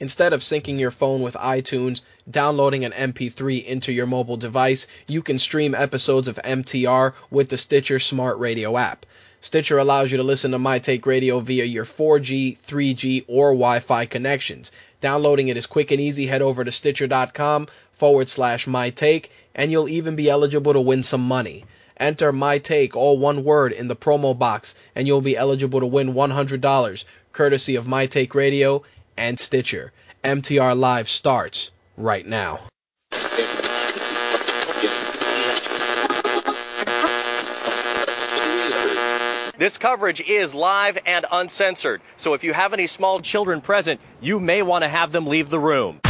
Instead of syncing your phone with iTunes, downloading an MP3 into your mobile device, you can stream episodes of MTR with the Stitcher Smart Radio app. Stitcher allows you to listen to My Take Radio via your 4G, 3G, or Wi-Fi connections. Downloading it is quick and easy. Head over to stitcher.com forward slash My Take, and you'll even be eligible to win some money. Enter My Take, all one word, in the promo box, and you'll be eligible to win $100, courtesy of My Take Radio and Stitcher. MTR Live starts right now. This coverage is live and uncensored, so if you have any small children present, you may want to have them leave the room.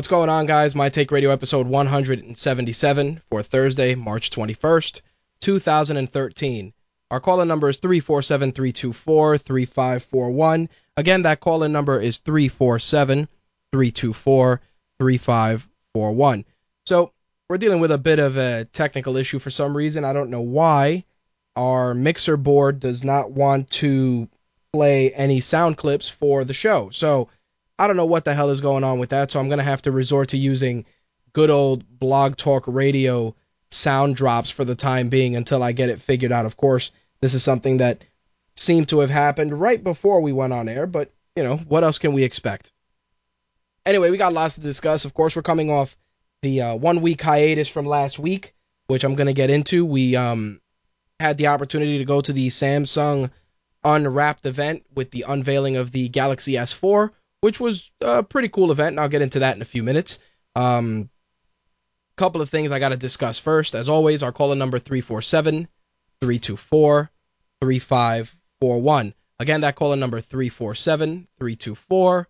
What's going on, guys? My Take Radio episode 177 for Thursday, March 21st, 2013. Our call-in number is 347-324-3541. Again, that call-in number is 347-324-3541. So, we're dealing with a bit of a technical issue for some reason. I don't know why. Our mixer board does not want to play any sound clips for the show. So, I don't know what the hell is going on with that, so I'm going to have to resort to using good old blog talk radio sound drops for the time being until I get it figured out. Of course, this is something that seemed to have happened right before we went on air, but, you know, what else can we expect? Anyway, we got lots to discuss. Of course, we're coming off the uh, one week hiatus from last week, which I'm going to get into. We um, had the opportunity to go to the Samsung Unwrapped event with the unveiling of the Galaxy S4 which was a pretty cool event, and I'll get into that in a few minutes. Um, couple of things I got to discuss first. As always, our caller number 347 324 3541. Again, that caller number 347 324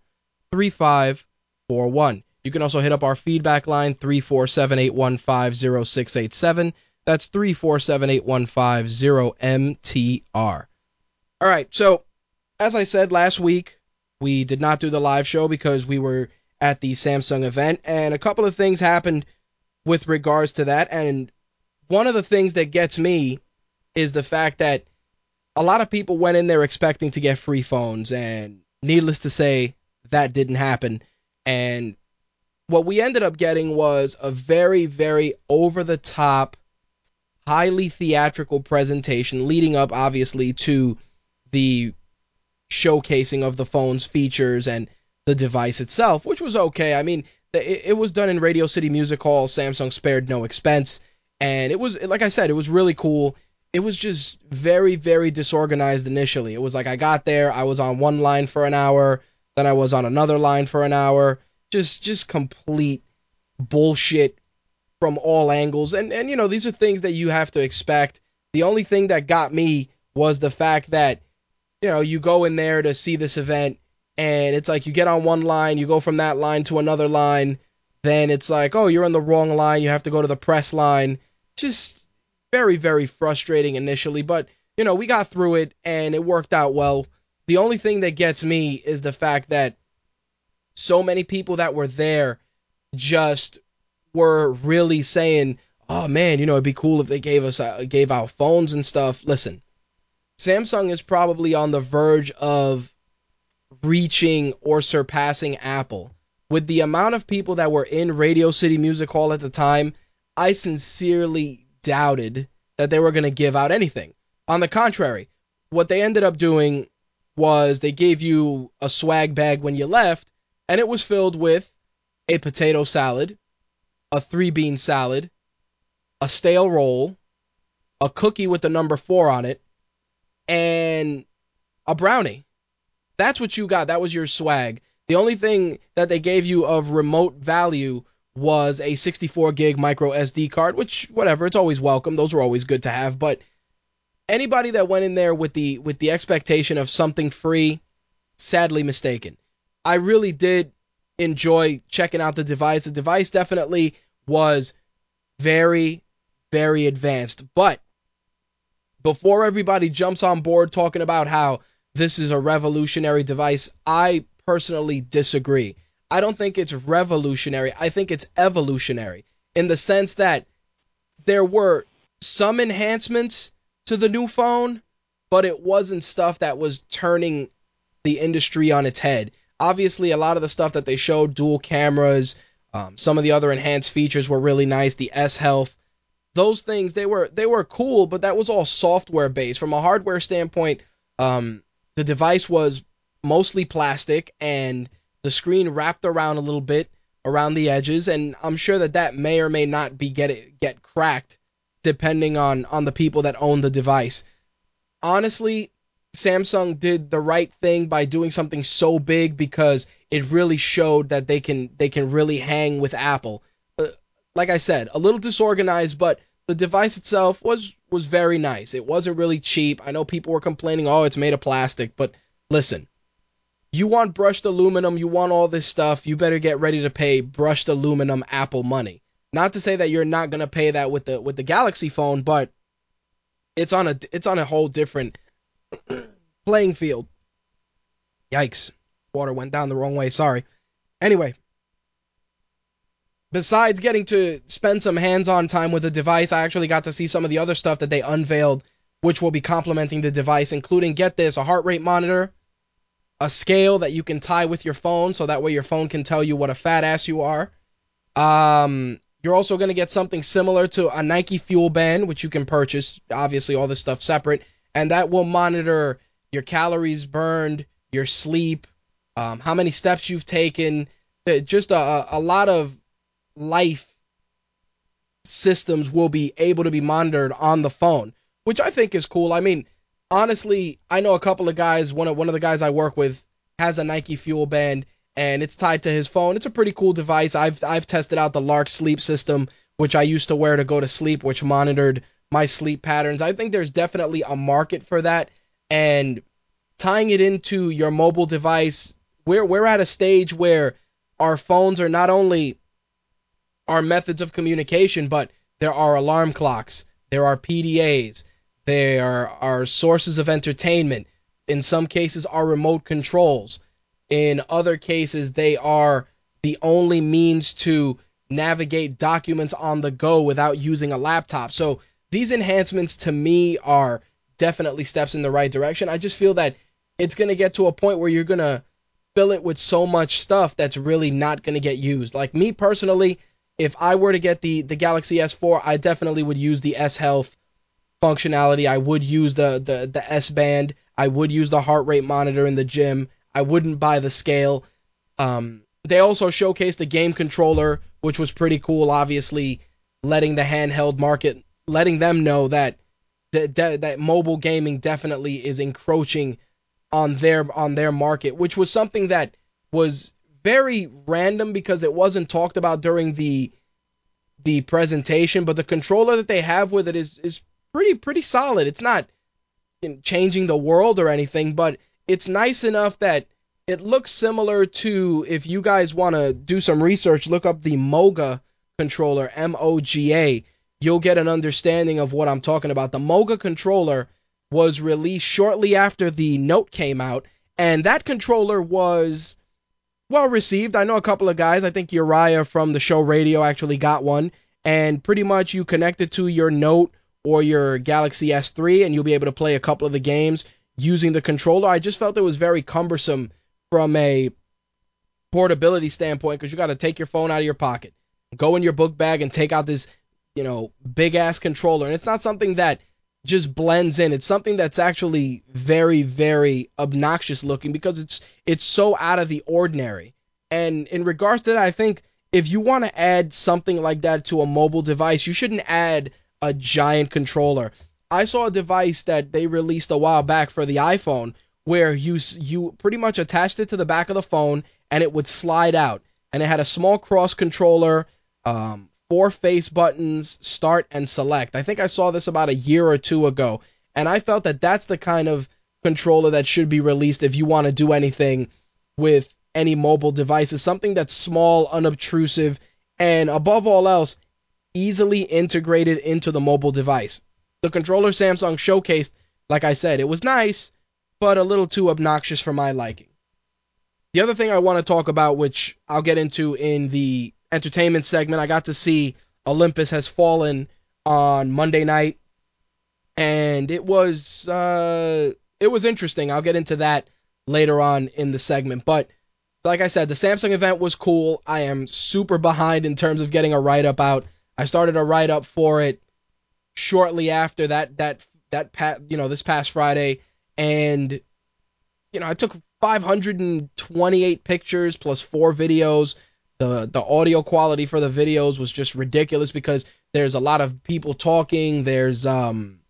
3541. You can also hit up our feedback line 347 815 0687. That's 347 815 0MTR. All right, so as I said last week, we did not do the live show because we were at the Samsung event, and a couple of things happened with regards to that. And one of the things that gets me is the fact that a lot of people went in there expecting to get free phones, and needless to say, that didn't happen. And what we ended up getting was a very, very over the top, highly theatrical presentation leading up, obviously, to the showcasing of the phone's features and the device itself, which was okay. I mean, it, was done in Radio City Music Hall. Samsung spared no expense, and it was like I said, it was really cool. It was just very, very disorganized initially. It was like I got there, I was on one line for an hour, then I was on another line for an hour. Just, just complete bullshit from all angles. And and you know, these are things that you have to expect. The only thing that got me was the fact that you know, you go in there to see this event and it's like you get on one line, you go from that line to another line, then it's like, oh, you're on the wrong line, you have to go to the press line. Just very, very frustrating initially, but you know, we got through it and it worked out well. The only thing that gets me is the fact that so many people that were there just were really saying, "Oh man, you know, it'd be cool if they gave us uh, gave out phones and stuff." Listen, Samsung is probably on the verge of reaching or surpassing Apple. With the amount of people that were in Radio City Music Hall at the time, I sincerely doubted that they were going to give out anything. On the contrary, what they ended up doing was they gave you a swag bag when you left, and it was filled with a potato salad, a three bean salad, a stale roll, a cookie with the number four on it, and a brownie. That's what you got. That was your swag. The only thing that they gave you of remote value was a 64 gig micro SD card, which whatever, it's always welcome. Those are always good to have, but anybody that went in there with the with the expectation of something free, sadly mistaken. I really did enjoy checking out the device. The device definitely was very very advanced, but before everybody jumps on board talking about how this is a revolutionary device, I personally disagree. I don't think it's revolutionary. I think it's evolutionary in the sense that there were some enhancements to the new phone, but it wasn't stuff that was turning the industry on its head. Obviously, a lot of the stuff that they showed, dual cameras, um, some of the other enhanced features were really nice. The S Health, those things they were they were cool, but that was all software based. From a hardware standpoint, um, the device was mostly plastic and the screen wrapped around a little bit around the edges, and I'm sure that that may or may not be get it, get cracked depending on on the people that own the device. Honestly, Samsung did the right thing by doing something so big because it really showed that they can they can really hang with Apple. Like I said, a little disorganized, but the device itself was was very nice. It wasn't really cheap. I know people were complaining, "Oh, it's made of plastic," but listen, you want brushed aluminum, you want all this stuff, you better get ready to pay brushed aluminum Apple money. Not to say that you're not gonna pay that with the with the Galaxy phone, but it's on a it's on a whole different playing field. Yikes. Water went down the wrong way, sorry. Anyway, besides getting to spend some hands-on time with the device, I actually got to see some of the other stuff that they unveiled which will be complementing the device, including get this, a heart rate monitor, a scale that you can tie with your phone so that way your phone can tell you what a fat ass you are. Um, you're also going to get something similar to a Nike Fuel Band, which you can purchase. Obviously, all this stuff separate, and that will monitor your calories burned, your sleep, um, how many steps you've taken, just a, a lot of life systems will be able to be monitored on the phone, which I think is cool. I mean, honestly, I know a couple of guys. One of one of the guys I work with has a Nike Fuel Band, and it's tied to his phone. It's a pretty cool device. I've I've tested out the Lark Sleep System, which I used to wear to go to sleep, which monitored my sleep patterns. I think there's definitely a market for that, and tying it into your mobile device. We're we're at a stage where our phones are not only our methods of communication, but there are alarm clocks, there are PDAs, there are, are sources of entertainment. In some cases, are remote controls. In other cases, they are the only means to navigate documents on the go without using a laptop. So these enhancements to me are definitely steps in the right direction. I just feel that it's going to get to a point where you're going to fill it with so much stuff that's really not going to get used. Like me personally, if I were to get the the Galaxy S4, I definitely would use the S Health functionality. I would use the, the, the S band. I would use the heart rate monitor in the gym. I wouldn't buy the scale. Um, they also showcased the game controller, which was pretty cool. Obviously, letting the handheld market, letting them know that that, that mobile gaming definitely is encroaching on their on their market, which was something that was very random because it wasn't talked about during the the presentation. But the controller that they have with it is is pretty pretty solid. It's not changing the world or anything, but it's nice enough that it looks similar to if you guys want to do some research, look up the Moga controller, M O G A. You'll get an understanding of what I'm talking about. The Moga controller was released shortly after the Note came out, and that controller was well received. I know a couple of guys. I think Uriah from the show Radio actually got one, and pretty much you connect it to your Note or your Galaxy S3 and you'll be able to play a couple of the games using the controller. I just felt it was very cumbersome from a portability standpoint because you got to take your phone out of your pocket, go in your book bag and take out this, you know, big ass controller. And it's not something that just blends in. It's something that's actually very, very obnoxious looking because it's it's so out of the ordinary. And in regards to that, I think if you want to add something like that to a mobile device, you shouldn't add a giant controller. I saw a device that they released a while back for the iPhone where you you pretty much attached it to the back of the phone and it would slide out, and it had a small cross controller, um, four face buttons, start and select. I think I saw this about a year or two ago, and I felt that that's the kind of controller that should be released if you want to do anything with any mobile devices, something that's small, unobtrusive, and above all else, easily integrated into the mobile device. The controller Samsung showcased, like I said, it was nice, but a little too obnoxious for my liking. The other thing I want to talk about, which I'll get into in the entertainment segment, I got to see Olympus Has Fallen on Monday night, and it was uh, it was interesting. I'll get into that later on in the segment, but like I said, the Samsung event was cool. I am super behind in terms of getting a write up out. I started a write up for it shortly after that that that pat you know this past Friday, and you know I took 528 pictures plus four videos. The the audio quality for the videos was just ridiculous because there's a lot of people talking. There's um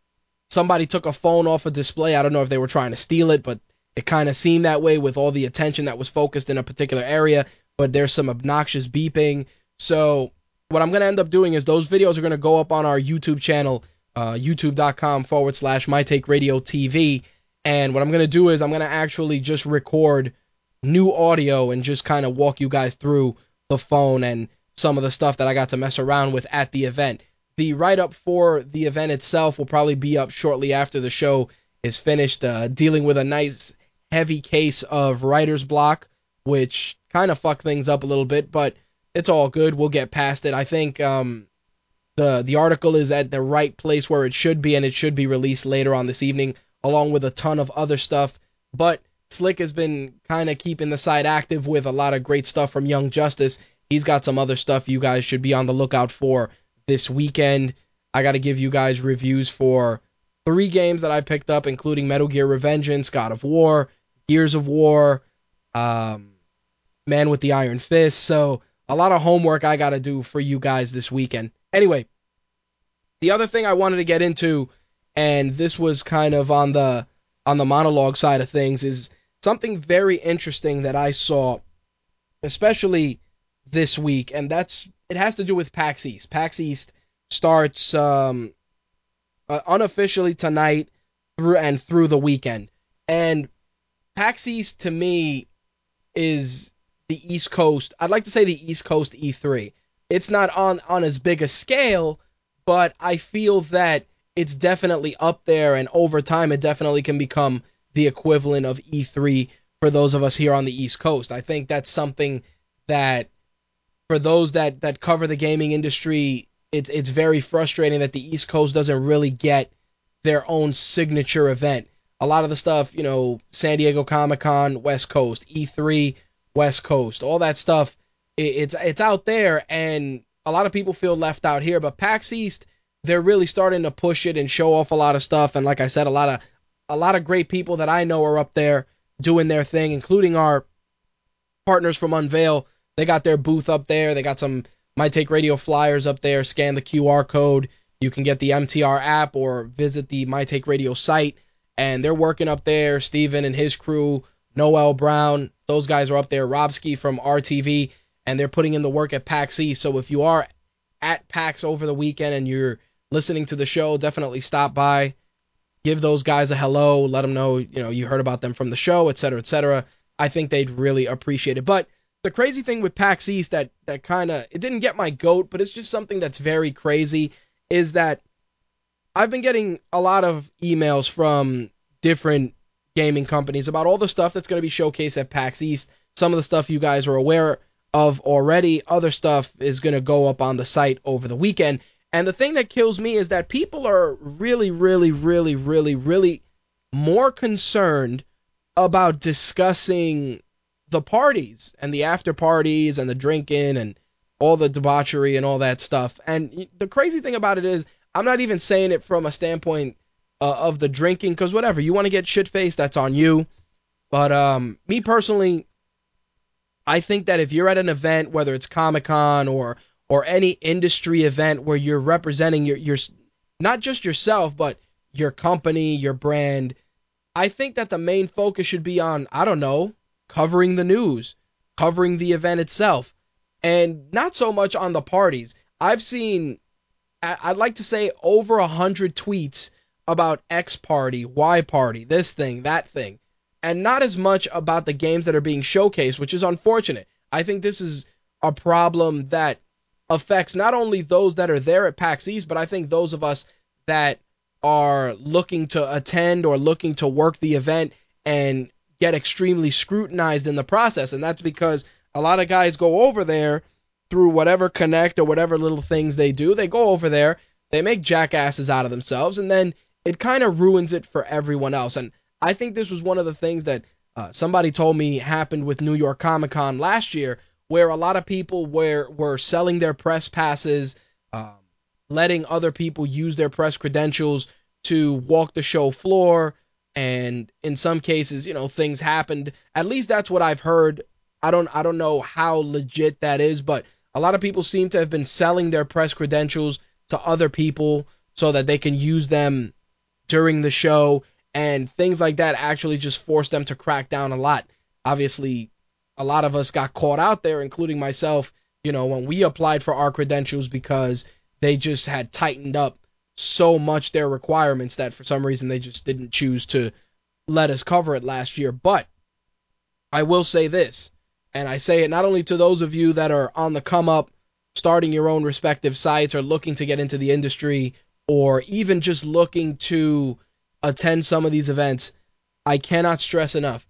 somebody took a phone off a display. I don't know if they were trying to steal it, but it kind of seemed that way with all the attention that was focused in a particular area. But there's some obnoxious beeping. So what I'm gonna end up doing is those videos are gonna go up on our YouTube channel, uh, youtube.com forward slash my take radio TV. And what I'm gonna do is I'm gonna actually just record new audio and just kind of walk you guys through the phone and some of the stuff that I got to mess around with at the event. The write up for the event itself will probably be up shortly after the show is finished, uh, dealing with a nice heavy case of writer's block, which kind of fucked things up a little bit, but it's all good. We'll get past it. I think um, the the article is at the right place where it should be, and it should be released later on this evening, along with a ton of other stuff. But Slick has been kind of keeping the site active with a lot of great stuff from Young Justice. He's got some other stuff you guys should be on the lookout for this weekend. I got to give you guys reviews for three games that I picked up, including Metal Gear Revengeance, God of War, Gears of War, um, Man with the Iron Fist. So a lot of homework I got to do for you guys this weekend. Anyway, the other thing I wanted to get into, and this was kind of on the on the monologue side of things, is something very interesting that I saw, especially this week, and that's it has to do with PAX East. PAX East starts um, uh, unofficially tonight through and through the weekend, and PAX East to me is the East Coast. I'd like to say the East Coast E3. It's not on on as big a scale, but I feel that it's definitely up there, and over time, it definitely can become the equivalent of E3 for those of us here on the East Coast. I think that's something that, for those that that cover the gaming industry, it's it's very frustrating that the East Coast doesn't really get their own signature event. A lot of the stuff, you know, San Diego Comic Con, West Coast, E3, West Coast, all that stuff, it, it's it's out there, and a lot of people feel left out here. But PAX East, they're really starting to push it and show off a lot of stuff. And like I said, a lot of a lot of great people that I know are up there doing their thing, including our partners from Unveil. They got their booth up there. They got some My Take Radio flyers up there. Scan the QR code. You can get the MTR app or visit the My Take Radio site. And they're working up there. Steven and his crew, Noel Brown, those guys are up there. Robski from RTV, and they're putting in the work at PAX East. So if you are at PAX over the weekend and you're listening to the show, definitely stop by, give those guys a hello, let them know you know you heard about them from the show, et cetera, et cetera. I think they'd really appreciate it. But the crazy thing with PAX East that that kind of it didn't get my goat, but it's just something that's very crazy is that I've been getting a lot of emails from different gaming companies about all the stuff that's going to be showcased at PAX East. Some of the stuff you guys are aware of already. Other stuff is going to go up on the site over the weekend. And the thing that kills me is that people are really, really, really, really, really more concerned about discussing the parties and the after parties and the drinking and all the debauchery and all that stuff. And the crazy thing about it is, I'm not even saying it from a standpoint uh, of the drinking, because whatever you want to get shit faced, that's on you. But um, me personally, I think that if you're at an event, whether it's Comic Con or or any industry event where you're representing your your not just yourself but your company, your brand, I think that the main focus should be on I don't know, covering the news, covering the event itself, and not so much on the parties. I've seen I'd like to say over a hundred tweets about X party, Y party, this thing, that thing, and not as much about the games that are being showcased, which is unfortunate. I think this is a problem that affects not only those that are there at PAX East, but I think those of us that are looking to attend or looking to work the event and get extremely scrutinized in the process. And that's because a lot of guys go over there through whatever connect or whatever little things they do. They go over there, they make jackasses out of themselves, and then it kind of ruins it for everyone else. And I think this was one of the things that uh, somebody told me happened with New York Comic Con last year, where a lot of people were were selling their press passes, um, letting other people use their press credentials to walk the show floor, and in some cases, you know, things happened. At least that's what I've heard. I don't I don't know how legit that is, but a lot of people seem to have been selling their press credentials to other people so that they can use them during the show and things like that actually just forced them to crack down a lot. Obviously, a lot of us got caught out there, including myself, you know, when we applied for our credentials because they just had tightened up so much their requirements that for some reason they just didn't choose to let us cover it last year. But I will say this, and I say it not only to those of you that are on the come up, starting your own respective sites or looking to get into the industry or even just looking to attend some of these events, I cannot stress enough.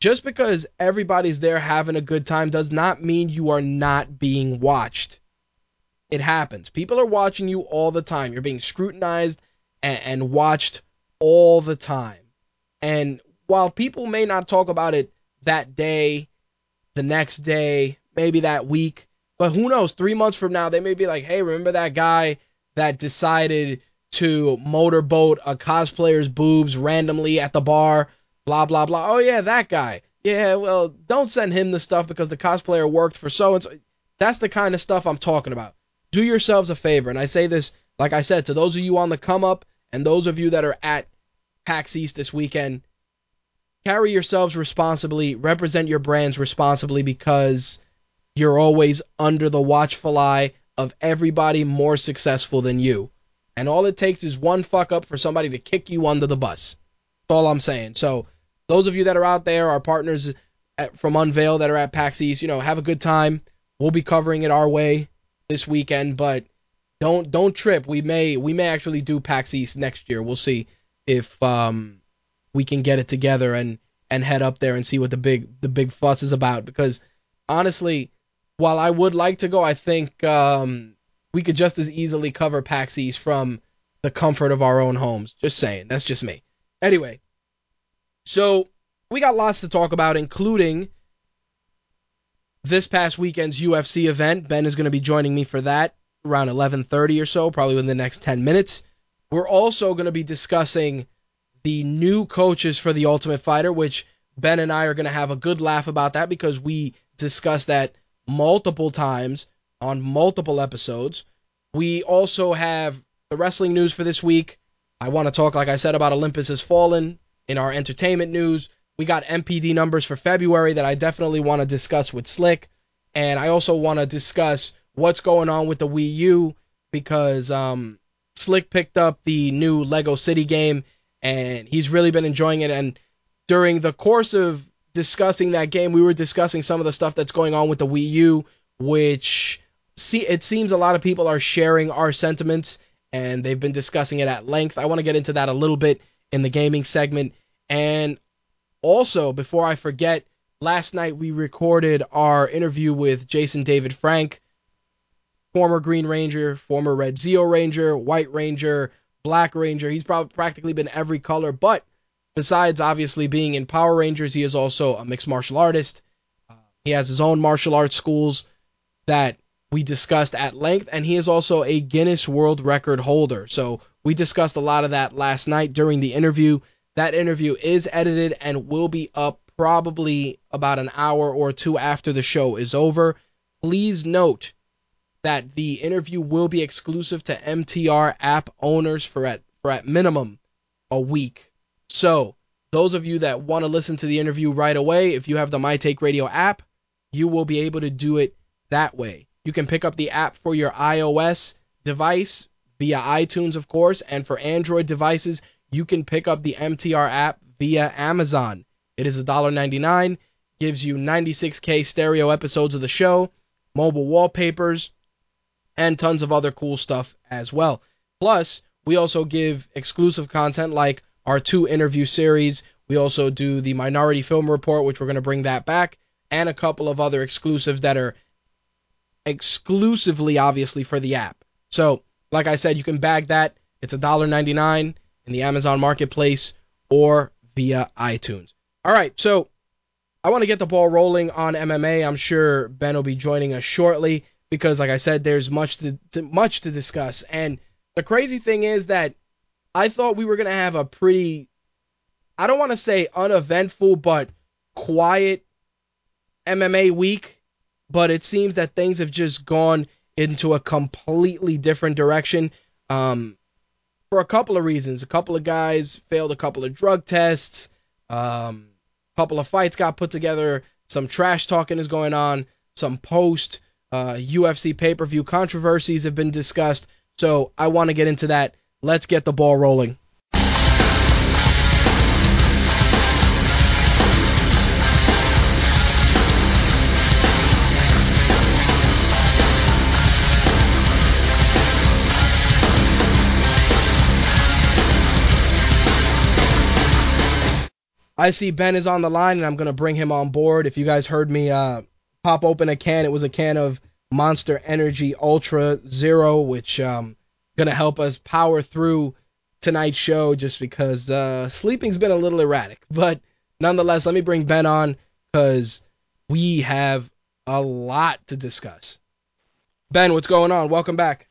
Just because everybody's there having a good time does not mean you are not being watched. It happens. People are watching you all the time. You're being scrutinized and, and watched all the time. And while people may not talk about it that day, the next day, maybe that week, but who knows? Three months from now, they may be like, hey, remember that guy that decided to motorboat a cosplayer's boobs randomly at the bar, blah, blah, blah. Oh, yeah, that guy. Yeah, well, don't send him the stuff because the cosplayer worked for so and so. That's the kind of stuff I'm talking about. Do yourselves a favor, and I say this, like I said, to those of you on the come up and those of you that are at PAX East this weekend, carry yourselves responsibly, represent your brands responsibly because you're always under the watchful eye of everybody more successful than you. And all it takes is one fuck up for somebody to kick you under the bus. That's all I'm saying. So, those of you that are out there, our partners at, from Unveil that are at PAX East, you know, have a good time. We'll be covering it our way this weekend, but don't don't trip. We may we may actually do PAX East next year. We'll see if um we can get it together and and head up there and see what the big the big fuss is about because honestly, while I would like to go, I think um we could just as easily cover PAX East from the comfort of our own homes. Just saying. That's just me. Anyway, so we got lots to talk about, including this past weekend's UFC event. Ben is going to be joining me for that around 11:30 or so, probably within the next 10 minutes. We're also going to be discussing the new coaches for the Ultimate Fighter, which Ben and I are going to have a good laugh about that because we discussed that multiple times on multiple episodes. We also have the wrestling news for this week. I want to talk, like I said, about Olympus Has Fallen in our entertainment news. We got NPD numbers for February that I definitely want to discuss with Slick. And I also want to discuss what's going on with the Wii U because um, Slick picked up the new Lego City game and he's really been enjoying it. And during the course of discussing that game, we were discussing some of the stuff that's going on with the Wii U, which see it seems a lot of people are sharing our sentiments and they've been discussing it at length. I want to get into that a little bit in the gaming segment. And also, before I forget, last night we recorded our interview with Jason David Frank, former Green Ranger, former Red Zeo Ranger, White Ranger, Black Ranger. He's probably practically been every color, but besides obviously being in Power Rangers, he is also a mixed martial artist. He has his own martial arts schools that we discussed at length, and he is also a Guinness World Record holder. So we discussed a lot of that last night during the interview. That interview is edited and will be up probably about an hour or two after the show is over. Please note that the interview will be exclusive to MTR app owners for at for at minimum a week. So, those of you that want to listen to the interview right away, if you have the My Take Radio app, you will be able to do it that way. You can pick up the app for your iOS device via iTunes, of course, and for Android devices, you can pick up the MTR app via Amazon. It is $1.99, gives you 96K stereo episodes of the show, mobile wallpapers, and tons of other cool stuff as well. Plus, we also give exclusive content like our two interview series. We also do the Minority Film Report, which we're going to bring that back, and a couple of other exclusives that are exclusively, obviously, for the app. So, like I said, you can bag that. It's $1.99 in the Amazon Marketplace or via iTunes. All right, so I want to get the ball rolling on MMA. I'm sure Ben will be joining us shortly because, like I said, there's much to, to much to discuss. And the crazy thing is that I thought we were gonna have a pretty, I don't want to say uneventful, but quiet MMA week. But it seems that things have just gone into a completely different direction. Um, for a couple of reasons. A couple of guys failed a couple of drug tests. Um, a couple of fights got put together. Some trash talking is going on. Some post uh, UFC pay per view controversies have been discussed. So I want to get into that. Let's get the ball rolling. I see Ben is on the line, and I'm going to bring him on board. If you guys heard me uh, pop open a can, it was a can of Monster Energy Ultra Zero, which um gonna help us power through tonight's show just because uh, sleeping's been a little erratic. But nonetheless, let me bring Ben on because we have a lot to discuss. Ben, what's going on? Welcome back.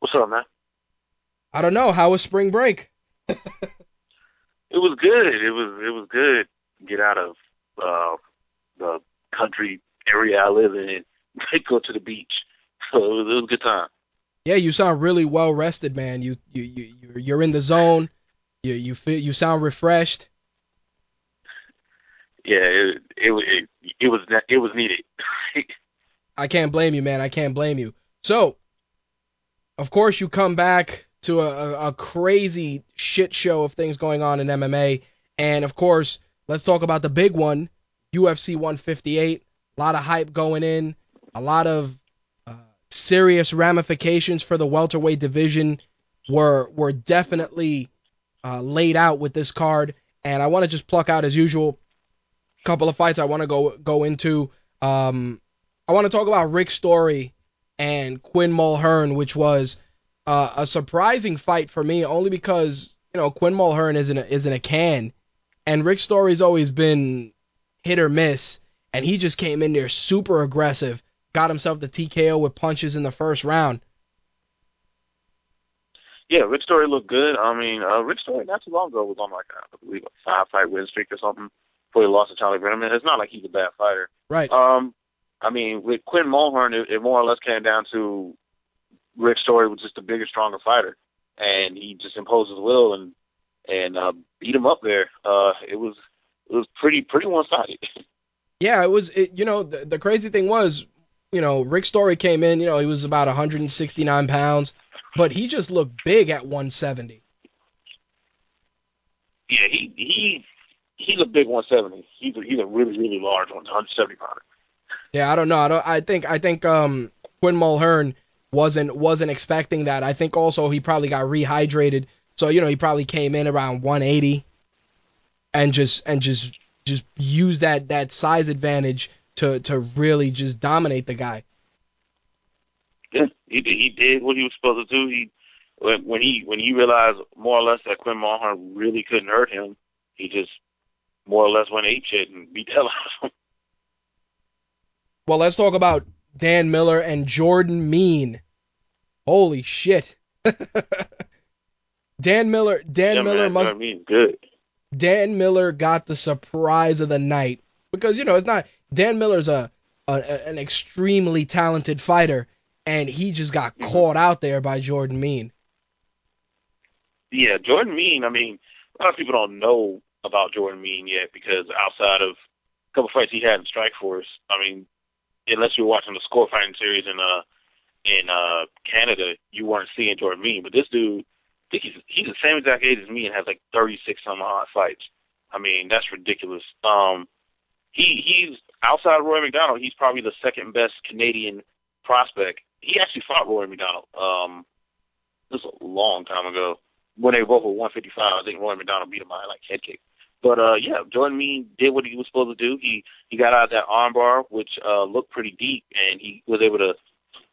What's up, man? I don't know. How was spring break? it was good. It was it was good. Get out of uh, the country area I live in and go to the beach. So it was, it was a good time. Yeah, you sound really well rested, man. You you you you're in the zone. You you feel you sound refreshed. Yeah, it it it, it was it was needed. I can't blame you, man. I can't blame you. So, of course, you come back to a, a crazy shit show of things going on in MMA, and of course, let's talk about the big one, UFC 158. A lot of hype going in a lot of uh, serious ramifications for the welterweight division were were definitely uh, laid out with this card, and I want to just pluck out as usual a couple of fights I want to go go into. Um, I want to talk about Rick Story and Quinn Mulhern, which was uh, a surprising fight for me, only because you know Quinn Mulhern isn't a, isn't a can, and Rick Story's always been hit or miss, and he just came in there super aggressive got himself the TKO with punches in the first round. Yeah, Rick Story looked good. I mean, uh, Rick Story not too long ago was on like I believe a five fight win streak or something before he lost to Charlie Brenneman. It's not like he's a bad fighter. Right. Um, I mean, with Quinn Mulhern, it, it more or less came down to Rick Story was just a bigger, stronger fighter, and he just imposed his will and and uh, beat him up there. Uh, it was it was pretty pretty one sided. Yeah, it was. It, you know, the, the crazy thing was you know, Rick Story came in, you know, he was about 169 pounds, but he just looked big at 170. Yeah, he he he's a big 170. He's a, he's a really really large 170 pounder. Yeah, I don't know. I don't. I think I think um Quinn Mulhern wasn't wasn't expecting that. I think also he probably got rehydrated, so you know he probably came in around 180 and just and just just use that that size advantage to to really just dominate the guy. Yeah, he he did what he was supposed to do. He when when he when he realized more or less that Quinn Mulhern really couldn't hurt him, he just more or less went ape shit and beat the hell out of him. Well, let's talk about Dan Miller and Jordan Mein. Holy shit. Dan Miller Dan yeah, Miller man, must mean, good. Dan Miller got the surprise of the night because you know it's not Dan Miller's a, a an extremely talented fighter, and he just got mm-hmm. caught out there by Jordan Mein. Yeah, Jordan Mein, I mean, a lot of people don't know about Jordan Mein yet because outside of a couple fights he had in Strikeforce, I mean, unless you're watching the score fighting series in uh in uh Canada, you weren't seeing Jordan Mein. But this dude, I think he's he's the same exact age as me and has like 36 some odd fights. I mean, that's ridiculous. Um, he he's outside of Rory MacDonald, he's probably the second best Canadian prospect. He actually fought Rory MacDonald. Um, this was a long time ago when they both were 155. I think Rory MacDonald beat him by like head kick. But uh, yeah, Jordan Mein did what he was supposed to do. He he got out of that armbar, which uh, looked pretty deep, and he was able to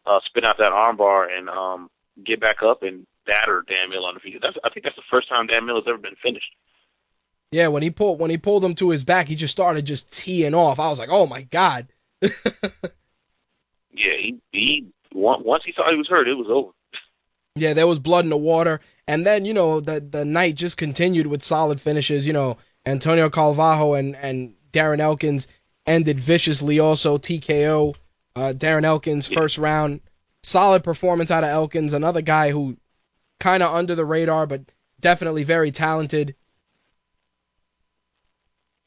uh, spin out that armbar and um, get back up and batter Dan Miller on the feet. That's I think that's the first time Dan has ever been finished. Yeah, when he pulled when he pulled him to his back, he just started just teeing off. I was like, oh my god. yeah, he he once he thought he was hurt, it was over. Yeah, there was blood in the water, and then you know the the night just continued with solid finishes. You know, Antonio Carvalho and and Darren Elkins ended viciously. Also TKO. Uh, Darren Elkins first round, solid performance out of Elkins. Another guy who kind of under the radar, but definitely very talented.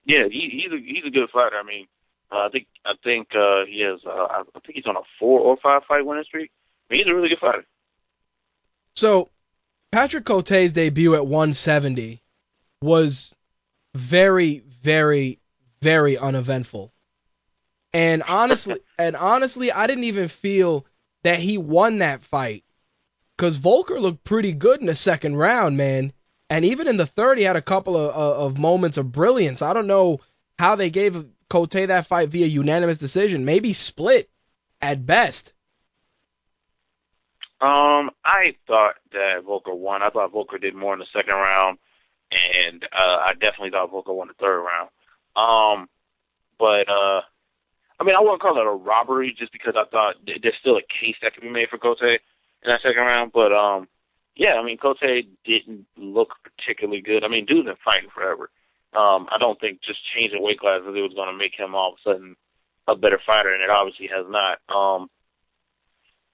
Yeah, he, he's a he's a good fighter. I mean, uh, I think I think uh, he has. Uh, I think he's on a four or five fight winning streak. I mean, he's a really good fighter. So, Patrick Cote's debut at 170 was very, very, very uneventful. And honestly, and honestly, I didn't even feel that he won that fight because Voelker looked pretty good in the second round, man. And even in the third, he had a couple of, of moments of brilliance. I don't know how they gave Cote that fight via unanimous decision, maybe split at best. Um, I thought that Voelker won. I thought Voelker did more in the second round, and uh, I definitely thought Voelker won the third round. Um, but uh, I mean, I wouldn't call it a robbery just because I thought there's still a case that could be made for Cote in that second round. But um, yeah, I mean, Cote didn't look particularly good. I mean, dude's been fighting forever. Um, I don't think just changing weight classes it was going to make him all of a sudden a better fighter, and it obviously has not. Um,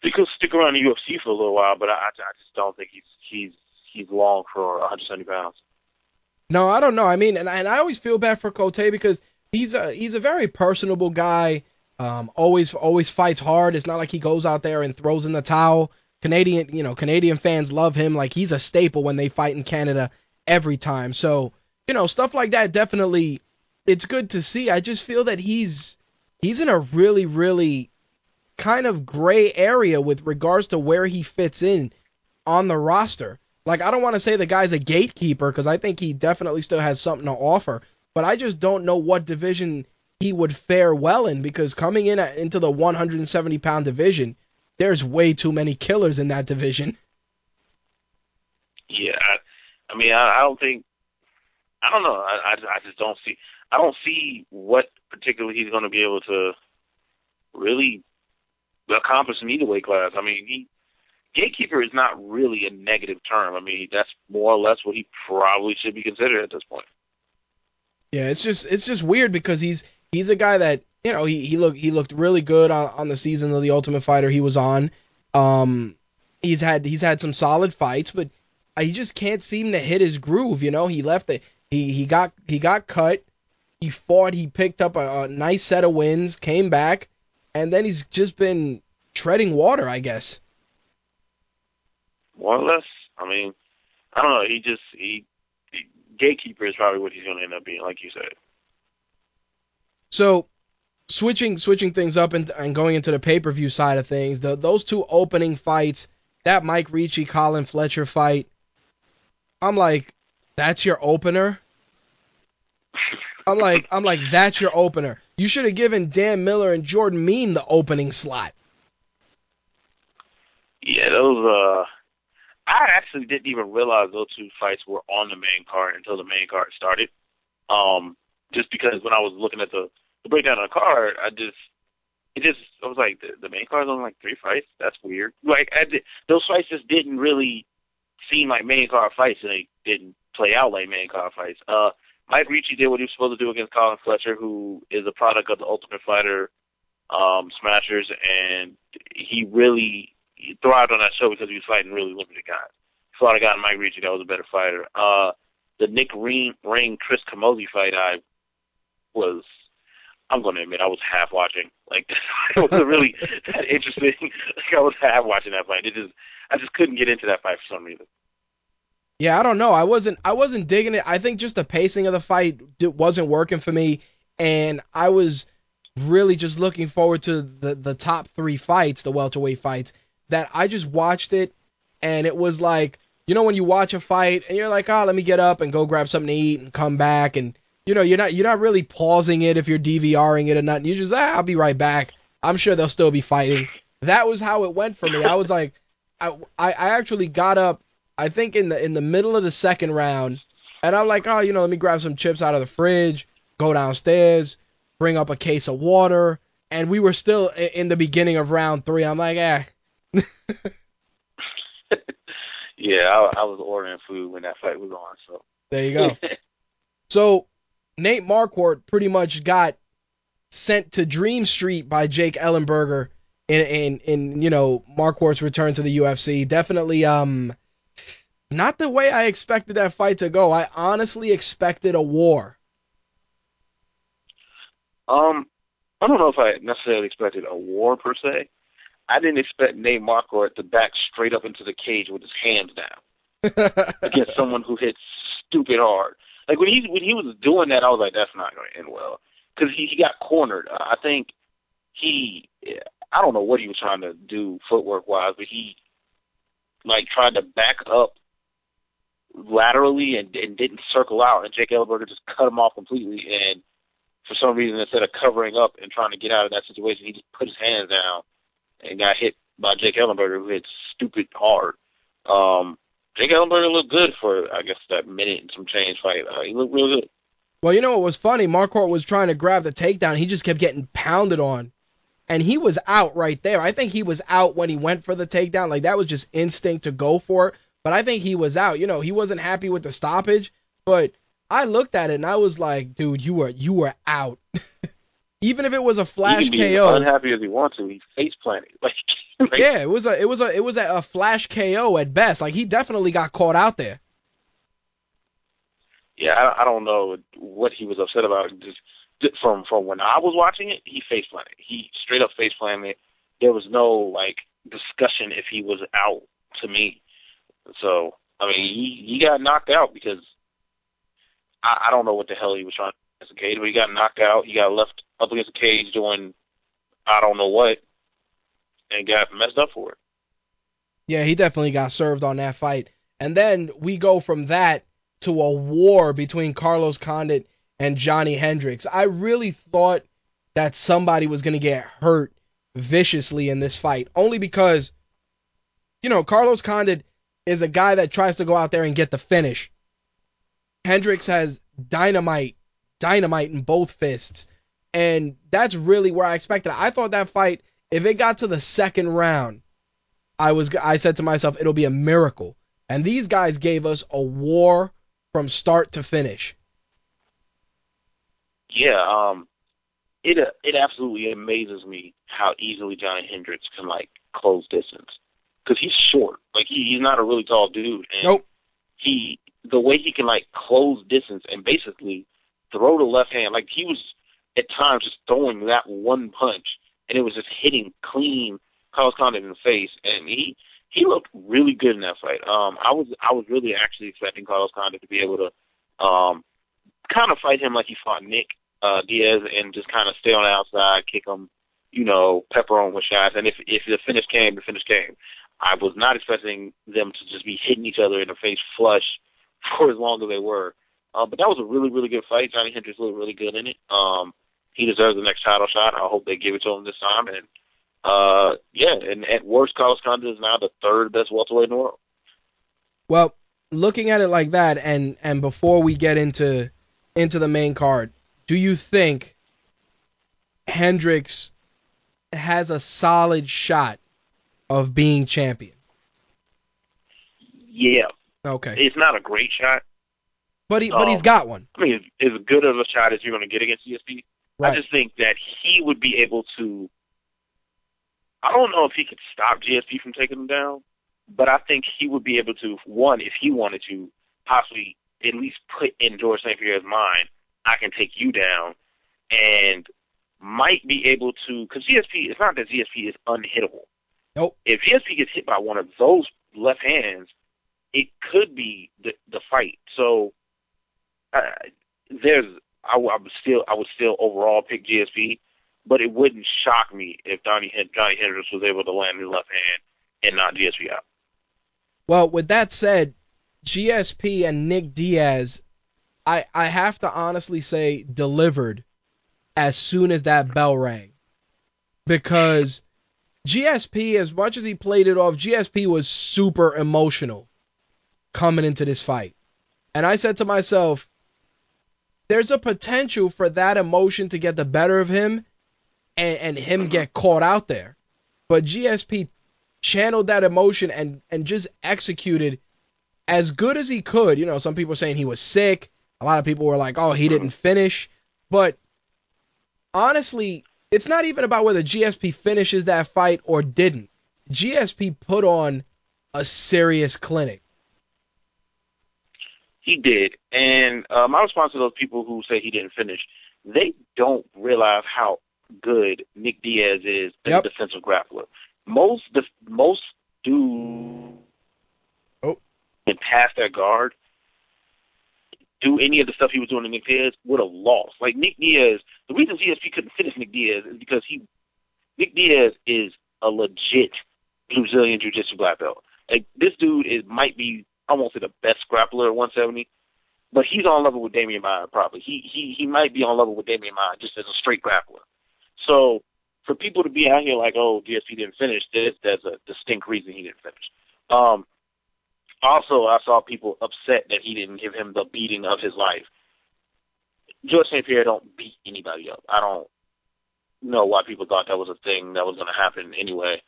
he could stick around the UFC for a little while, but I, I just don't think he's he's he's long for 170 pounds. No, I don't know. I mean, and, and I always feel bad for Cote because he's a he's a very personable guy. Um, always always fights hard. It's not like he goes out there and throws in the towel. Canadian, you know, Canadian fans love him. Like he's a staple when they fight in Canada every time. So, you know, stuff like that definitely it's good to see. I just feel that he's he's in a really really kind of gray area with regards to where he fits in on the roster. Like I don't want to say the guy's a gatekeeper because I think he definitely still has something to offer, but I just don't know what division he would fare well in because coming in at, into the 170 pound division, there's way too many killers in that division. Yeah, I, I mean, I, I don't think, I don't know, I, I, I just don't see, I don't see what particularly he's going to be able to really accomplish in either weight class. I mean, he gatekeeper is not really a negative term. I mean, that's more or less what he probably should be considered at this point. Yeah, it's just it's just weird because he's he's a guy that you know he he looked he looked really good on, on the season of the Ultimate Fighter he was on. Um, he's had he's had some solid fights, but he just can't seem to hit his groove. You know, he left it. He he got he got cut. He fought. He picked up a, a nice set of wins. Came back, and then he's just been treading water, I guess. More or less. I mean, I don't know. He just he gatekeeper is probably what he's going to end up being, like you said. So, switching switching things up and, and going into the pay per view side of things, the, those two opening fights, that Mike Ricci Colin Fletcher fight, I'm like, that's your opener. I'm like, I'm like, that's your opener. You should have given Dan Miller and Jordan Mein the opening slot. Yeah, those uh I actually didn't even realize those two fights were on the main card until the main card started. Um, just because when I was looking at the, the breakdown of the card, I just it just I was like the, the main card's on like three fights. That's weird. Like I did, those fights just didn't really seem like main card fights, and they didn't play out like main card fights. Uh, Mike Ricci did what he was supposed to do against Colin Fletcher, who is a product of the Ultimate Fighter um, Smashers, and he really thrived on that show because he was fighting really limited guys. He fought a guy in Mike Ricci that was a better fighter. Uh, the Nick Ring, Ring Chris Camozzi fight, I was I'm going to admit I was half watching. Like it wasn't really that interesting. Like I was half watching that fight. It just I just couldn't get into that fight for some reason. Yeah, I don't know. I wasn't I wasn't digging it. I think just the pacing of the fight wasn't working for me, and I was really just looking forward to the the top three fights, the welterweight fights. That I just watched it, and it was like you know when you watch a fight and you're like, oh, let me get up and go grab something to eat and come back and you know, you're not you're not really pausing it if you're DVRing it or not. You just ah, I'll be right back. I'm sure they'll still be fighting. That was how it went for me. I was like, I I actually got up. I think in the in the middle of the second round, and I'm like, oh, you know, let me grab some chips out of the fridge, go downstairs, bring up a case of water, and we were still in the beginning of round three. I'm like, eh. yeah, I, I was ordering food when that fight was on. So there you go. so Nate Marquardt pretty much got sent to Dream Street by Jake Ellenberger in in in you know Marquardt's return to the UFC. Definitely um not the way I expected that fight to go. I honestly expected a war. Um, I don't know if I necessarily expected a war per se. I didn't expect Nate Marquardt to back straight up into the cage with his hands down against someone who hits stupid hard. Like when he when he was doing that, I was like, that's not going to end well because he he got cornered. Uh, I think he I don't know what he was trying to do footwork wise, but he like tried to back up laterally and, and didn't circle out, and Jake Ellenberger just cut him off completely. And for some reason, instead of covering up and trying to get out of that situation, he just put his hands down and got hit by Jake Ellenberger, who hit stupid hard. Um, Jake Ellenberger looked good for I guess that minute and some change fight. Uh, he looked real good. Well, you know what was funny? Marquardt was trying to grab the takedown. He just kept getting pounded on. And he was out right there. I think he was out when he went for the takedown. Like that was just instinct to go for it. But I think he was out. You know, he wasn't happy with the stoppage. But I looked at it and I was like, dude, you were you were out. Even if it was a flash he can be KO. Unhappy as he wants to, he face planted. Like yeah, it was a it was a it was a, a flash KO at best. Like he definitely got caught out there. Yeah, I, I don't know what he was upset about. Just from from when I was watching it, he face planted. He straight up face planted. There was no like discussion if he was out to me. So I mean, he he got knocked out because I, I don't know what the hell he was trying to against the cage, but he got knocked out. He got left up against the cage doing I don't know what and got messed up for it. Yeah, he definitely got served on that fight. And then we go from that to a war between Carlos Condit and Johnny Hendricks. I really thought that somebody was going to get hurt viciously in this fight, only because, you know, Carlos Condit is a guy that tries to go out there and get the finish. Hendricks has dynamite, dynamite in both fists. And that's really where I expected. I thought that fight if it got to the second round, I was I said to myself it'll be a miracle. And these guys gave us a war from start to finish. Yeah, um it uh, it absolutely amazes me how easily Johnny Hendricks can like close distance because he's short. Like he, he's not a really tall dude, and nope. he the way he can like close distance and basically throw the left hand. Like he was at times just throwing that one punch and it was just hitting clean Carlos Condit in the face, and he he looked really good in that fight. Um, I was I was really actually expecting Carlos Condit to be able to um, kind of fight him like he fought Nick uh, Diaz and just kind of stay on the outside, kick him, you know, pepper on with shots, and if if the finish came, the finish came. I was not expecting them to just be hitting each other in the face flush for as long as they were. Uh, but that was a really, really good fight. Johnny Hendricks looked really good in it. Um, he deserves the next title shot. I hope they give it to him this time. And uh, yeah, and at worst, Carlos Condit is now the third best welterweight in the world. Well, looking at it like that, and and before we get into into the main card, do you think Hendricks has a solid shot of being champion? Yeah. Okay. It's not a great shot. But he but he's Um, got one. I mean, as, good of a shot as you're going to get against GSP. Right. I just think that he would be able to. I don't know if he could stop GSP from taking him down, but I think he would be able to. One, if he wanted to, possibly at least put in George St. Pierre's mind, I can take you down, and might be able to. Because GSP, it's not that GSP is unhittable. Nope. If GSP gets hit by one of those left hands, it could be the the fight. So uh, there's I, I would still I would still overall pick GSP, but it wouldn't shock me if Donnie Johnny Hendricks was able to land his left hand and not GSP out. Well, with that said, GSP and Nick Diaz, I I have to honestly say delivered as soon as that bell rang. Because GSP, as much as he played it off, GSP was super emotional coming into this fight. And I said to myself, there's a potential for that emotion to get the better of him and, and him get caught out there. But GSP channeled that emotion and, and just executed as good as he could. You know, some people saying he was sick. A lot of people were like, oh, he didn't finish. But honestly, it's not even about whether GSP finishes that fight or didn't. GSP put on a serious clinic. He did, and uh, my response to those people who say he didn't finish, they don't realize how good Nick Diaz is as Yep. a defensive grappler. Most def- most do Oh. and pass their guard. Do any of the stuff he was doing to Nick Diaz would have lost. Like Nick Diaz, the reason GSP couldn't finish Nick Diaz is because he Nick Diaz is a legit Brazilian Jiu-Jitsu black belt. Like this dude is might be I won't say the best grappler at 170, but he's on level with Demian Maia probably. He he he might be on level with Demian Maia just as a straight grappler. So for people to be out here like, oh, GSP didn't finish, there's there's a distinct reason he didn't finish. Um, also, I saw people upset that he didn't give him the beating of his life. George St. Pierre don't beat anybody up. I don't know why people thought that was a thing that was going to happen anyway.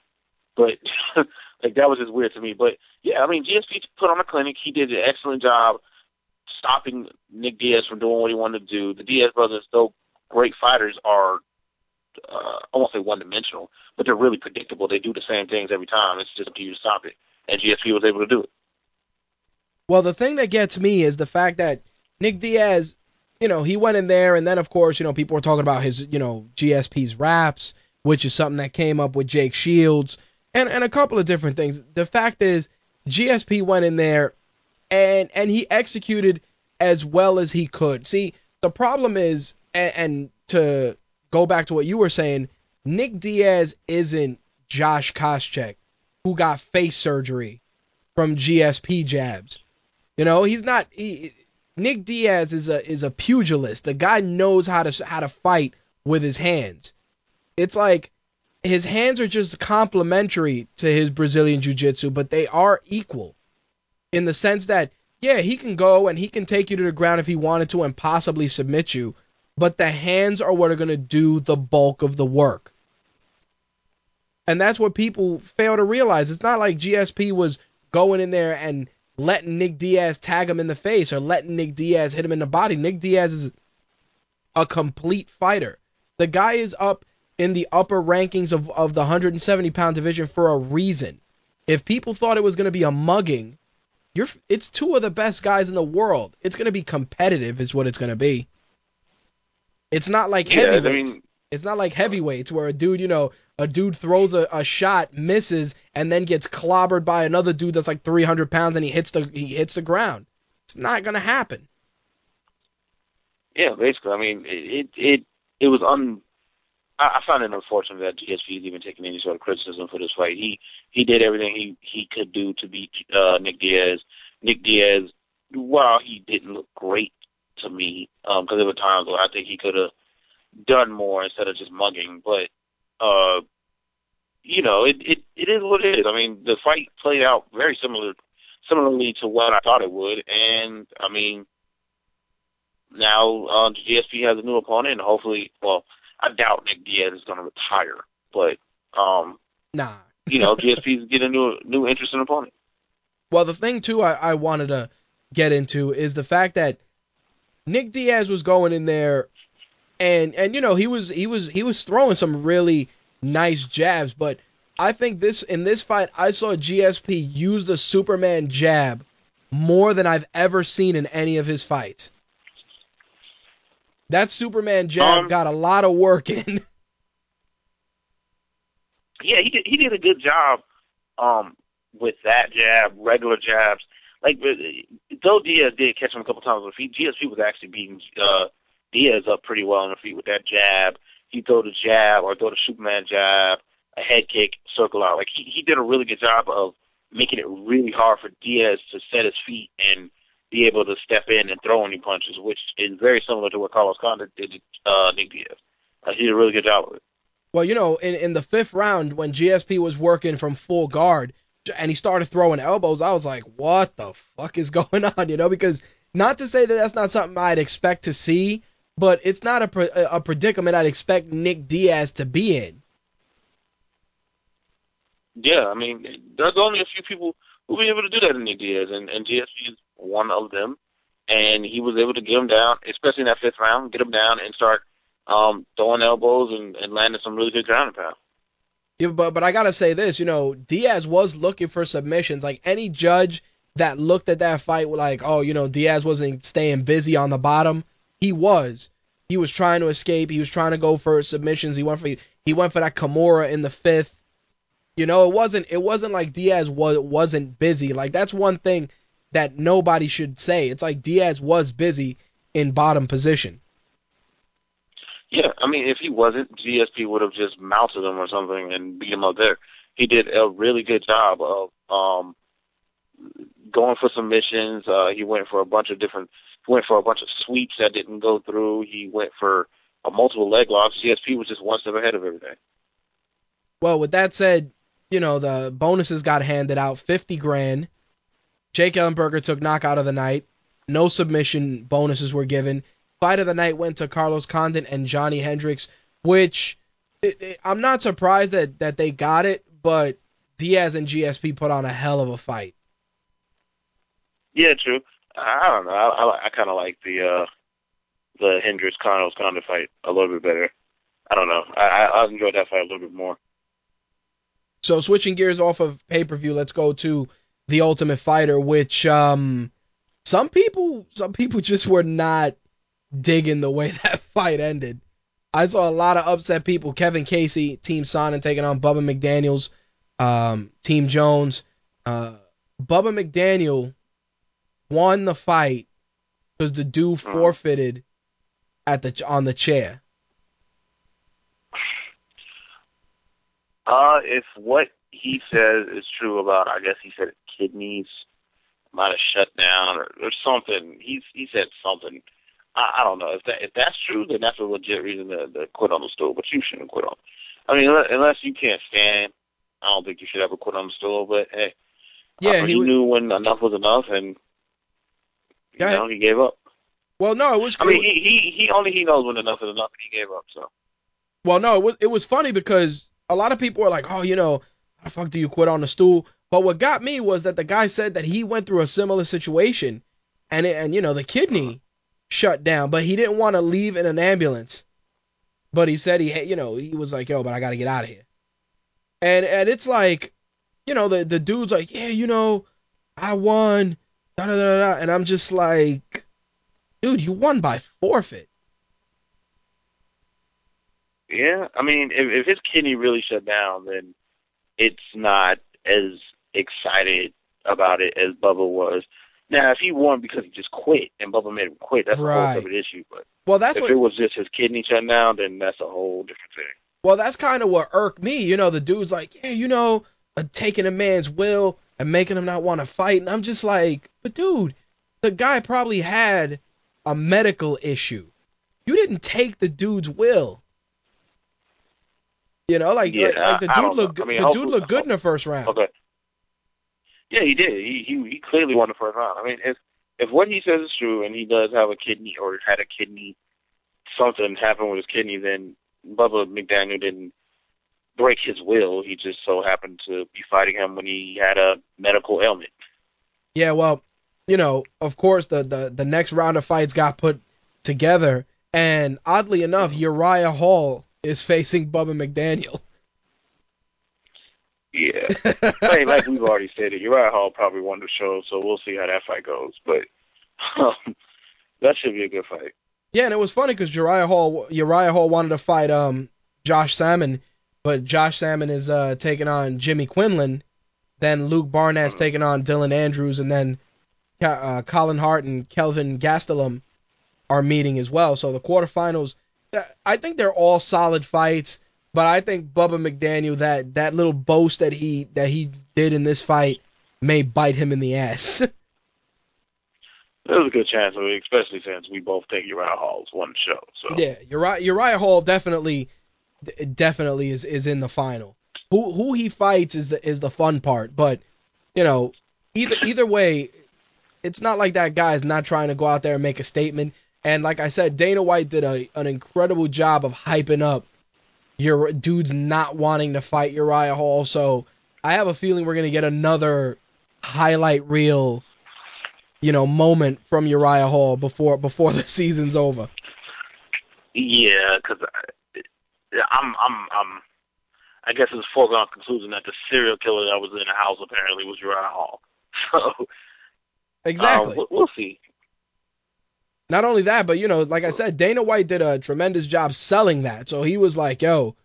But like that was just weird to me. But yeah, I mean, GSP put on a clinic. He did an excellent job stopping Nick Diaz from doing what he wanted to do. The Diaz brothers, though great fighters, are uh, I won't say one dimensional, but they're really predictable. They do the same things every time. It's just up to you to stop it. And GSP was able to do it. Well, the thing that gets me is the fact that Nick Diaz, you know, he went in there, and then of course, you know, people were talking about his, you know, GSP's raps, which is something that came up with Jake Shields, and and a couple of different things. The fact is, GSP went in there, and and he executed as well as he could. See, the problem is, and, and to go back to what you were saying, Nick Diaz isn't Josh Koscheck, who got face surgery from GSP jabs. You know, he's not. He, Nick Diaz is a is a pugilist. The guy knows how to how to fight with his hands. It's like his hands are just complementary to his Brazilian jiu-jitsu, but they are equal in the sense that yeah, he can go and he can take you to the ground if he wanted to and possibly submit you, but the hands are what are going to do the bulk of the work. And that's what people fail to realize. It's not like GSP was going in there and letting Nick Diaz tag him in the face or letting Nick Diaz hit him in the body. Nick Diaz is a complete fighter. The guy is up in the upper rankings of, of the 170 pound division for a reason. If people thought it was going to be a mugging, you're it's two of the best guys in the world. It's going to be competitive, is what it's going to be. It's not like Yeah, I heavyweights. mean- it's not like heavyweights where a dude, you know, a dude throws a, a shot, misses, and then gets clobbered by another dude that's like 300 pounds and he hits the he hits the ground. It's not going to happen. Yeah, basically. I mean, it it it was un. I, I find it unfortunate that GSP is even taking any sort of criticism for this fight. He he did everything he he could do to beat uh, Nick Diaz. Nick Diaz, while he didn't look great to me, because there were times where I think he could have done more instead of just mugging. But uh, you know, it it it is what it is. I mean, the fight played out very similar similarly to what I thought it would, and I mean now uh, GSP has a new opponent, and hopefully, well, I doubt Nick Diaz is going to retire, but um, Nah. you know, GSP's getting a new new interesting opponent. Well, the thing too I, I wanted to get into is the fact that Nick Diaz was going in there, and and you know he was he was he was throwing some really nice jabs, but I think this in this fight I saw GSP use the Superman jab more than I've ever seen in any of his fights. That Superman jab Um, got a lot of work in. Yeah, he did. He did a good job um, with that jab, regular jabs. Like though Diaz did catch him a couple times with feet, GSP was actually beating uh, Diaz up pretty well on the feet with that jab. He throw the jab or throw the Superman jab, a head kick, circle out. Like he he did a really good job of making it really hard for Diaz to set his feet and be able to step in and throw any punches, which is very similar to what Carlos Condit did to uh, Nick Diaz. Uh, he did a really good job of it. Well, you know, in, in the fifth round when GSP was working from full guard and he started throwing elbows, I was like, what the fuck is going on? You know, because not to say that that's not something I'd expect to see, but it's not a, pre- a predicament I'd expect Nick Diaz to be in. Yeah, I mean, there's only a few people who will be able to do that in Nick Diaz, and, and GSP is one of them. And he was able to get him down, especially in that fifth round, get him down and start um, throwing elbows and, and landing some really good ground and pound. Yeah, but but I gotta say this, you know, Diaz was looking for submissions. Like any judge that looked at that fight, like, oh, you know, Diaz wasn't staying busy on the bottom. He was. He was trying to escape. He was trying to go for submissions. He went for he went for that Kimura in the fifth. You know, it wasn't it wasn't like Diaz was wasn't busy. Like that's one thing that nobody should say. It's like Diaz was busy in bottom position. Yeah, I mean, if he wasn't, GSP would have just mounted him or something and beat him up there. He did a really good job of um, going for submissions. Uh, he went for a bunch of different, went for a bunch of sweeps that didn't go through. He went for a multiple leg locks. GSP was just one step ahead of everything. Well, with that said, you know the bonuses got handed out, fifty grand. Jake Ellenberger took knockout of the night. No submission bonuses were given. Fight of the night went to Carlos Condit and Johnny Hendricks, which it, it, I'm not surprised that that they got it, but Diaz and GSP put on a hell of a fight. Yeah, true. I don't know. I, I, I kind of like the uh, the Hendricks Carlos Condit fight a little bit better. I don't know. I, I I enjoyed that fight a little bit more. So switching gears off of pay per view, let's go to the Ultimate Fighter, which um some people some people just were not digging the way that fight ended. I saw a lot of upset people. Kevin Casey, Team Sonnen taking on Bubba McDaniels, um, Team Jones. Uh, Bubba McDaniel won the fight because the dude forfeited at the on the chair. Uh, if what he says is true about, I guess he said kidneys might have shut down or, or something. He's he said something. I, I don't know if that if that's true, then that's a legit reason to, to quit on the stool. But you shouldn't quit on. I mean, unless, unless you can't stand, I don't think you should ever quit on the stool. But hey, Yeah, uh, he he, wa- knew when enough was enough, and you Go ahead. he gave up. Well, no, it was. I mean, he he he only he knows when enough is enough, and he gave up. So Well, no, it was it was funny because a lot of people were like, "Oh, you know, how the fuck do you quit on the stool?" But what got me was that the guy said that he went through a similar situation, and it, and you know the kidney uh-huh. shut down, but he didn't want to leave in an ambulance. But he said he, you know, he was like, "Yo, but I got to get out of here." And and it's like, you know, the the dude's like, "Yeah, you know, I won." Da, da, da, da. And I'm just like, dude, you won by forfeit. yeah, I mean, if if his kidney really shut down, then it's not as excited about it as Bubba was. Now, if he won because he just quit and Bubba made him quit, that's a whole separate issue. But Well, that's if what it was just his kidney shutting down, then that's a whole different thing. Well, that's kind of what irked me. You know, the dude's like, yeah, you know, uh, taking a man's will and making him not want to fight. And I'm just like, but dude, the guy probably had a medical issue. You didn't take the dude's will. You know, like, Yeah, like, like the dude looked I mean, the dude looked good in the first round. Okay. Yeah, he did. He he he clearly won the first round. I mean, if if what he says is true and he does have a kidney or had a kidney something happen with his kidney, then Bubba McDaniel didn't break his will. He just so happened to be fighting him when he had a medical ailment. Yeah, well, you know, of course the, the the next round of fights got put together. And oddly enough, Uriah Hall is facing Bubba McDaniel. Yeah, like, like we've already said, it Uriah Hall probably won the show, so we'll see how that fight goes. But um, that should be a good fight. Yeah, and it was funny because Uriah Hall Uriah Hall wanted to fight um Josh Samman, but Josh Samman is uh taking on Jimmy Quinlan. Then Luke Barnatt's taking on Dylan Andrews, and then uh, Collin Hart and Kelvin Gastelum are meeting as well. So the quarterfinals, I think they're all solid fights. But I think Bubba McDaniel that that little boast that he that he did in this fight may bite him in the ass. There's a good chance of it, especially since we both think Uriah Hall's one show. So yeah, Uriah, Uriah Hall definitely definitely is is in the final. Who who he fights is the is the fun part, but you know either either way, it's not like that guy's not trying to go out there and make a statement. And like I said, Dana White did a an incredible job of hyping up your dudes not wanting to fight Uriah Hall. So I have a feeling we're gonna get another highlight reel, you know, moment from Uriah Hall before before the season's over. Yeah, because I'm I'm I'm I guess it's a foregone conclusion that the serial killer that was in the house apparently was Uriah Hall. So exactly, um, we'll see. Not only that, but you know, like I said, Dana White did a tremendous job selling that. So he was like, "Yo,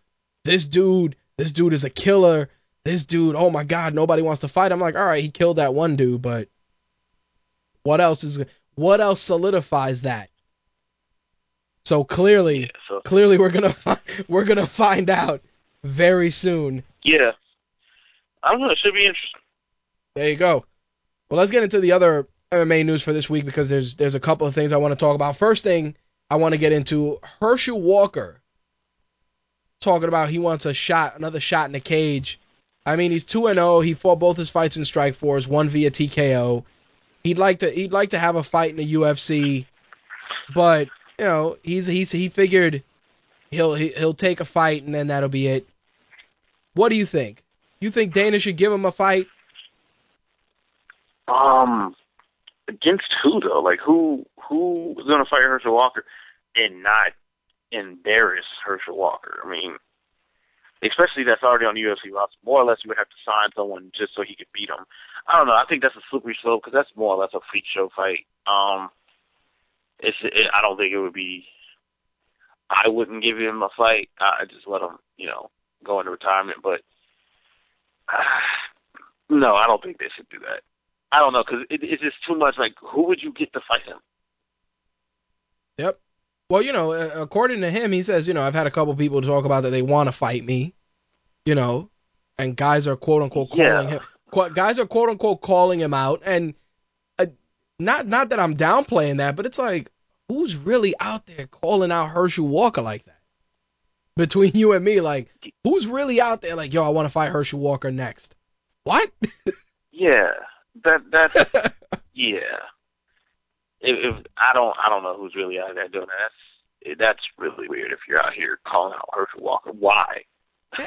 this dude, this dude is a killer. This dude, oh my god, nobody wants to fight." I'm like, "All right, he killed that one dude, but what else is what else solidifies that?" So clearly, yeah, so. clearly we're gonna we're gonna find out very soon. Yeah, I don't know. It should be interesting. There you go. Well, let's get into the other MMA news for this week because there's there's a couple of things I want to talk about. First thing I want to get into Herschel Walker talking about he wants a shot, another shot in the cage. I mean, he's 2 and 0. He fought both his fights in strike Strikeforce, one via TKO. He'd like to he'd like to have a fight in the UFC, but you know, he's he's he figured he'll he'll take a fight and then that'll be it. What do you think? You think Dana should give him a fight? Um, against who though? Like who who is going to fight Herschel Walker and not embarrass Herschel Walker? I mean, especially that's already on UFC roster. More or less, you would have to sign someone just so he could beat him. I don't know. I think that's a slippery slope because that's more or less a freak show fight. Um, it's it, I don't think it would be. I wouldn't give him a fight. I just let him, you know, go into retirement. But uh, no, I don't think they should do that. I don't know because it, it's just too much. Like, who would you get to fight him? Yep. Well, you know, according to him, he says, you know, I've had a couple people talk about that they want to fight me, you know, and guys are quote unquote calling yeah. him. Guys are quote unquote calling him out, and uh, not not that I'm downplaying that, but it's like, who's really out there calling out Herschel Walker like that? Between you and me, like, who's really out there like, yo, I want to fight Herschel Walker next? What? yeah, that that's yeah. If, if I don't I don't know who's really out there doing that. That's that's really weird. If you're out here calling out Herschel Walker, why?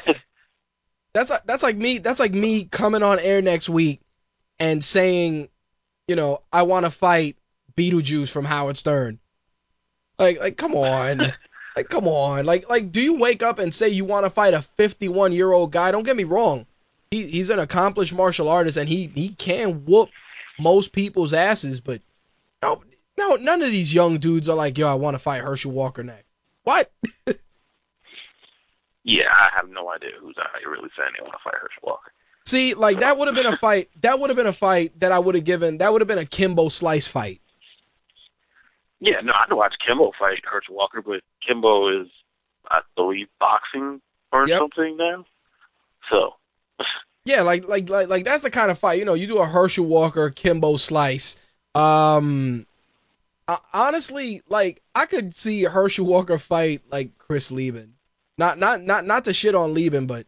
that's like, that's like me. That's like me coming on air next week and saying, you know, I want to fight Beetlejuice from Howard Stern. Like like come on. like come on. Like like do you wake up and say you want to fight a 51 year old guy? Don't get me wrong he, he's an accomplished martial artist and he, he can whoop most people's asses, but no, no, none of these young dudes are like, yo, I want to fight Herschel Walker next. What? yeah, I have no idea who's out here really saying they want to fight Herschel Walker. See, like that would have been a fight. That would have been a fight that I would have given. That would have been a Kimbo Slice fight. Yeah, no, I'd watch Kimbo fight Herschel Walker, but Kimbo is, I believe, boxing or yep. something now. So yeah, like like like like that's the kind of fight. You know, you do a Herschel Walker Kimbo Slice. Um, I, honestly, like I could see Herschel Walker fight like Chris Leben. Not not not not to shit on Leben, but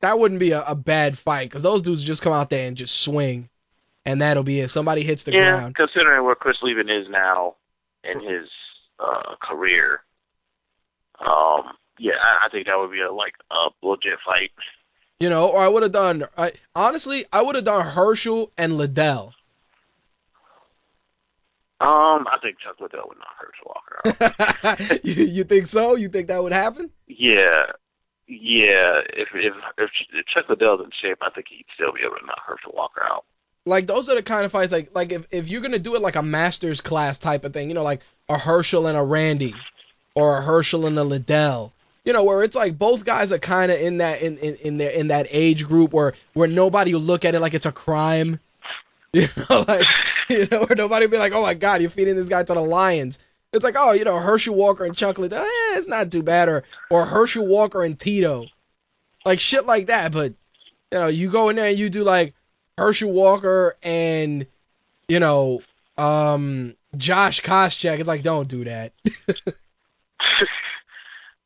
that wouldn't be a, a bad fight because those dudes just come out there and just swing, and that'll be it. Somebody hits the yeah, ground. considering where Chris Leben is now in his uh, career, um, yeah, I, I think that would be a like a legit fight. You know, or I would have done. I, honestly, I would have done Herschel and Liddell. Um, I think Chuck Liddell would knock Herschel Walker out. you, you think so? You think that would happen? yeah, yeah. If if if, if Chuck Liddell's in shape, I think he'd still be able to knock Herschel Walker out. Like those are the kind of fights like like if, if you're gonna do it like a masters class type of thing, you know, like a Herschel and a Randy, or a Herschel and a Liddell, you know, where it's like both guys are kind of in that in in in, their, in that age group where where nobody will look at it like it's a crime, you know, like you know, where nobody will be like, oh my god, you're feeding this guy to the lions. It's like, oh, you know, Herschel Walker and Chuck Liddell, eh, it's not too bad, or or Herschel Walker and Tito, like shit like that. But you know, you go in there and you do like Herschel Walker and you know, um, Josh Koscheck. It's like, don't do that.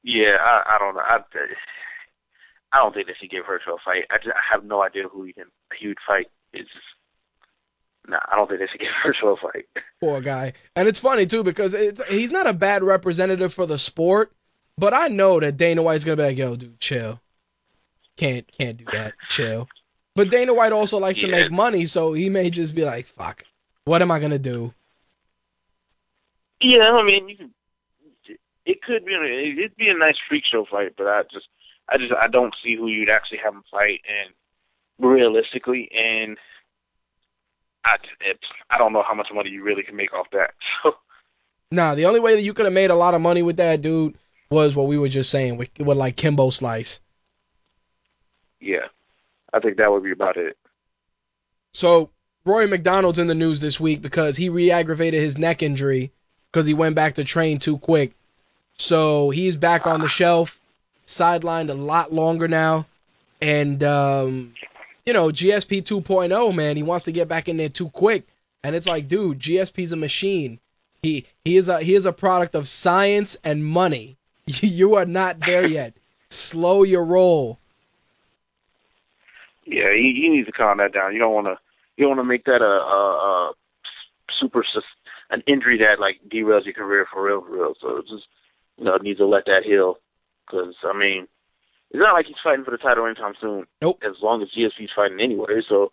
yeah, I, I don't know. I, I don't think they should give Herschel a fight. I, just, I have no idea who he can he would fight. It's just nah. I don't think they should give Herschel a fight. Poor guy. And it's funny too because it's, he's not a bad representative for the sport, but I know that Dana White's gonna be like, yo, dude, chill. Can't can't do that. Chill. But Dana White also likes to make money, so he may just be like, fuck. What am I gonna do? Yeah, I mean, you could, it could be it'd be a nice freak show fight, but I just I just I don't see who you'd actually have him fight and realistically and I it, I don't know how much money you really can make off that. So Nah, the only way that you could have made a lot of money with that dude was what we were just saying with, with like Kimbo Slice. yeah, I think that would be about it. So Rory MacDonald's in the news this week because he re-aggravated his neck injury because he went back to train too quick. So he's back on the shelf, sidelined a lot longer now, and um, you know GSP 2.0 man, he wants to get back in there too quick, and it's like, dude, GSP's a machine. He he is a he is a product of science and money. You are not there yet. Slow your roll. Yeah, he, needs to calm that down. You don't want to you don't want to make that a, a, a super an injury that like derails your career for real, for real. So just you know needs to let that heal because I mean it's not like he's fighting for the title anytime soon. Nope. As long as GSP's fighting anyway, so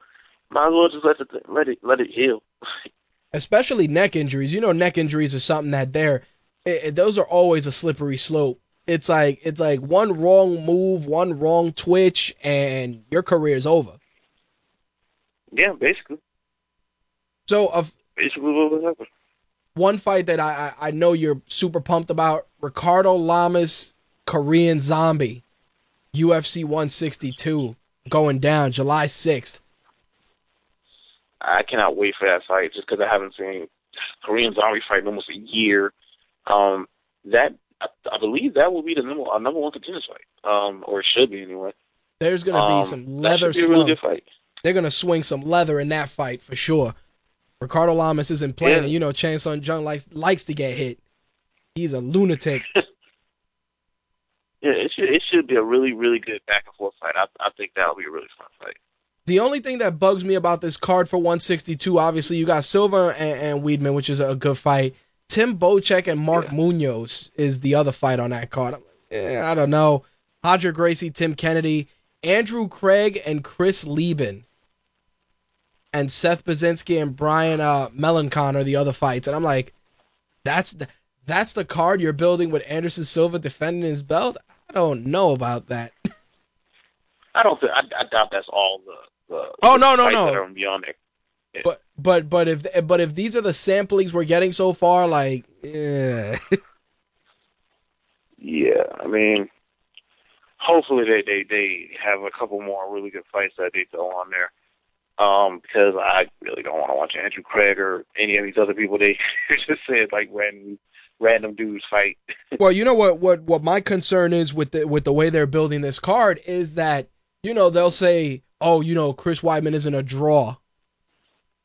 might as well just let it let it let it heal. especially neck injuries. You know, neck injuries are something that they're it, it- those are always a slippery slope. It's like it's like one wrong move, one wrong twitch, and your career is over. yeah, basically, So, of basically what was happening. one fight that I I know you're super pumped about, Ricardo Lamas, Korean Zombie, UFC 162, going down July 6th. I cannot wait for that fight just because I haven't seen Korean Zombie fight in almost a year. Um, that I, I believe that will be the number number one contender fight, um, or it should be anyway. There's gonna Um, be some leather should be a really good fight. they're gonna swing some leather in that fight for sure. Ricardo Lamas isn't playing, Yeah. and you know Sung Jung likes likes to get hit. He's a lunatic. Yeah, it should it should be a really really good back and forth fight. I I think that'll be a really fun fight. The only thing that bugs me about this card for 162, obviously you got Silva and, and Weidman, which is a good fight. Tim Boetsch and Mark Yeah. Munoz is the other fight on that card. Eh, I don't know. Roger Gracie, Tim Kennedy, Andrew Craig, and Chris Leben. And Seth Baczynski and Brian uh, Melancon are the other fights. And I'm like, that's the, that's the card you're building with Anderson Silva defending his belt? I don't know about that. I don't think I, I doubt that's all the the Oh, the no, no, no. that are gonna be. But but but if but if these are the samplings we're getting so far, like, eh. Yeah, I mean, hopefully they they they have a couple more really good fights that they throw on there. Um, because I really don't want to watch Andrew Craig or any of these other people. They just said like random random dudes fight. well, you know what what what my concern is with the with the way they're building this card is that you know they'll say, oh, you know, Chris Weidman isn't a draw.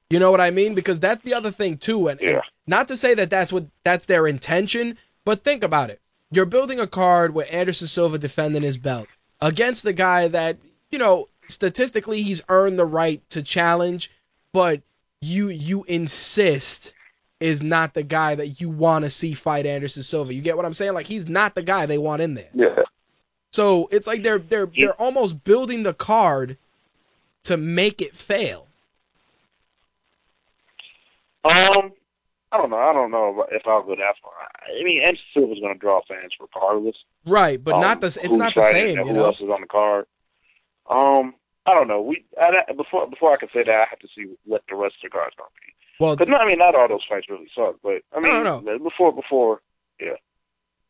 You know what I mean? Because that's the other thing too, and, and not to say that that's what that's their intention, but think about it. You're building a card with Anderson Silva defending his belt against the guy that you know statistically he's earned the right to challenge, but you you insist is not the guy that you want to see fight Anderson Silva. You get what I'm saying? Like he's not the guy they want in there. Yeah. So it's like they're they're Yeah. they're almost building the card to make it fail. Um, I don't know. I don't know if I'll go that far. I mean, Anderson Silva's going to draw fans regardless. Right, but um, not the. It's not the same. You who know? else is on the card? Um, I don't know. We I, before before I can say that, I have to see what the rest of the cards going to be. Well, because I mean, not all those fights really suck, but I mean, no, no. before before, yeah.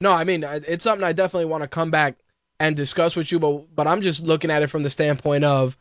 No, I mean, it's something I definitely want to come back and discuss with you, but but I'm just looking at it from the standpoint of,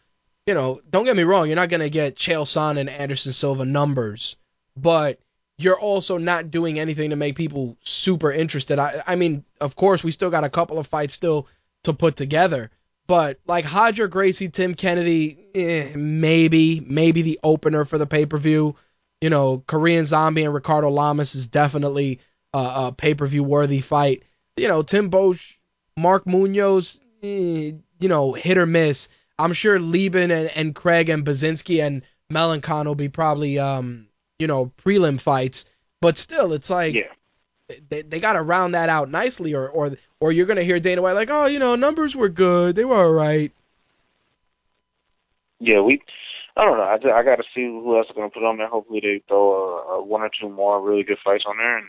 you know, don't get me wrong, you're not gonna get Chael Sonnen and Anderson Silva numbers, but you're also not doing anything to make people super interested. I I mean, of course, we still got a couple of fights still to put together, but like Roger Gracie, Tim Kennedy, eh, maybe maybe the opener for the pay per view. You know, Korean Zombie and Ricardo Lamas is definitely a, a pay per view worthy fight. You know, Tim Boetsch, Mark Munoz, eh, you know, hit or miss. I'm sure Leben and, and Craig and Baczynski and Melancon will be probably um you know prelim fights, but still, it's like yeah they, they got to round that out nicely, or or or you're gonna hear Dana White like, oh, you know, numbers were good, they were all right. Yeah, we. I don't know. I, I got to see who else is going to put on there. Hopefully, they throw a, one or two more really good fights on there, and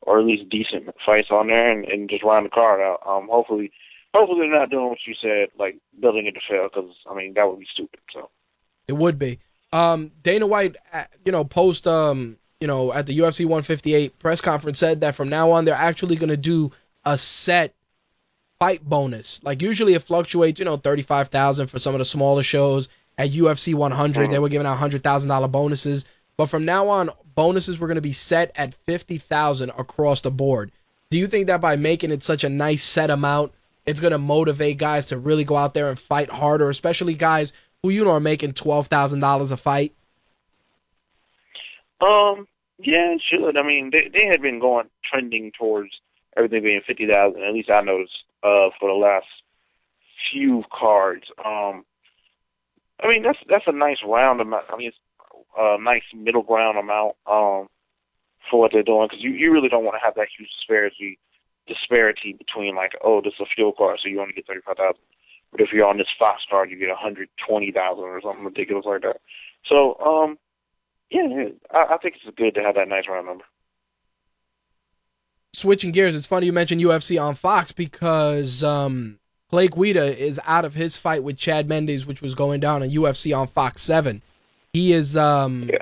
or at least decent fights on there, and, and just round the card out. Um, hopefully, hopefully they're not doing what you said, like building it to fail, because I mean that would be stupid. So it would be. Um, Dana White, uh, you know, post um you know, at the UFC 158 press conference said that from now on they're actually going to do a set fight bonus. Like usually it fluctuates, you know, 35,000 for some of the smaller shows. At UFC 100 they were giving out $100,000 bonuses, but from now on bonuses were going to be set at 50,000 across the board. Do you think that by making it such a nice set amount, it's going to motivate guys to really go out there and fight harder, especially guys who you know are making $12,000 a fight? Um, yeah, it should. I mean, they they had been going trending towards everything being fifty thousand. At least I noticed uh, for the last few cards. Um, I mean, that's that's a nice round amount. I mean, it's a nice middle ground amount um, for what they're doing because you you really don't want to have that huge disparity disparity between like, oh, this is a fuel card, so you only get thirty five thousand. But if you're on this Fox card, you get a hundred twenty thousand or something ridiculous like that. So, um, yeah, I, I think it's good to have that nice round number. Switching gears, it's funny you mentioned UFC on Fox because um, Clay Guida is out of his fight with Chad Mendes, which was going down on UFC on Fox 7. He is, um, yeah.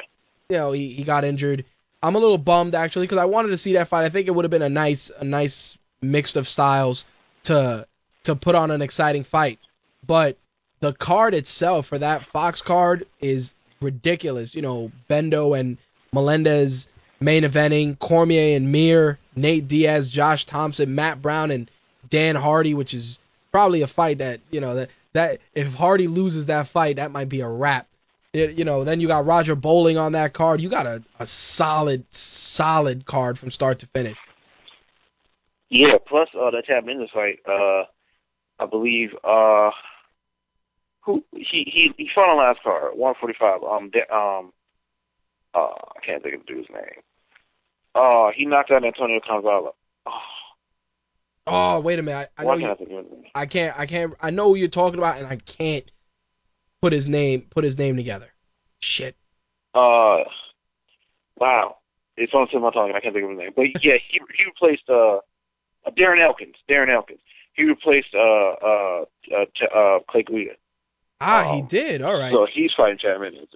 you know, he, he got injured. I'm a little bummed actually because I wanted to see that fight. I think it would have been a nice, a nice mix of styles to to put on an exciting fight. But the card itself for that Fox card is ridiculous. You know, Bendo and Melendez main eventing, Cormier and Mir, Nate Diaz, Josh Thomson, Matt Brown, and Dan Hardy, which is probably a fight that you know that that if Hardy loses that fight, that might be a wrap. It, you know, then you got Roger Bowling on that card. You got a, a solid, solid card from start to finish. Yeah, plus uh, that Chad Mendes fight, uh, I believe uh, who he he he fought on last card, one forty five. Um, de, um, uh, I can't think of the dude's name. Uh, he knocked out Antonio Gonzalez. Oh. Oh, wait a minute. I, I know you, I can't. I can't. I know who you're talking about, and I can't put his name put his name together. Shit. Uh, wow. It's on the tip of my tongue, and I can't think of his name. But yeah, he he replaced uh, Darren Elkins. Darren Elkins. He replaced uh uh uh, uh Clay Guida. Ah, um, he did. All right. So he's fighting Chad Mendes.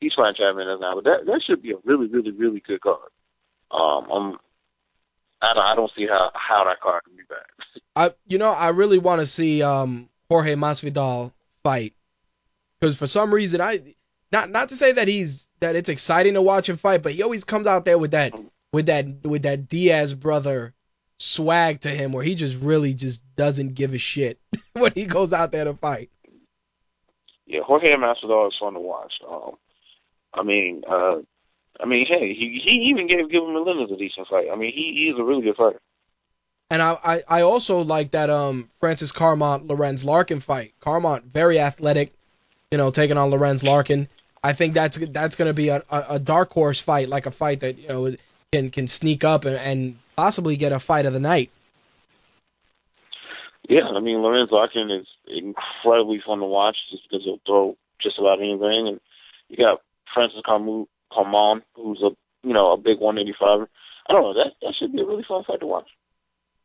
He's fighting Chad Mendes now, but that that should be a really, really, really good card. Um, I'm, I don't, I don't see how how that card can be bad. I, you know, I really want to see um Jorge Masvidal fight because for some reason I, not not to say that he's that it's exciting to watch him fight, but he always comes out there with that with that with that Diaz brother swag to him where he just really just doesn't give a shit when he goes out there to fight yeah, Jorge Masvidal is fun to watch. Um, I mean, uh, I mean, hey, he he even gave Gilbert Melendez a decent fight. I mean, he he's a really good fighter. And I, I, I also like that um Francis Carmont Lorenz Larkin fight. Carmont very athletic, you know, taking on Lorenz Larkin. I think that's that's going to be a, a, a dark horse fight, like a fight that you know can can sneak up and, and possibly get a fight of the night. Yeah, I mean Lorenz Larkin is incredibly fun to watch just because he'll throw just about anything, and you got Francis Carmon, who's a you know, a big 185. I don't know. That that should be a really fun fight to watch.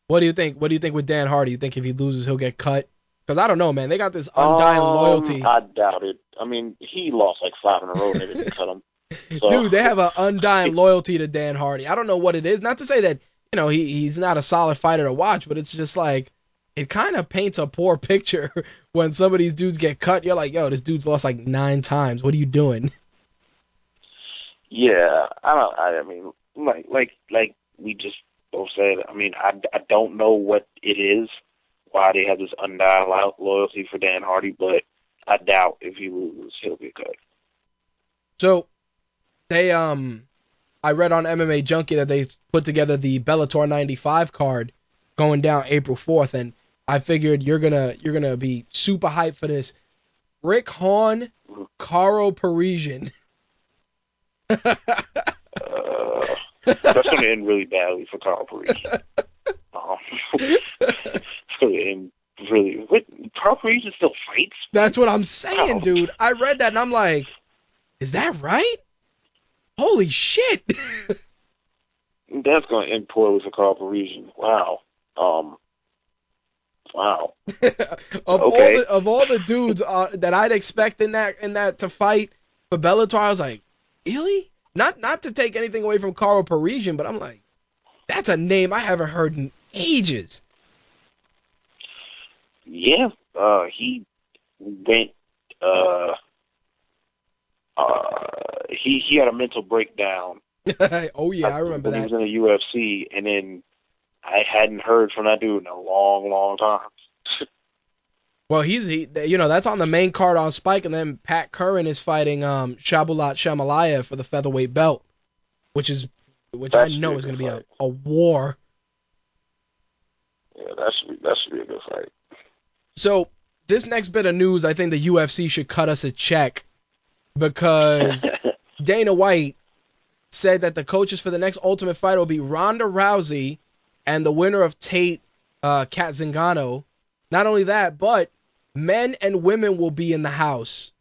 What do you think? What do you think with Dan Hardy? You think if he loses, he'll get cut? Because I don't know, man. They got this undying um, loyalty. I doubt it. I mean, he lost like five in a row and they didn't cut him. So. Dude, they have an undying loyalty to Dan Hardy. I don't know what it is. Not to say that you know he he's not a solid fighter to watch, but it's just like it kind of paints a poor picture when some of these dudes get cut. You're like, yo, this dude's lost like nine times. What are you doing? Yeah, I don't. I, mean, like like like we just both said. I mean, I I don't know what it is why they have this undying lo- loyalty for Dan Hardy, but I doubt if he loses, he'll be cut. So they um I read on MMA Junkie that they put together the Bellator 95 card going down April 4th and I figured you're going to you're to be super hyped for this. Rick Hawn, Karo Parisyan. Uh, that's going to end really badly for Carl Parisyan. Um, it's going to end really. What, Carl Parisyan still fights? That's what I'm saying, Oh. dude. I read that and I'm like, is that right? Holy shit. That's going to end poorly for Carl Parisyan. Wow. Um. Wow. of all Okay. the of all the dudes uh, that I'd expect in that in that to fight for Bellator, I was like, really? Not not to take anything away from Carl Parisyan, but I'm like, that's a name I haven't heard in ages. Yeah. Uh. He went. Uh. Uh. He he had a mental breakdown oh yeah, I remember when that. he was in the UFC, and then I hadn't heard from that dude in a long, long time. Well, he's he, you know, that's on the main card on Spike, and then Pat Curran is fighting um Shahbulat Shamhalaev for the featherweight belt, which is which I That should know is going to be a, a war. Yeah, that should be that should be a good fight. So this next bit of news, I think the UFC should cut us a check because Dana White said that the coaches for the next Ultimate Fight will be Ronda Rousey and the winner of Tate uh, Cat Zingano. Not only that, but men and women will be in the house.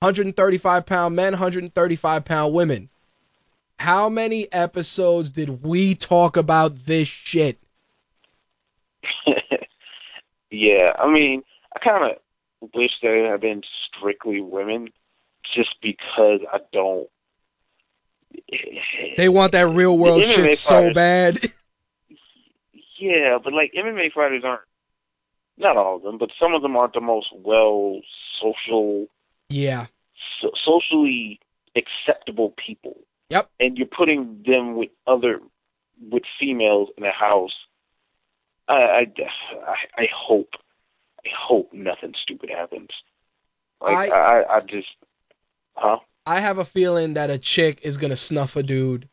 135 pound men, 135 pound women. How many episodes did we talk about this shit? yeah, I mean, I kind of wish there had been strictly women, just because I don't. They want that real world shit so bad. Yeah, but like MMA fighters aren't. Not all of them, but some of them aren't the most well social, yeah. so, socially acceptable people. Yep. And you're putting them with other, with females in a house. I, I, I, hope, I hope nothing stupid happens. Like I- I, I, just, huh? I have a feeling that a chick is gonna snuff a dude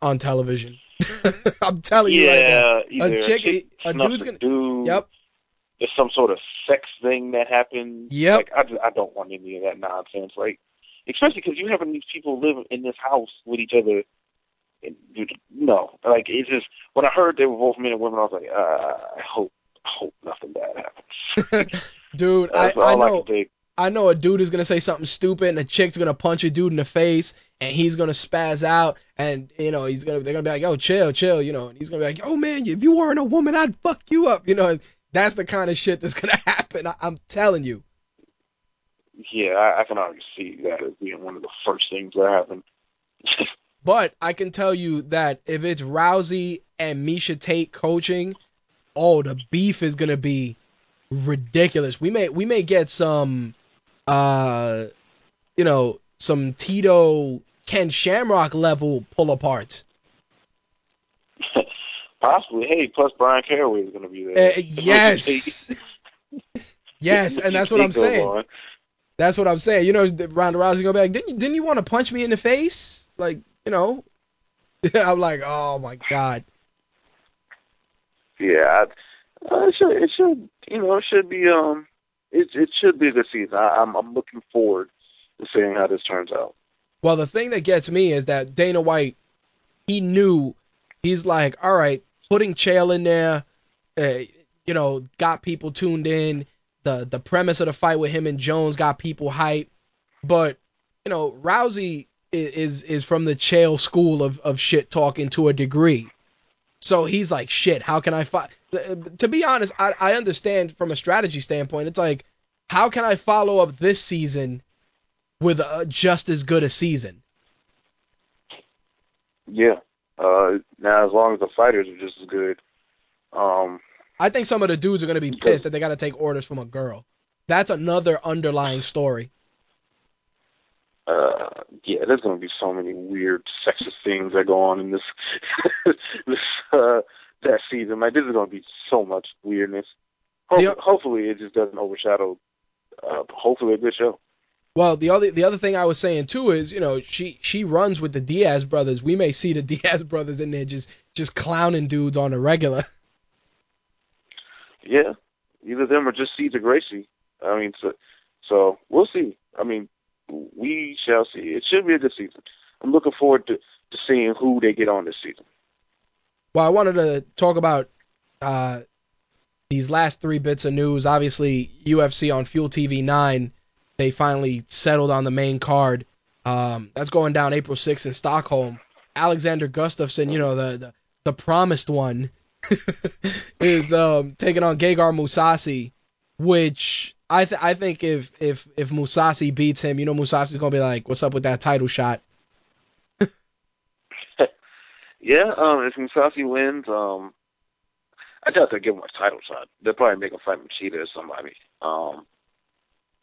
on television. I'm telling you right now. yeah, either A chick- a dude's gonna- dude. Yep. There's some sort of sex thing that happens. Yeah, Like I, just- I don't want any of that nonsense. Like, especially because you having these people live in this house with each other. And, dude, no, like it's just when I heard they were both men and women, I was like, uh, I hope, I hope nothing bad happens. Dude, I, I all I, know. I know a dude is gonna say something stupid and a chick's gonna punch a dude in the face and he's gonna spaz out and you know he's gonna they're gonna be like, "Oh, chill, chill, you know, and he's gonna be like, "Oh man, if you weren't a woman, I'd fuck you up, you know. That's the kind of shit that's gonna happen. I, I'm telling you. Yeah, I, I can already see that as being one of the first things that happen. But I can tell you that if it's Rousey and Miesha Tate coaching, oh, the beef is gonna be ridiculous. We may we may get some, uh, you know, some Tito Ken Shamrock level pull aparts. Possibly. Hey, plus Bryan Caraway is going to be there. Uh, yes, yes, and that's what I'm saying. on. That's what I'm saying. You know, Ronda Rousey be like, didn't you, didn't you want to punch me in the face? Like, you know, I'm like, oh my god. Yeah, uh, it should. It should. You know, it should be. Um, it it should be a good season. I, I'm I'm looking forward to seeing how this turns out. Well, the thing that gets me is that Dana White, he knew, he's like, all right, putting Chael in there, uh, you know, got people tuned in. The the premise of the fight with him and Jones got people hyped. But you know, Rousey is is from the Chael school of of shit talking to a degree. So he's like, shit, how can I fight? To be honest, I, I understand from a strategy standpoint. It's like, how can I follow up this season with a, just as good a season? Yeah. Uh, now, as long as the fighters are just as good, um, I think some of the dudes are gonna be pissed that they got to take orders from a girl. That's another underlying story. Uh, yeah, there's gonna be so many weird sexist things that go on in this this uh that season. Like this is gonna be so much weirdness. Ho- The- hopefully, it just doesn't overshadow. Uh, hopefully, a good show. Well, the other the other thing I was saying too is, you know, she she runs with the Diaz brothers. We may see the Diaz brothers in there just just clowning dudes on a regular. Yeah, either them or just Cesar Gracie. I mean, so so we'll see. I mean, we shall see. It should be a good season. I'm looking forward to to seeing who they get on this season. Well, I wanted to talk about uh, these last three bits of news. Obviously, UFC on Fuel TV 9, they finally settled on the main card. Um, that's going down April 6th in Stockholm. Alexander Gustafsson, you know, the, the, the promised one, is um, taking on Gegard Mousasi, which I th- I think if if if Mousasi beats him, you know Mousasi's gonna be like, "What's up with that title shot?" Yeah, um, if Mousasi wins, um, I doubt they'll give him a title shot. They'll probably make him fight Machida or somebody. Um,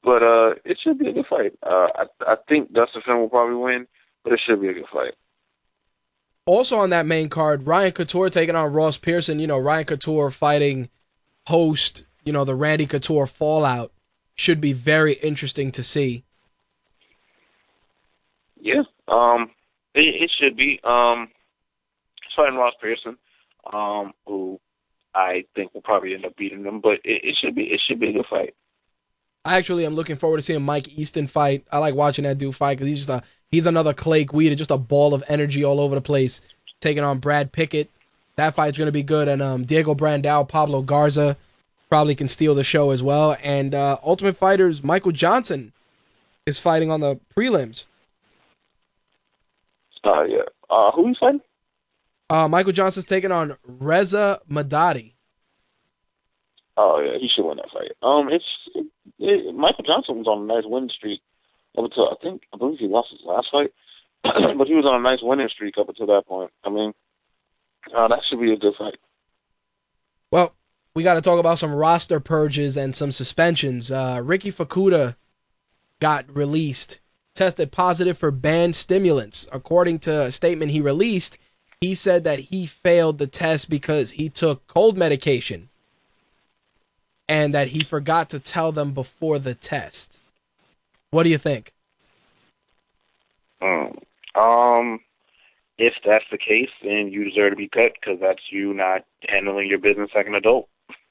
but uh, it should be a good fight. Uh, I I think Gustafsson will probably win, but it should be a good fight. Also on that main card, Ryan Couture taking on Ross Pearson. You know, Ryan Couture fighting host, you know, the Randy Couture fallout should be very interesting to see. Yeah, um, it, it should be. Um, fighting Ross Pearson, um, who I think will probably end up beating him, but it, it should be it should be a good fight. I actually am looking forward to seeing Mike Easton fight. I like watching that dude fight because he's just a he's another Clay Guida, just a ball of energy all over the place, taking on Brad Pickett. That fight's gonna be good, and um, Diego Brandao, Pablo Garza probably can steal the show as well. And uh, Ultimate Fighters Michael Johnson is fighting on the prelims. Uh, yeah. Uh, who you fighting? Uh, Michael Johnson's taking on Reza Madadi. Oh yeah, he should win that fight. Um, it's it, Michael Johnson was on a nice winning streak up until I think I believe he lost his last fight, but he was on a nice winning streak up until that point. I mean, uh, that should be a good fight. Well, we got to talk about some roster purges and some suspensions. Uh, Riki Fukuda got released, tested positive for banned stimulants. According to a statement he released, he said that he failed the test because he took cold medication and that he forgot to tell them before the test. What do you think? Mm. Um, if that's the case, then you deserve to be cut because that's you not handling your business like an adult.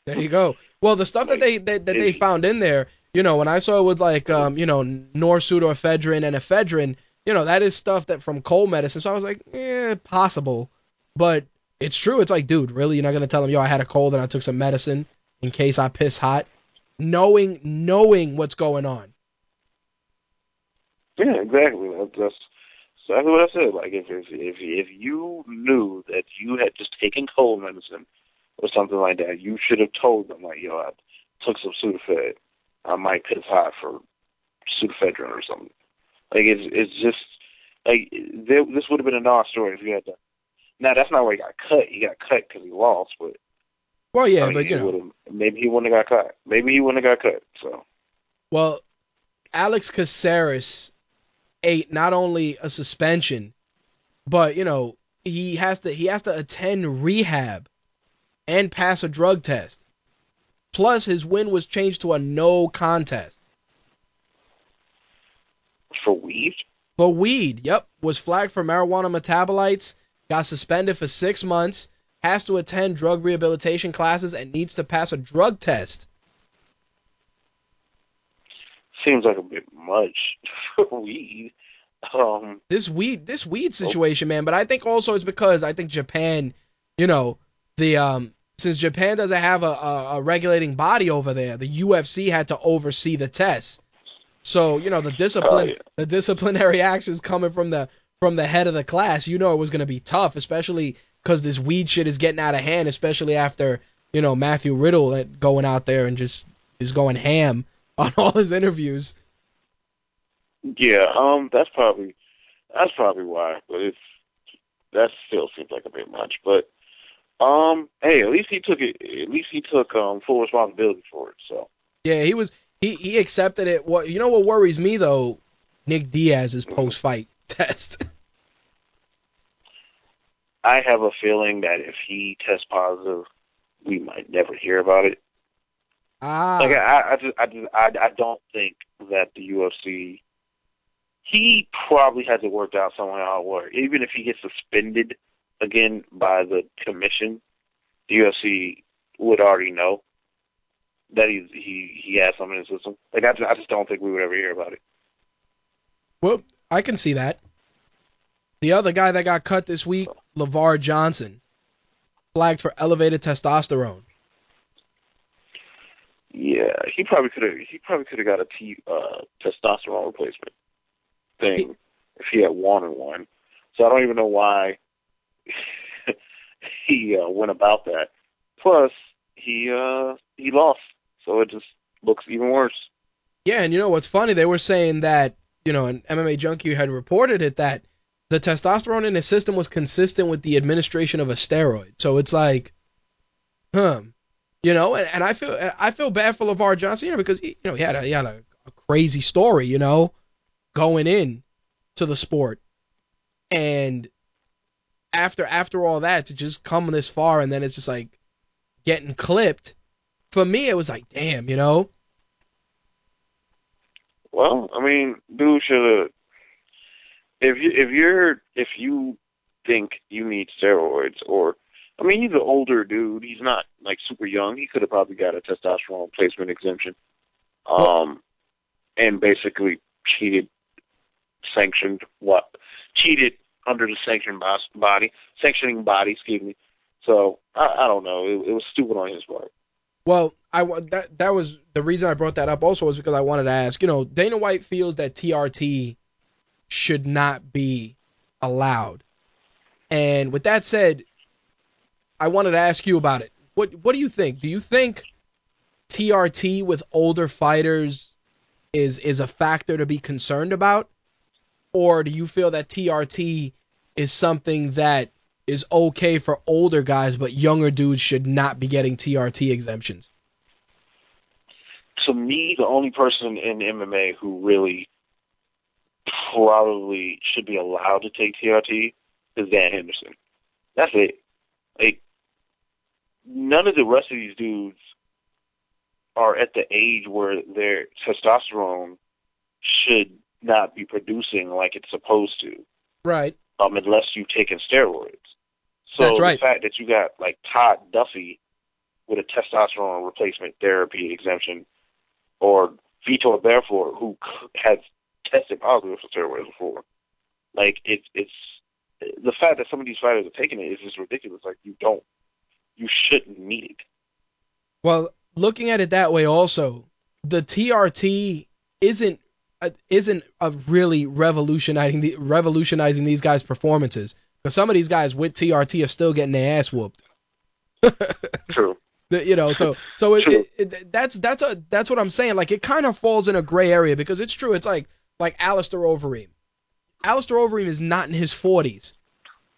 There you go. Well, the stuff that they that, that they found in there, you know, when I saw it with like um, you know, norpseudoephedrine and ephedrine, you know, that is stuff that from cold medicine. So I was like, eh, possible, but it's true. It's like, dude, really, you're not gonna tell them, yo, I had a cold and I took some medicine in case I piss hot, knowing knowing what's going on. Yeah, exactly. That's, exactly what I said. Like if if if if you knew that you had just taken cold medicine or something like that, you should have told them like, yo, I took some Sudafed. I might piss hot for Sudafedrin or something. Like it's it's just like there, this would have been a non-story if you had to. Now that's not why he got cut. He got cut because he lost, but Well, yeah, I mean, but you know, maybe he wouldn't have got cut. Maybe he wouldn't have got cut. So Well, Alex Caceres ate not only a suspension, but you know he has to he has to attend rehab and pass a drug test. Plus, his win was changed to a no contest. for weed, But weed, yep, was flagged for marijuana metabolites, got suspended for six months, has to attend drug rehabilitation classes, and needs to pass a drug test. seems like a bit much for weed. Um, this weed this weed situation, man. But I think also it's because I think Japan, you know, the um since Japan doesn't have a, a, a regulating body over there, the UFC had to oversee the tests. So you know the discipline, Oh, yeah. the disciplinary actions coming from the from the head of the class. You know it was going to be tough, especially because this weed shit is getting out of hand. Especially after you know Matthew Riddle going out there and just is going ham on all his interviews. Yeah, um, that's probably that's probably why. But it's that still seems like a bit much. But um, hey, at least he took it. At least he took um full responsibility for it. So Yeah, he was he he accepted it. What you know what worries me though, Nick Diaz's post fight test. I have a feeling that if he tests positive, we might never hear about it. ah, Like I, I just, I just, I, I don't think that the UFC. He probably has it worked out somehow where even if he gets suspended again by the commission, the UFC would already know that he he he has something in his system. Like I just, I just don't think we would ever hear about it. well, I can see that. The other guy that got cut this week, Lavar Johnson, flagged for elevated testosterone. Yeah, he probably could have. He probably could have got a T uh, testosterone replacement thing if he had wanted one. So I don't even know why he uh, went about that. Plus, he uh, he lost, so it just looks even worse. Yeah, and you know what's funny? They were saying that you know, an MMA junkie had reported it that the testosterone in his system was consistent with the administration of a steroid. So it's like, huh, you know, and, and I feel I feel bad for Lavar Johnson, you know, because he, you know he had a he had a, a crazy story, you know, going in to the sport, and after after all that to just come this far and then it's just like getting clipped. For me, it was like, damn, you know. Well, I mean, dude should have. If you if you're if you think you need steroids, or I mean, he's an older dude. He's not like super young. He could have probably got a testosterone replacement exemption, um, and basically cheated, sanctioned what cheated under the sanctioned body, sanctioning body. Excuse me. So I, I don't know. It, it was stupid on his part. Well, I that that was the reason I brought that up. Also, was because I wanted to ask. You know, Dana White feels that TRT should not be allowed. And with that said, I wanted to ask you about it. What what do you think? Do you think TRT with older fighters is is a factor to be concerned about, or do you feel that TRT is something that is okay for older guys, but younger dudes should not be getting TRT exemptions? to me, the only person in MMA who really probably should be allowed to take TRT is Dan Henderson. That's it. Like, none of the rest of these dudes are at the age where their testosterone should not be producing like it's supposed to, Right. um, unless you've taken steroids. So That's right. the fact that you got like Todd Duffy with a testosterone replacement therapy exemption, or Vitor Belfort who has tested positive for steroids before, like it's it's the fact that some of these fighters are taking it is just ridiculous. Like you don't, you shouldn't need it. Well, looking at it that way, also the TRT isn't uh, isn't a really revolutionizing the, revolutionizing these guys' performances. Because some of these guys with TRT are still getting their ass whooped. True. You know, so so it, it, it, that's that's a that's what I'm saying. Like it kind of falls in a gray area because it's true. It's like like Alistair Overeem. Alistair Overeem is not in his 40s.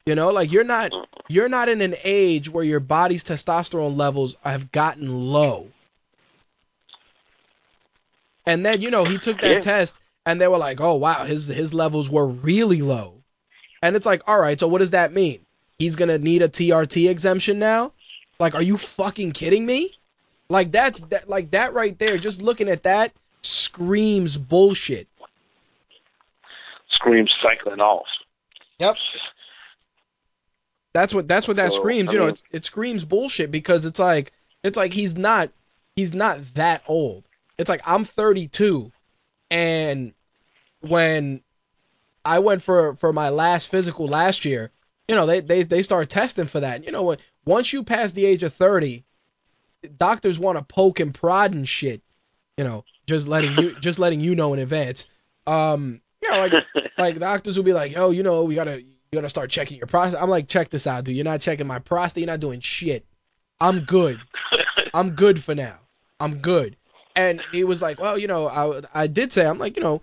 You know, like you're not you're not in an age where your body's testosterone levels have gotten low. And then you know he took that Yeah. test and they were like, oh wow, his his levels were really low. And it's like, all right, so what does that mean? He's gonna need a TRT exemption now? Like, are you fucking kidding me? Like that's that like that right there. Just looking at that screams bullshit. Screams cycling off. Yep. That's what that's what that So, screams. I You know, it, it screams bullshit because it's like it's like he's not he's not that old. It's like I'm 32, and when I went for for my last physical last year, you know, they they they start testing for that. You know what? Once you pass the age of 30, doctors want to poke and prod and shit. You know, just letting you just letting you know in advance. Um, yeah, like like doctors will be like, oh, you know, we gotta you gotta start checking your prostate. I'm like, check this out, dude. You're not checking my prostate. You're not doing shit. I'm good. I'm good for now. I'm good. And he was like, well, you know, I I did say, I'm like, you know,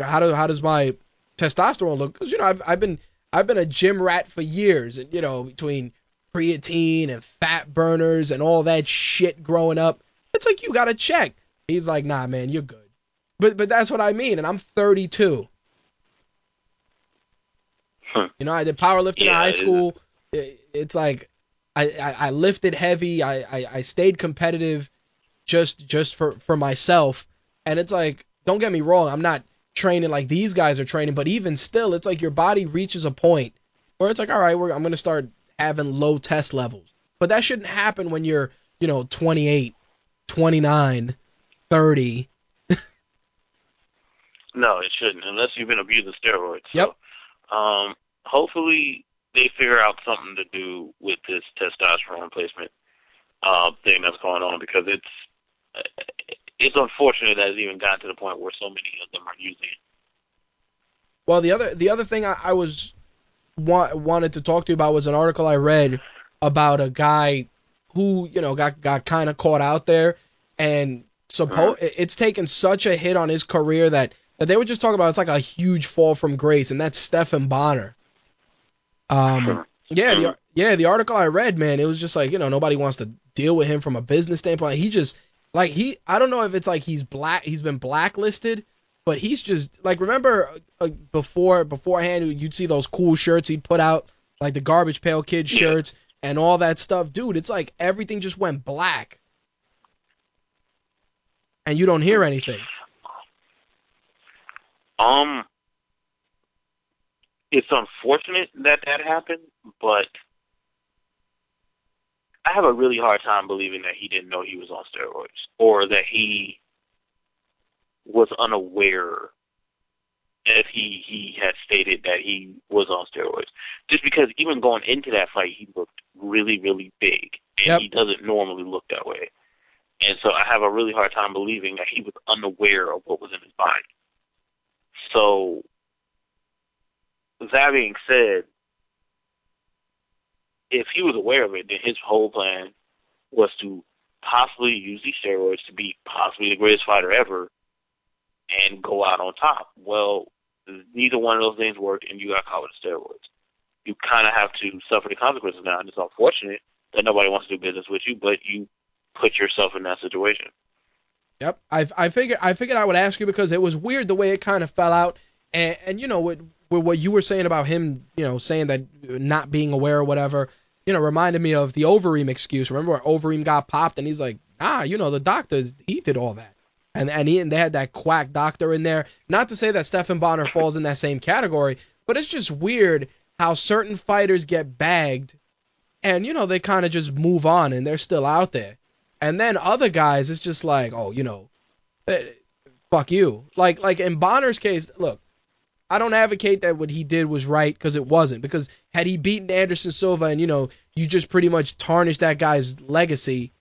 how do how does my testosterone look? Because you know, I've I've been I've been a gym rat for years, and you know, between creatine and fat burners and all that shit growing up, it's like you gotta check. He's like, nah, man, you're good. But but that's what I mean, and I'm 32. Huh. You know, I did powerlifting in high school. It- It's like I, I, I lifted heavy. I, I, I stayed competitive just just for, for myself. And it's like, don't get me wrong, I'm not training like these guys are training, but even still, it's like your body reaches a point where it's like, all right, we're, I'm gonna start having low test levels. But that shouldn't happen when you're, you know, 28, 29, 30. No, it shouldn't, unless you've been abusing steroids. Yep. So, um, hopefully they figure out something to do with this testosterone replacement uh, thing that's going on because it's it's unfortunate that it's even gotten to the point where so many of them are using it. Well, the other the other thing I, I was wa- wanted to talk to you about was an article I read about a guy who you know got got kind of caught out there, and suppo- it's taken such a hit on his career that that they were just talking about it's like a huge fall from grace, and that's Stephan Bonnar. Um, Sure. yeah, the yeah the article I read, man, it was just like you know nobody wants to deal with him from a business standpoint. He just like he I don't know if it's like he's black he's been blacklisted, but he's just like remember uh, before beforehand you'd see those cool shirts he'd put out like the garbage pail kid Yeah. shirts and all that stuff, dude. It's like everything just went black, and you don't hear anything. Um, it's unfortunate that that happened, but I have a really hard time believing that he didn't know he was on steroids or that he was unaware if he he had stated that he was on steroids. Just because even going into that fight, he looked really really big, and Yep. he doesn't normally look that way. And so I have a really hard time believing that he was unaware of what was in his body. So, that being said, if he was aware of it, then his whole plan was to possibly use these steroids to be possibly the greatest fighter ever and go out on top. Well, neither one of those things worked, and you got caught with steroids. You kind of have to suffer the consequences now, and it's unfortunate that nobody wants to do business with you, but you put yourself in that situation. Yep. I I figured I figured I would ask you because it was weird the way it kind of fell out, and and you know with, with what you were saying about him, you know, saying that not being aware or whatever, you know, reminded me of the Overeem excuse. Remember where Overeem got popped and he's like, ah, you know, the doctor he did all that, and and he and they had that quack doctor in there. Not to say that Stephan Bonnar falls in that same category, but it's just weird how certain fighters get bagged, and you know they kind of just move on and they're still out there. And then other guys, it's just like, oh, you know, eh, fuck you. Like like in Bonnar's case, look, I don't advocate that what he did was right because it wasn't. Because had he beaten Anderson Silva and you know you just pretty much tarnished that guy's legacy,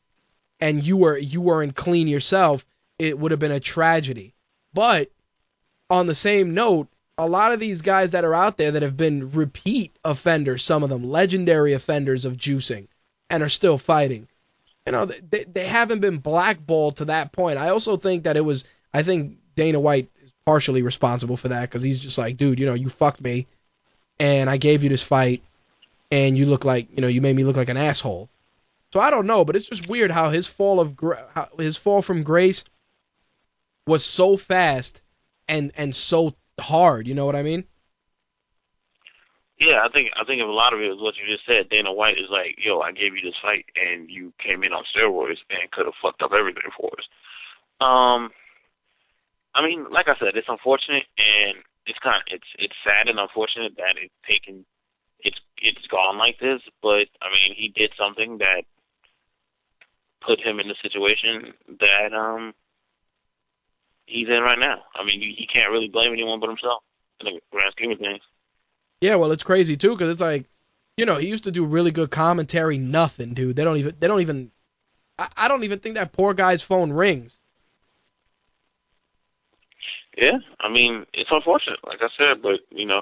and you were you weren't clean yourself, it would have been a tragedy. But on the same note, a lot of these guys that are out there that have been repeat offenders, some of them legendary offenders of juicing, and are still fighting you know, they, they haven't been blackballed to that point. I also think that it was, I think Dana White partially responsible for that because he's just like, dude, you know, you fucked me, and I gave you this fight, and you look like, you know, you made me look like an asshole. So I don't know, but it's just weird how his fall of how his fall from grace was so fast and and so hard. You know what I mean? Yeah, I think I think a lot of it is what you just said. Dana White is like, "Yo, I gave you this fight, and you came in on steroids and could have fucked up everything for us." Um, I mean, like I said, it's unfortunate, and it's kind of it's it's sad and unfortunate that it's taken, it's it's gone like this. But I mean, he did something that put him in the situation that um he's in right now. I mean, he can't really blame anyone but himself in the grand scheme of things. Yeah, well, it's crazy too because it's like, you know, he used to do really good commentary. Nothing, dude. They don't even. They don't even. I don't even think that poor guy's phone rings. Yeah, I mean it's unfortunate, like I said, but you know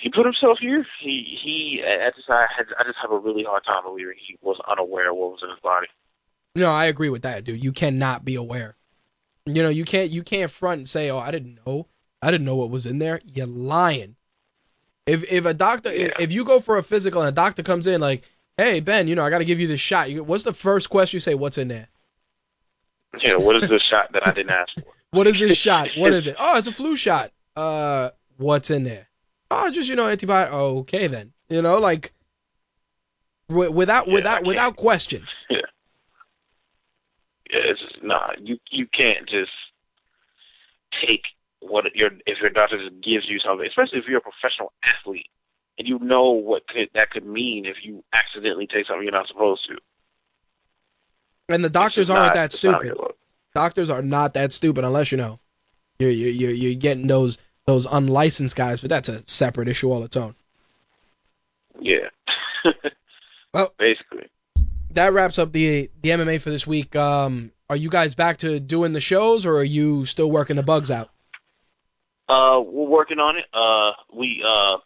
he put himself here. He he. I just I had I just have a really hard time believing he was unaware of what was in his body. No, I agree with that, dude. You cannot be aware. You know, you can't you can't front and say, "Oh, I didn't know. I didn't know what was in there." You're lying. If if a doctor Yeah. if you go for a physical and a doctor comes in like, "Hey, Ben, you know, I got to give you this shot." You, what's the first question you say? What's in there? Yeah, what is the shot that I didn't ask for? What is this shot? What is it? Oh, it's a flu shot. Uh, what's in there? Oh, just you know, antibiotic. Okay, then. You know, like wi- without Yeah, without without question. Yeah, it's just, nah. You you can't just take what your if your doctor just gives you something, especially if you're a professional athlete and you know what could, that could mean if you accidentally take something you're not supposed to. And the doctors aren't not- that stupid. Doctors are not that stupid unless you know you're you're you're, you're getting those those unlicensed guys, but that's a separate issue all its own. Yeah. Well- basically. That wraps up the the MMA for this week. Um, are you guys back to doing the shows, or are you still working the bugs out? Uh, we're working on it. Uh, we uh,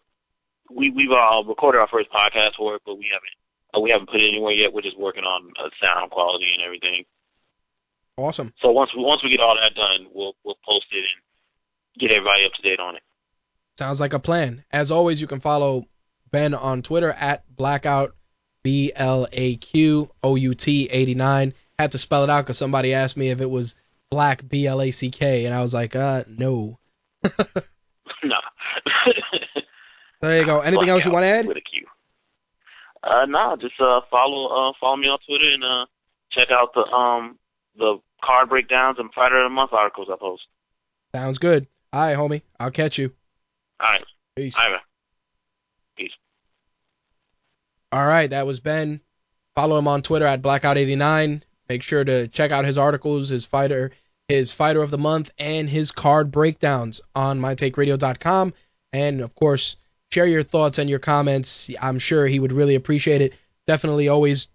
we we've uh, recorded our first podcast for it, but we haven't uh, we haven't put it anywhere yet. We're just working on uh, sound quality and everything. Awesome. So once we once we get all that done, we'll we'll post it and get everybody up to date on it. Sounds like a plan. As always, you can follow Ben on Twitter at blackout b l a q o u t 89. Had to spell it out because somebody asked me if it was black b l a c k, and I was like, uh, no. nah. There you go. Anything else you want to add? With a Q. Uh, no, just uh follow uh follow me on Twitter and uh check out the um the card breakdowns and Fighter of the Month articles I post. Sounds good. All right, homie. I'll catch you. All right, Peace. all right. man. All right, that was Ben. Follow him on Twitter at blackout89. Make sure to check out his articles, his fighter, his fighter of the month, and his card breakdowns on mytakeradio.com. And of course, share your thoughts and your comments. I'm sure he would really appreciate it. Definitely always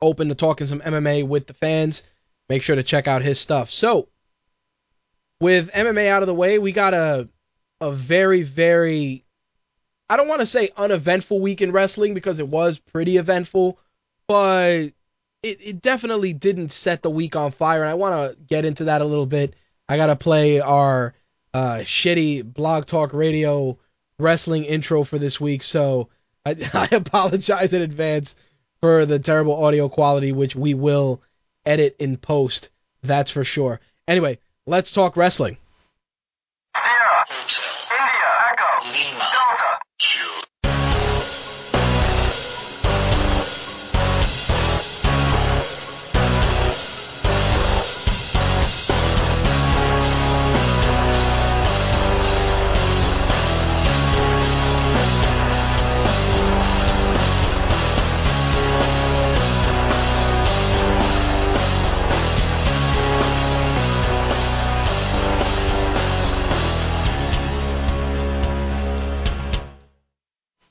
open to talking some MMA with the fans. Make sure to check out his stuff. So, with MMA out of the way, we got a a very very I don't want to say uneventful week in wrestling because it was pretty eventful, but it, it definitely didn't set the week on fire. And I want to get into that a little bit. I got to play our uh, shitty blog talk radio wrestling intro for this week, so I, I apologize in advance for the terrible audio quality, which we will edit in post. That's for sure. Anyway, let's talk wrestling.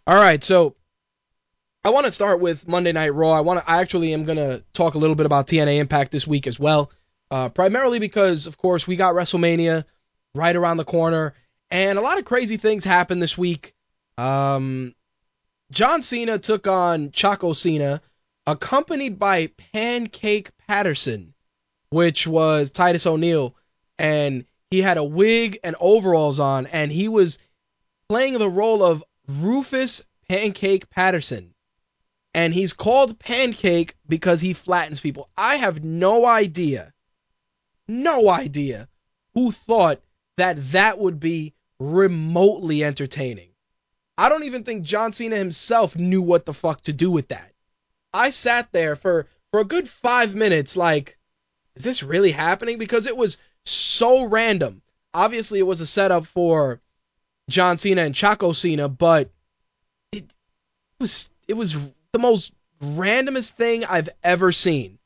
All right, so I want to start with Monday Night Raw. I want to. I actually am gonna talk a little bit about TNA Impact this week as well, uh, primarily because, of course, we got WrestleMania right around the corner, and a lot of crazy things happened this week. Um, John Cena took on Chaco Cena, accompanied by Pancake Patterson, which was Titus O'Neil, and he had a wig and overalls on, and he was playing the role of Rufus Pancake Patterson. And he's called Pancake because he flattens people. I have no idea, no idea who thought that that would be remotely entertaining. I don't even think John Cena himself knew what the fuck to do with that. I sat there for for a good 5 minutes like is this really happening because it was so random. Obviously it was a setup for John Cena and Chaco Cena, but it was it was the most randomest thing I've ever seen.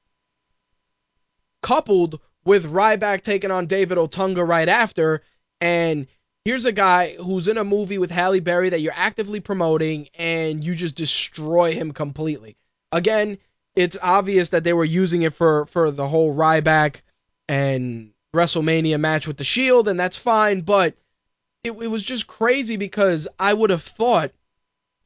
Coupled with Ryback taking on David Otunga right after, and here's a guy who's in a movie with Halle Berry that you're actively promoting, and you just destroy him completely. Again, it's obvious that they were using it for for the whole Ryback and WrestleMania match with the Shield, and that's fine, but it, it was just crazy because I would have thought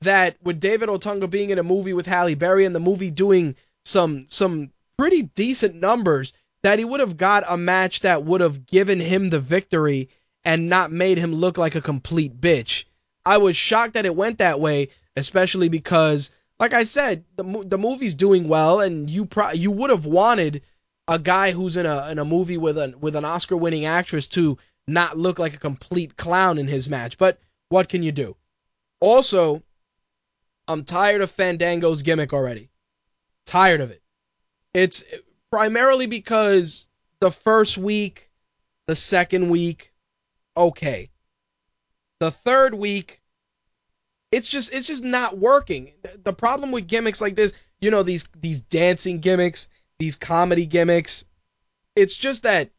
that with David Otunga being in a movie with Halle Berry and the movie doing some some pretty decent numbers, that he would have got a match that would have given him the victory and not made him look like a complete bitch. I was shocked that it went that way, especially because, like I said, the the movie's doing well, and you pro- you would have wanted a guy who's in a in a movie with an with an Oscar winning actress to not look like a complete clown in his match. But what can you do? Also, I'm tired of Fandango's gimmick already. Tired of it. It's primarily because the first week, the second week, okay. The third week, it's just it's just not working. The problem with gimmicks like this, you know, these these dancing gimmicks, these comedy gimmicks, it's just that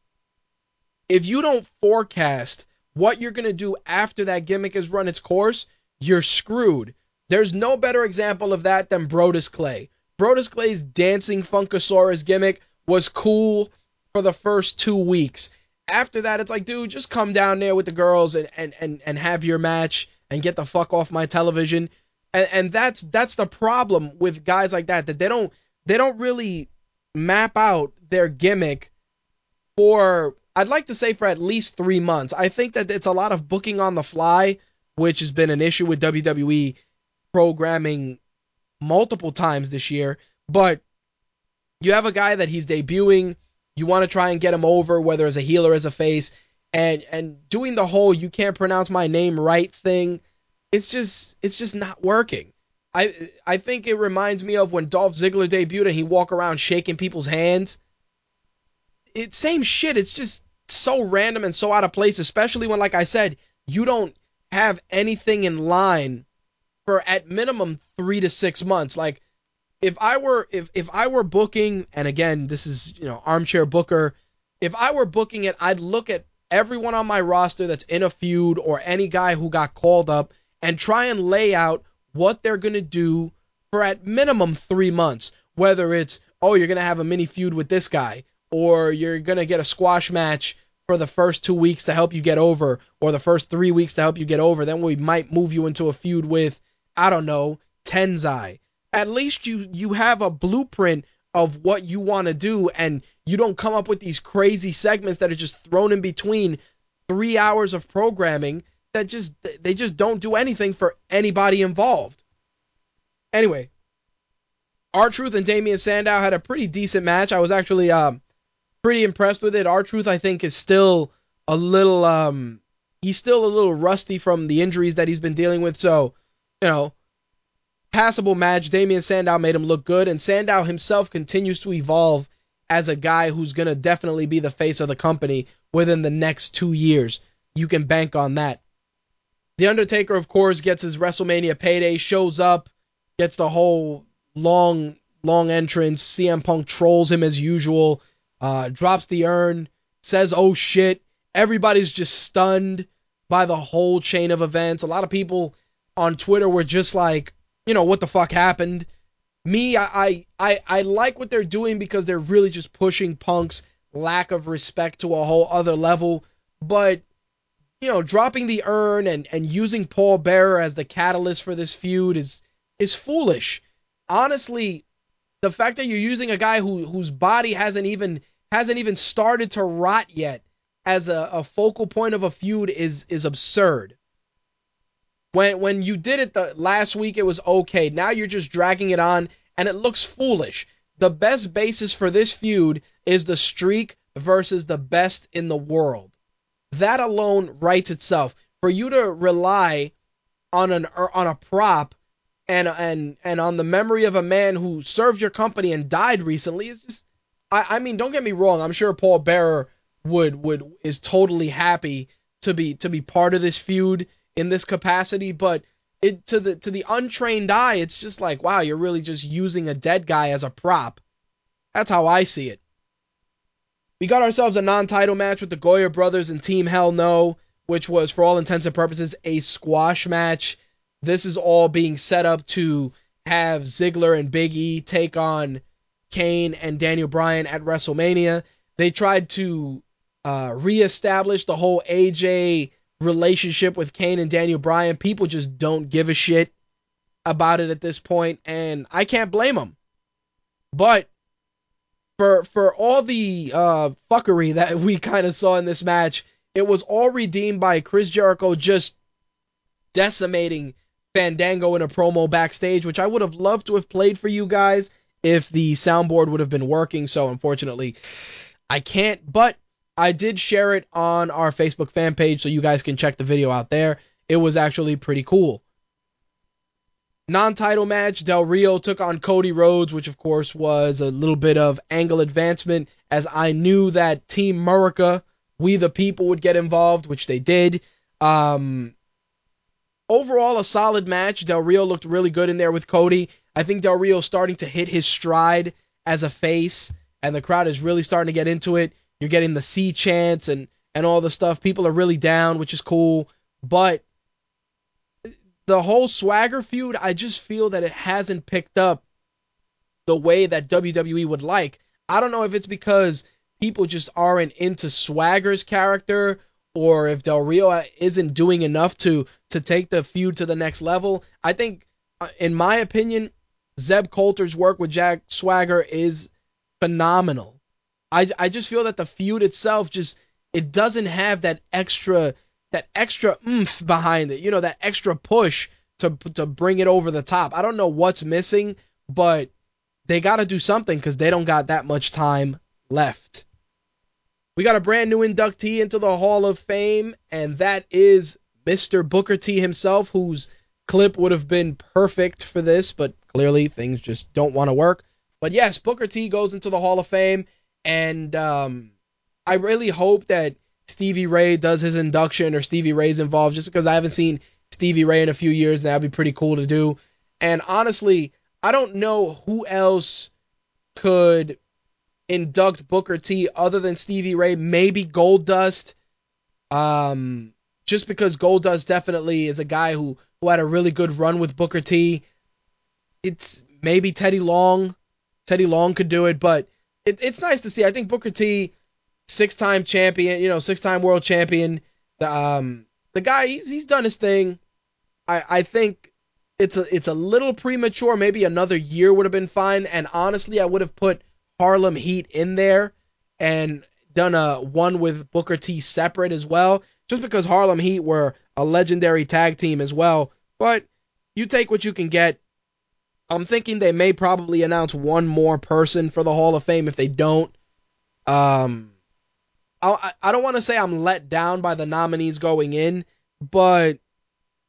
if you don't forecast what you're going to do after that gimmick has run its course, you're screwed. There's no better example of that than Brodus Clay. Brodus Clay's dancing Funkasaurus gimmick was cool for the first two weeks. After that, it's like, dude, just come down there with the girls and, and, and, and have your match and get the fuck off my television. And, and that's that's the problem with guys like that that they don't they don't really map out their gimmick for I'd like to say for at least three months. I think that it's a lot of booking on the fly, which has been an issue with WWE programming multiple times this year. But you have a guy that he's debuting, you want to try and get him over, whether as a heel or as a face, and and doing the whole you can't pronounce my name right thing, it's just it's just not working. I I think it reminds me of when Dolph Ziggler debuted and he walk around shaking people's hands. It's same shit. It's just so random and so out of place, especially when, like I said, you don't have anything in line for at minimum three to six months. Like if I were if if I were booking, and again, this is you know armchair booker. If I were booking it, I'd look at everyone on my roster that's in a feud or any guy who got called up and try and lay out what they're gonna do for at minimum three months. Whether it's oh you're gonna have a mini feud with this guy, or you're gonna get a squash match for the first two weeks to help you get over, or the first three weeks to help you get over. Then we might move you into a feud with I don't know Tensai at least you you have a blueprint of what you want to do and you don't come up with these crazy segments that are just thrown in between 3 hours of programming that just they just don't do anything for anybody involved. Anyway, R-Truth and Damien Sandow had a pretty decent match. I was actually um pretty impressed with it. R-Truth I think is still a little um he's still a little rusty from the injuries that he's been dealing with, so you know, passable match. Damien Sandow made him look good, and Sandow himself continues to evolve as a guy who's going to definitely be the face of the company within the next two years. You can bank on that. The Undertaker, of course, gets his WrestleMania payday, shows up, gets the whole long, long entrance. CM Punk trolls him as usual, uh, drops the urn, says, oh shit. Everybody's just stunned by the whole chain of events. A lot of people on Twitter were just like, you know, what the fuck happened. Me, I, I, I like what they're doing because they're really just pushing Punk's lack of respect to a whole other level. But, you know, dropping the urn and, and using Paul Bearer as the catalyst for this feud is is foolish. Honestly, the fact that you're using a guy who whose body hasn't even hasn't even started to rot yet as a, a focal point of a feud is is absurd. When when you did it the last week, it was okay. Now you're just dragging it on, and it looks foolish. The best basis for this feud is the streak versus the best in the world. That alone writes itself. For you to rely on an er, on a prop and and and on the memory of a man who served your company and died recently is just I, I mean don't get me wrong I'm sure Paul Bearer would would is totally happy to be to be part of this feud in this capacity, but it to the to the untrained eye, it's just like, wow, you're really just using a dead guy as a prop. That's how I see it. We got ourselves a non-title match with the Goyer brothers and Team Hell No, which was for all intents and purposes a squash match. This is all being set up to have Ziggler and Big E take on Kane and Daniel Bryan at WrestleMania. They tried to uh, reestablish the whole AJ relationship with Kane and Daniel Bryan. People just don't give a shit about it at this point, and I can't blame them. But for for all the uh, fuckery that we kind of saw in this match, it was all redeemed by Chris Jericho just decimating Fandango in a promo backstage, which I would have loved to have played for you guys if the soundboard would have been working. So unfortunately, I can't. But I did share it on our Facebook fan page, so you guys can check the video out there. It was actually pretty cool. Non-title match, Del Rio took on Cody Rhodes, which of course was a little bit of angle advancement, as I knew that Team Murica, We the People, would get involved, which they did. Um, overall, a solid match. Del Rio looked really good in there with Cody. I think Del Rio's starting to hit his stride as a face, and the crowd is really starting to get into it. You're getting the C chants and and all the stuff. People are really down, which is cool. But the whole swagger feud, I just feel that it hasn't picked up the way that WWE would like. I don't know if it's because people just aren't into Swagger's character or if Del Rio isn't doing enough to to take the feud to the next level. I think uh, in my opinion, Zeb Colter's work with Jack Swagger is phenomenal. I, I just feel that the feud itself just it doesn't have that extra that extra oomph behind it. You know, that extra push to to bring it over the top. I don't know what's missing, but they got to do something because they don't got that much time left. We got a brand new inductee into the Hall of Fame, and that is Mr. Booker T himself, whose clip would have been perfect for this, but clearly things just don't want to work. But yes, Booker T goes into the Hall of Fame, and um, I really hope that Stevie Ray does his induction or Stevie Ray's involved, just because I haven't seen Stevie Ray in a few years, and that'd be pretty cool to do. And honestly, I don't know who else could induct Booker T other than Stevie Ray. Maybe Goldust. Um, just because Goldust definitely is a guy who who had a really good run with Booker T. It's maybe Teddy Long. Teddy Long could do it, but it, it's nice to see. I think Booker T, six-time champion, you know, six-time world champion. The um the guy he's he's done his thing. I I think it's a it's a little premature. Maybe another year would have been fine. And honestly, I would have put Harlem Heat in there and done a one with Booker T separate as well, just because Harlem Heat were a legendary tag team as well. But you take what you can get. I'm thinking they may probably announce one more person for the Hall of Fame. If they don't, um, I I don't want to say I'm let down by the nominees going in, but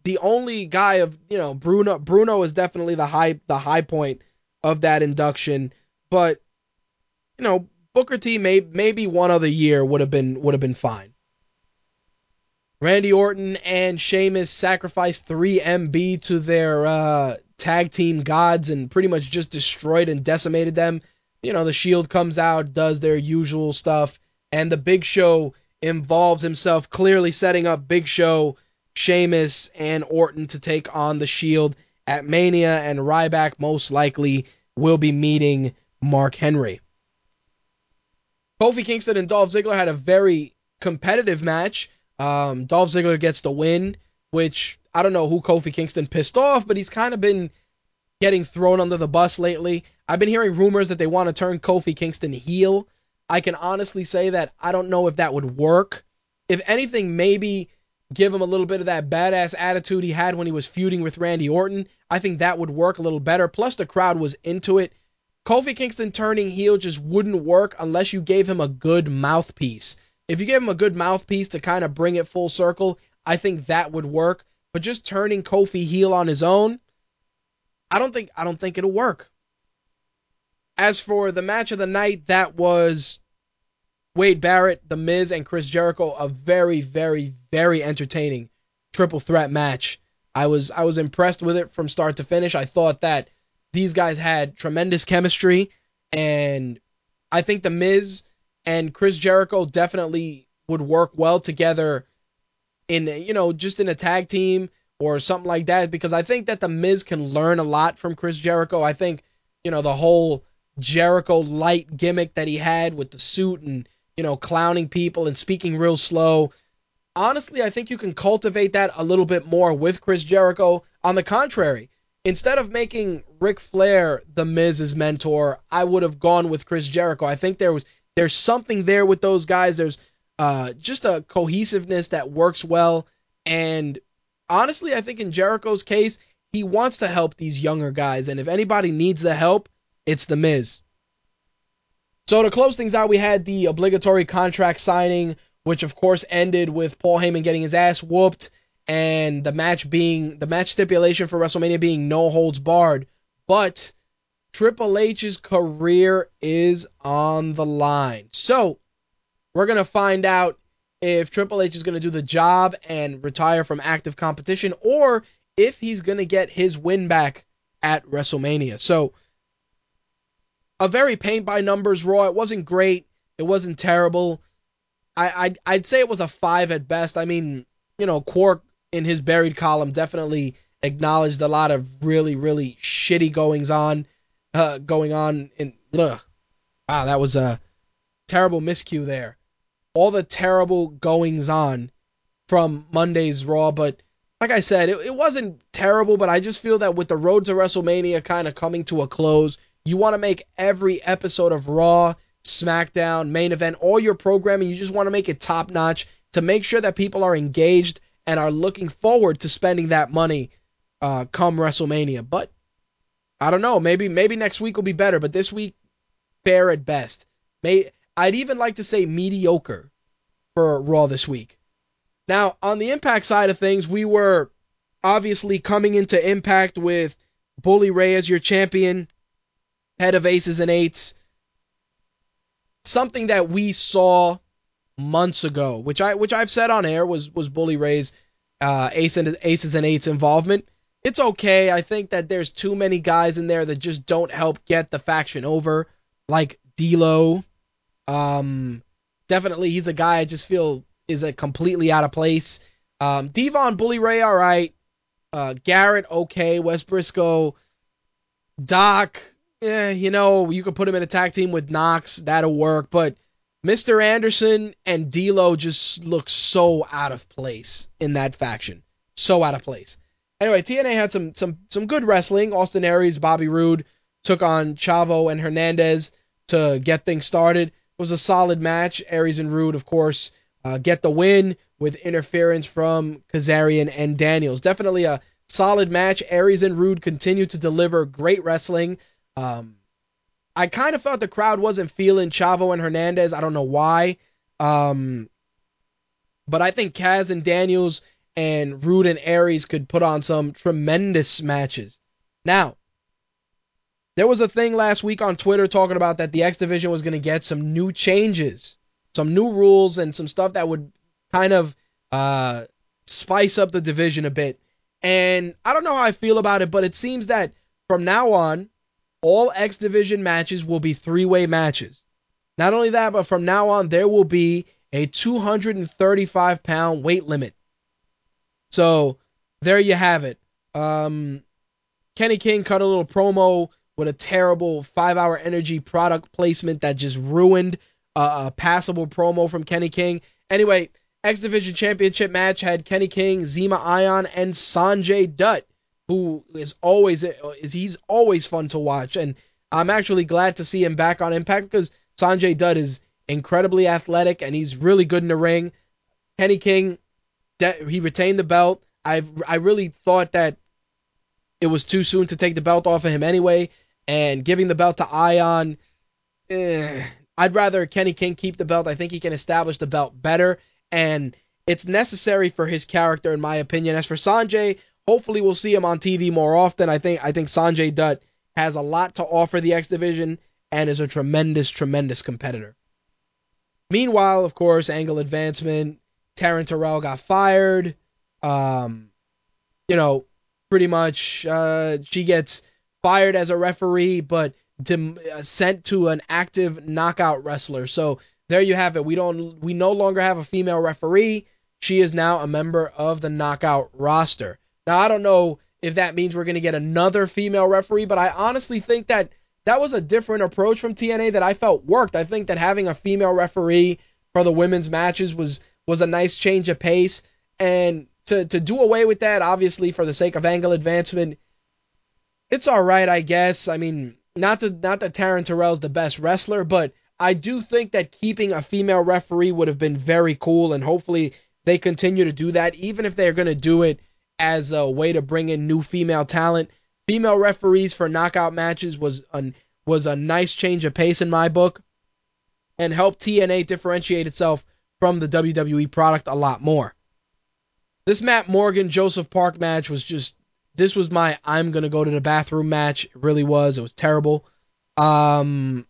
the only guy of you know Bruno Bruno is definitely the high the high point of that induction, but you know Booker T may maybe one other year would have been would have been fine. Randy Orton and Sheamus sacrificed 3MB to their uh, tag team gods and pretty much just destroyed and decimated them. You know, the Shield comes out, does their usual stuff, and the Big Show involves himself, clearly setting up Big Show, Sheamus, and Orton to take on the Shield at Mania, and Ryback most likely will be meeting Mark Henry. Kofi Kingston and Dolph Ziggler had a very competitive match. Um, Dolph Ziggler gets the win, which I don't know who Kofi Kingston pissed off, but he's kind of been getting thrown under the bus lately. I've been hearing rumors that they want to turn Kofi Kingston heel. I can honestly say that I don't know if that would work. If anything, maybe give him a little bit of that badass attitude he had when he was feuding with Randy Orton. I think that would work a little better. Plus, the crowd was into it. Kofi Kingston turning heel just wouldn't work unless you gave him a good mouthpiece. If you gave him a good mouthpiece to kind of bring it full circle, I think that would work. But just turning Kofi heel on his own, I don't think I don't think it'll work. As for the match of the night, that was Wade Barrett, The Miz, and Chris Jericho, a very, very, very entertaining triple threat match. I was I was impressed with it from start to finish. I thought that these guys had tremendous chemistry, and I think The Miz and Chris Jericho definitely would work well together in you know just in a tag team or something like that because I think that the Miz can learn a lot from Chris Jericho. I think you know the whole Jericho light gimmick that he had with the suit and you know, clowning people and speaking real slow. Honestly, I think you can cultivate that a little bit more with Chris Jericho. On the contrary, instead of making Ric Flair the Miz's mentor, I would have gone with Chris Jericho. I think there was there's something there with those guys. There's uh, just a cohesiveness that works well. And honestly, I think in Jericho's case, he wants to help these younger guys. And if anybody needs the help, it's the Miz. So to close things out, we had the obligatory contract signing, which of course ended with Paul Heyman getting his ass whooped and the match being the match stipulation for WrestleMania being no holds barred. But Triple H's career is on the line. So we're gonna find out if Triple H is gonna do the job and retire from active competition, or if he's gonna get his win back at WrestleMania. So a very paint by numbers Raw. It wasn't great. It wasn't terrible. I I'd, I'd say it was a five at best. I mean, you know, Quark in his buried column definitely acknowledged a lot of really really shitty goings on, uh, going on in. Ugh. Wow, that was a terrible miscue there. All the terrible goings on from Monday's Raw, but like I said, it, it wasn't terrible, but I just feel that with the road to WrestleMania kind of coming to a close, you want to make every episode of Raw, SmackDown, main event, all your programming, you just want to make it top notch to make sure that people are engaged and are looking forward to spending that money uh, come WrestleMania. But I don't know, maybe maybe next week will be better, but this week fair at best. May I'd even like to say mediocre for Raw this week. Now, on the Impact side of things, we were obviously coming into Impact with Bully Ray as your champion, head of aces and eights. Something that we saw months ago, which I which I've said on air was was Bully Ray's uh, ace and aces and eights involvement. It's okay. I think that there's too many guys in there that just don't help get the faction over, like D'Lo. Um, definitely he's a guy I just feel is a completely out of place. Um, Devon Bully Ray, all right. Uh, Garrett, okay. Wes Briscoe, Doc, yeah, you know, you could put him in a tag team with Knox, that'll work. But Mr. Anderson and D'Lo just look so out of place in that faction, so out of place. Anyway, TNA had some some some good wrestling. Austin Aries, Bobby Roode took on Chavo and Hernandez to get things started. It was a solid match. Aries and Roode, of course, uh, get the win with interference from Kazarian and Daniels. Definitely a solid match. Aries and Roode continue to deliver great wrestling. Um, I kind of felt the crowd wasn't feeling Chavo and Hernandez. I don't know why. Um, but I think Kaz and Daniels and Roode and Aries could put on some tremendous matches. Now, there was a thing last week on Twitter talking about that the X Division was going to get some new changes, some new rules, and some stuff that would kind of uh, spice up the division a bit. And I don't know how I feel about it, but it seems that from now on, all X Division matches will be three way matches. Not only that, but from now on, there will be a 235 pound weight limit. So there you have it. Um, Kenny King cut a little promo with a terrible five hour energy product placement that just ruined uh, a passable promo from Kenny King. Anyway, X Division Championship match had Kenny King, Zema Ion, and Sanjay Dutt, who is always is he's always fun to watch, and I'm actually glad to see him back on Impact because Sanjay Dutt is incredibly athletic and he's really good in the ring. Kenny King, he retained the belt. I I really thought that it was too soon to take the belt off of him anyway, and giving the belt to Ion. Eh, I'd rather Kenny King keep the belt. I think he can establish the belt better, and it's necessary for his character, in my opinion. As for Sanjay, hopefully we'll see him on TV more often. I think I think Sanjay Dutt has a lot to offer the X division and is a tremendous, tremendous competitor. Meanwhile, of course, angle advancement. Taryn Terrell got fired. Um, you know, pretty much uh, she gets fired as a referee, but uh, sent to an active knockout wrestler. So there you have it. We don't we no longer have a female referee. She is now a member of the knockout roster. Now I don't know if that means we're going to get another female referee, but I honestly think that that was a different approach from TNA that I felt worked. I think that having a female referee for the women's matches was was a nice change of pace, and to to do away with that, obviously for the sake of angle advancement, it's all right, I guess. I mean, not that not that Taryn Terrell's the best wrestler, but I do think that keeping a female referee would have been very cool, and hopefully they continue to do that, even if they're going to do it as a way to bring in new female talent. Female referees for knockout matches was a, was a nice change of pace in my book and helped TNA differentiate itself from the WWE product a lot more. This Matt Morgan Joseph Park match was just this was my I'm gonna go to the bathroom match. It really was. It was terrible. Um,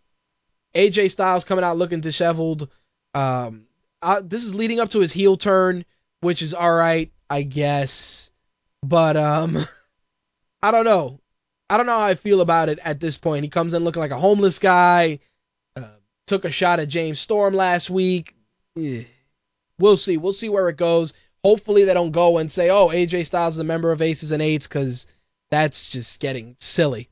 AJ Styles coming out looking disheveled. Um, uh, this is leading up to his heel turn, which is all right, I guess. But um, I don't know. I don't know how I feel about it at this point. He comes in looking like a homeless guy. Uh, took a shot at James Storm last week. Eh. We'll see. We'll see where it goes. Hopefully they don't go and say, "Oh, AJ Styles is a member of Aces and Eights," because that's just getting silly.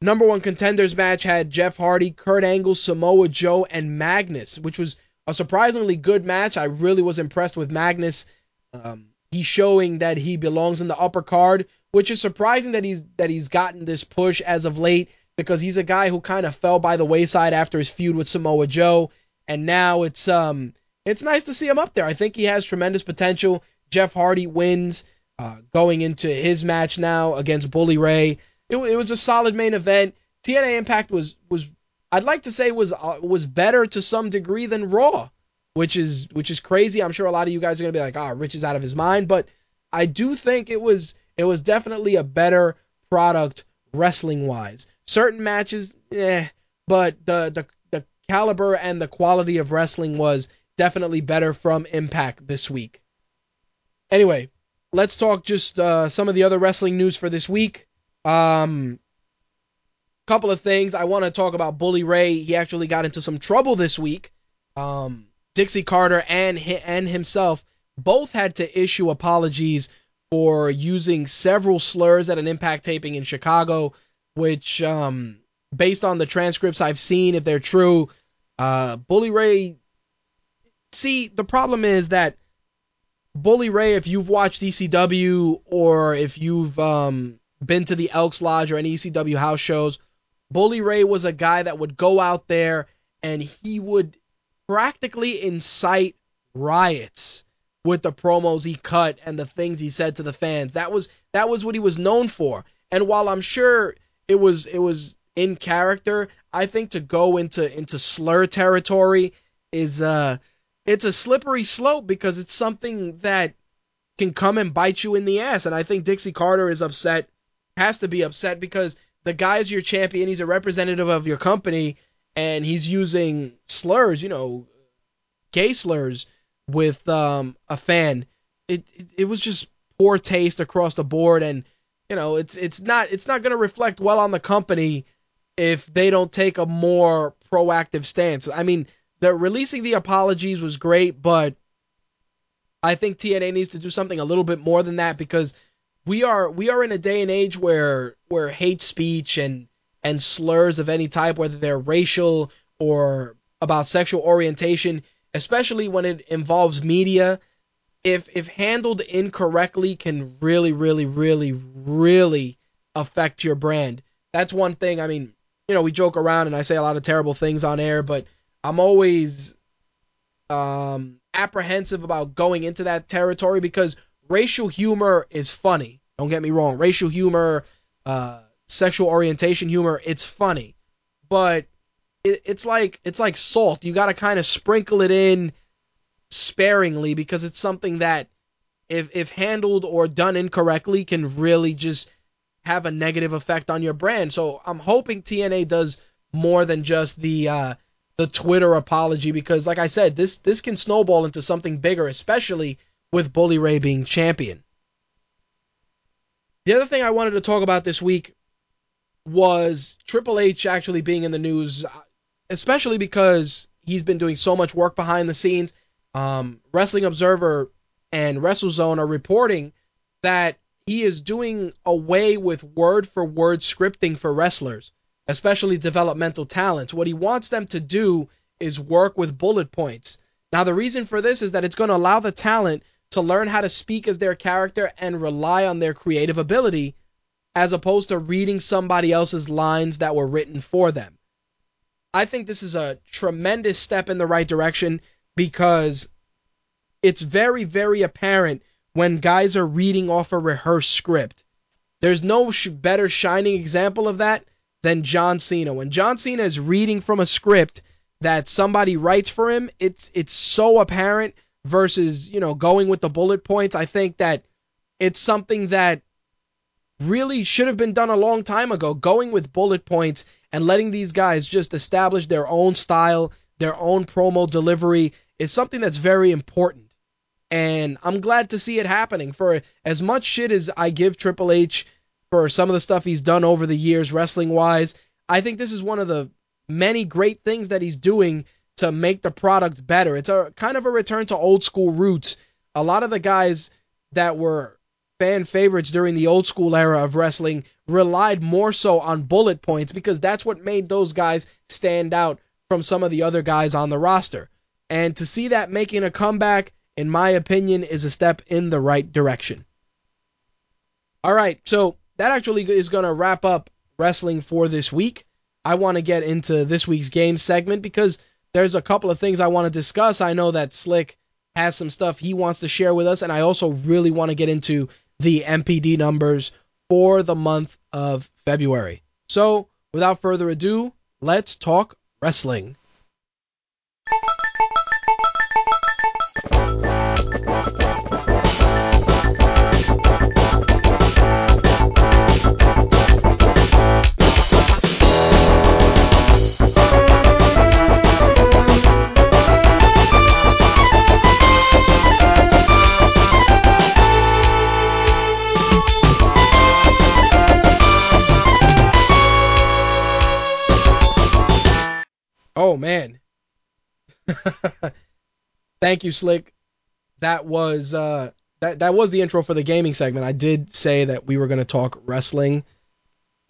Number one contenders match had Jeff Hardy, Kurt Angle, Samoa Joe, and Magnus, which was a surprisingly good match. I really was impressed with Magnus. Um, he's showing that he belongs in the upper card, which is surprising that he's that he's gotten this push as of late because he's a guy who kind of fell by the wayside after his feud with Samoa Joe, and now it's um it's nice to see him up there. I think he has tremendous potential. Jeff Hardy wins uh, going into his match now against Bully Ray. It, it was a solid main event. TNA Impact was was I'd like to say was uh, was better to some degree than Raw, which is which is crazy. I'm sure a lot of you guys are gonna be like, "Ah, oh, Rich is out of his mind," but I do think it was it was definitely a better product wrestling wise. Certain matches, eh, but the the the caliber and the quality of wrestling was definitely better from Impact this week. Anyway, let's talk just uh, some of the other wrestling news for this week. Um, couple of things. I want to talk about Bully Ray. He actually got into some trouble this week. Um, Dixie Carter and and himself both had to issue apologies for using several slurs at an Impact taping in Chicago, which, um, based on the transcripts I've seen, if they're true, uh, Bully Ray. See, the problem is that Bully Ray, if you've watched ECW or if you've um, been to the Elks Lodge or any ECW house shows, Bully Ray was a guy that would go out there and he would practically incite riots with the promos he cut and the things he said to the fans. That was that was what he was known for. And while I'm sure it was it was in character, I think to go into into slur territory is uh it's a slippery slope because it's something that can come and bite you in the ass. And I think Dixie Carter is upset, has to be upset because the guy's your champion. He's a representative of your company, and he's using slurs, you know, gay slurs with um, a fan. It, it it was just poor taste across the board, and you know, it's it's not it's not going to reflect well on the company if they don't take a more proactive stance. I mean, the releasing the apologies was great, but I think TNA needs to do something a little bit more than that because we are we are in a day and age where where hate speech and and slurs of any type, whether they're racial or about sexual orientation, especially when it involves media, if if handled incorrectly, can really, really, really, really affect your brand. That's one thing. I mean, you know, we joke around and I say a lot of terrible things on air, but I'm always um, apprehensive about going into that territory because racial humor is funny. Don't get me wrong. Racial humor, uh, sexual orientation humor, it's funny. But it, it's like it's like salt. You got to kind of sprinkle it in sparingly because it's something that if if handled or done incorrectly can really just have a negative effect on your brand. So I'm hoping TNA does more than just the uh, the Twitter apology because, like I said, this this can snowball into something bigger, especially with Bully Ray being champion. The other thing I wanted to talk about this week was Triple H actually being in the news, especially because he's been doing so much work behind the scenes. Um, Wrestling Observer and WrestleZone are reporting that he is doing away with word for word scripting for wrestlers. especially developmental talents. What he wants them to do is work with bullet points. Now, the reason for this is that it's going to allow the talent to learn how to speak as their character and rely on their creative ability as opposed to reading somebody else's lines that were written for them. I think this is a tremendous step in the right direction because it's very, very apparent when guys are reading off a rehearsed script. There's no sh- better shining example of that than John Cena. When John Cena is reading from a script that somebody writes for him, it's it's so apparent versus, you know, going with the bullet points. I think that it's something that really should have been done a long time ago, going with bullet points and letting these guys just establish their own style, their own promo delivery is something that's very important. And I'm glad to see it happening. For as much shit as I give Triple H for some of the stuff he's done over the years, wrestling wise, I think this is one of the many great things that he's doing to make the product better. It's a kind of a return to old school roots. A lot of the guys that were fan favorites during the old school era of wrestling relied more so on bullet points because that's what made those guys stand out from some of the other guys on the roster. And to see that making a comeback, in my opinion, is a step in the right direction. All right, so that actually is going to wrap up wrestling for this week. I want to get into this week's game segment because there's a couple of things I want to discuss. I know that Slick has some stuff he wants to share with us, and I also really want to get into the NPD numbers for the month of February. So, without further ado, let's talk wrestling. Oh man. Thank you, Slick. That was uh that that was the intro for the gaming segment. I did say that we were to talk wrestling.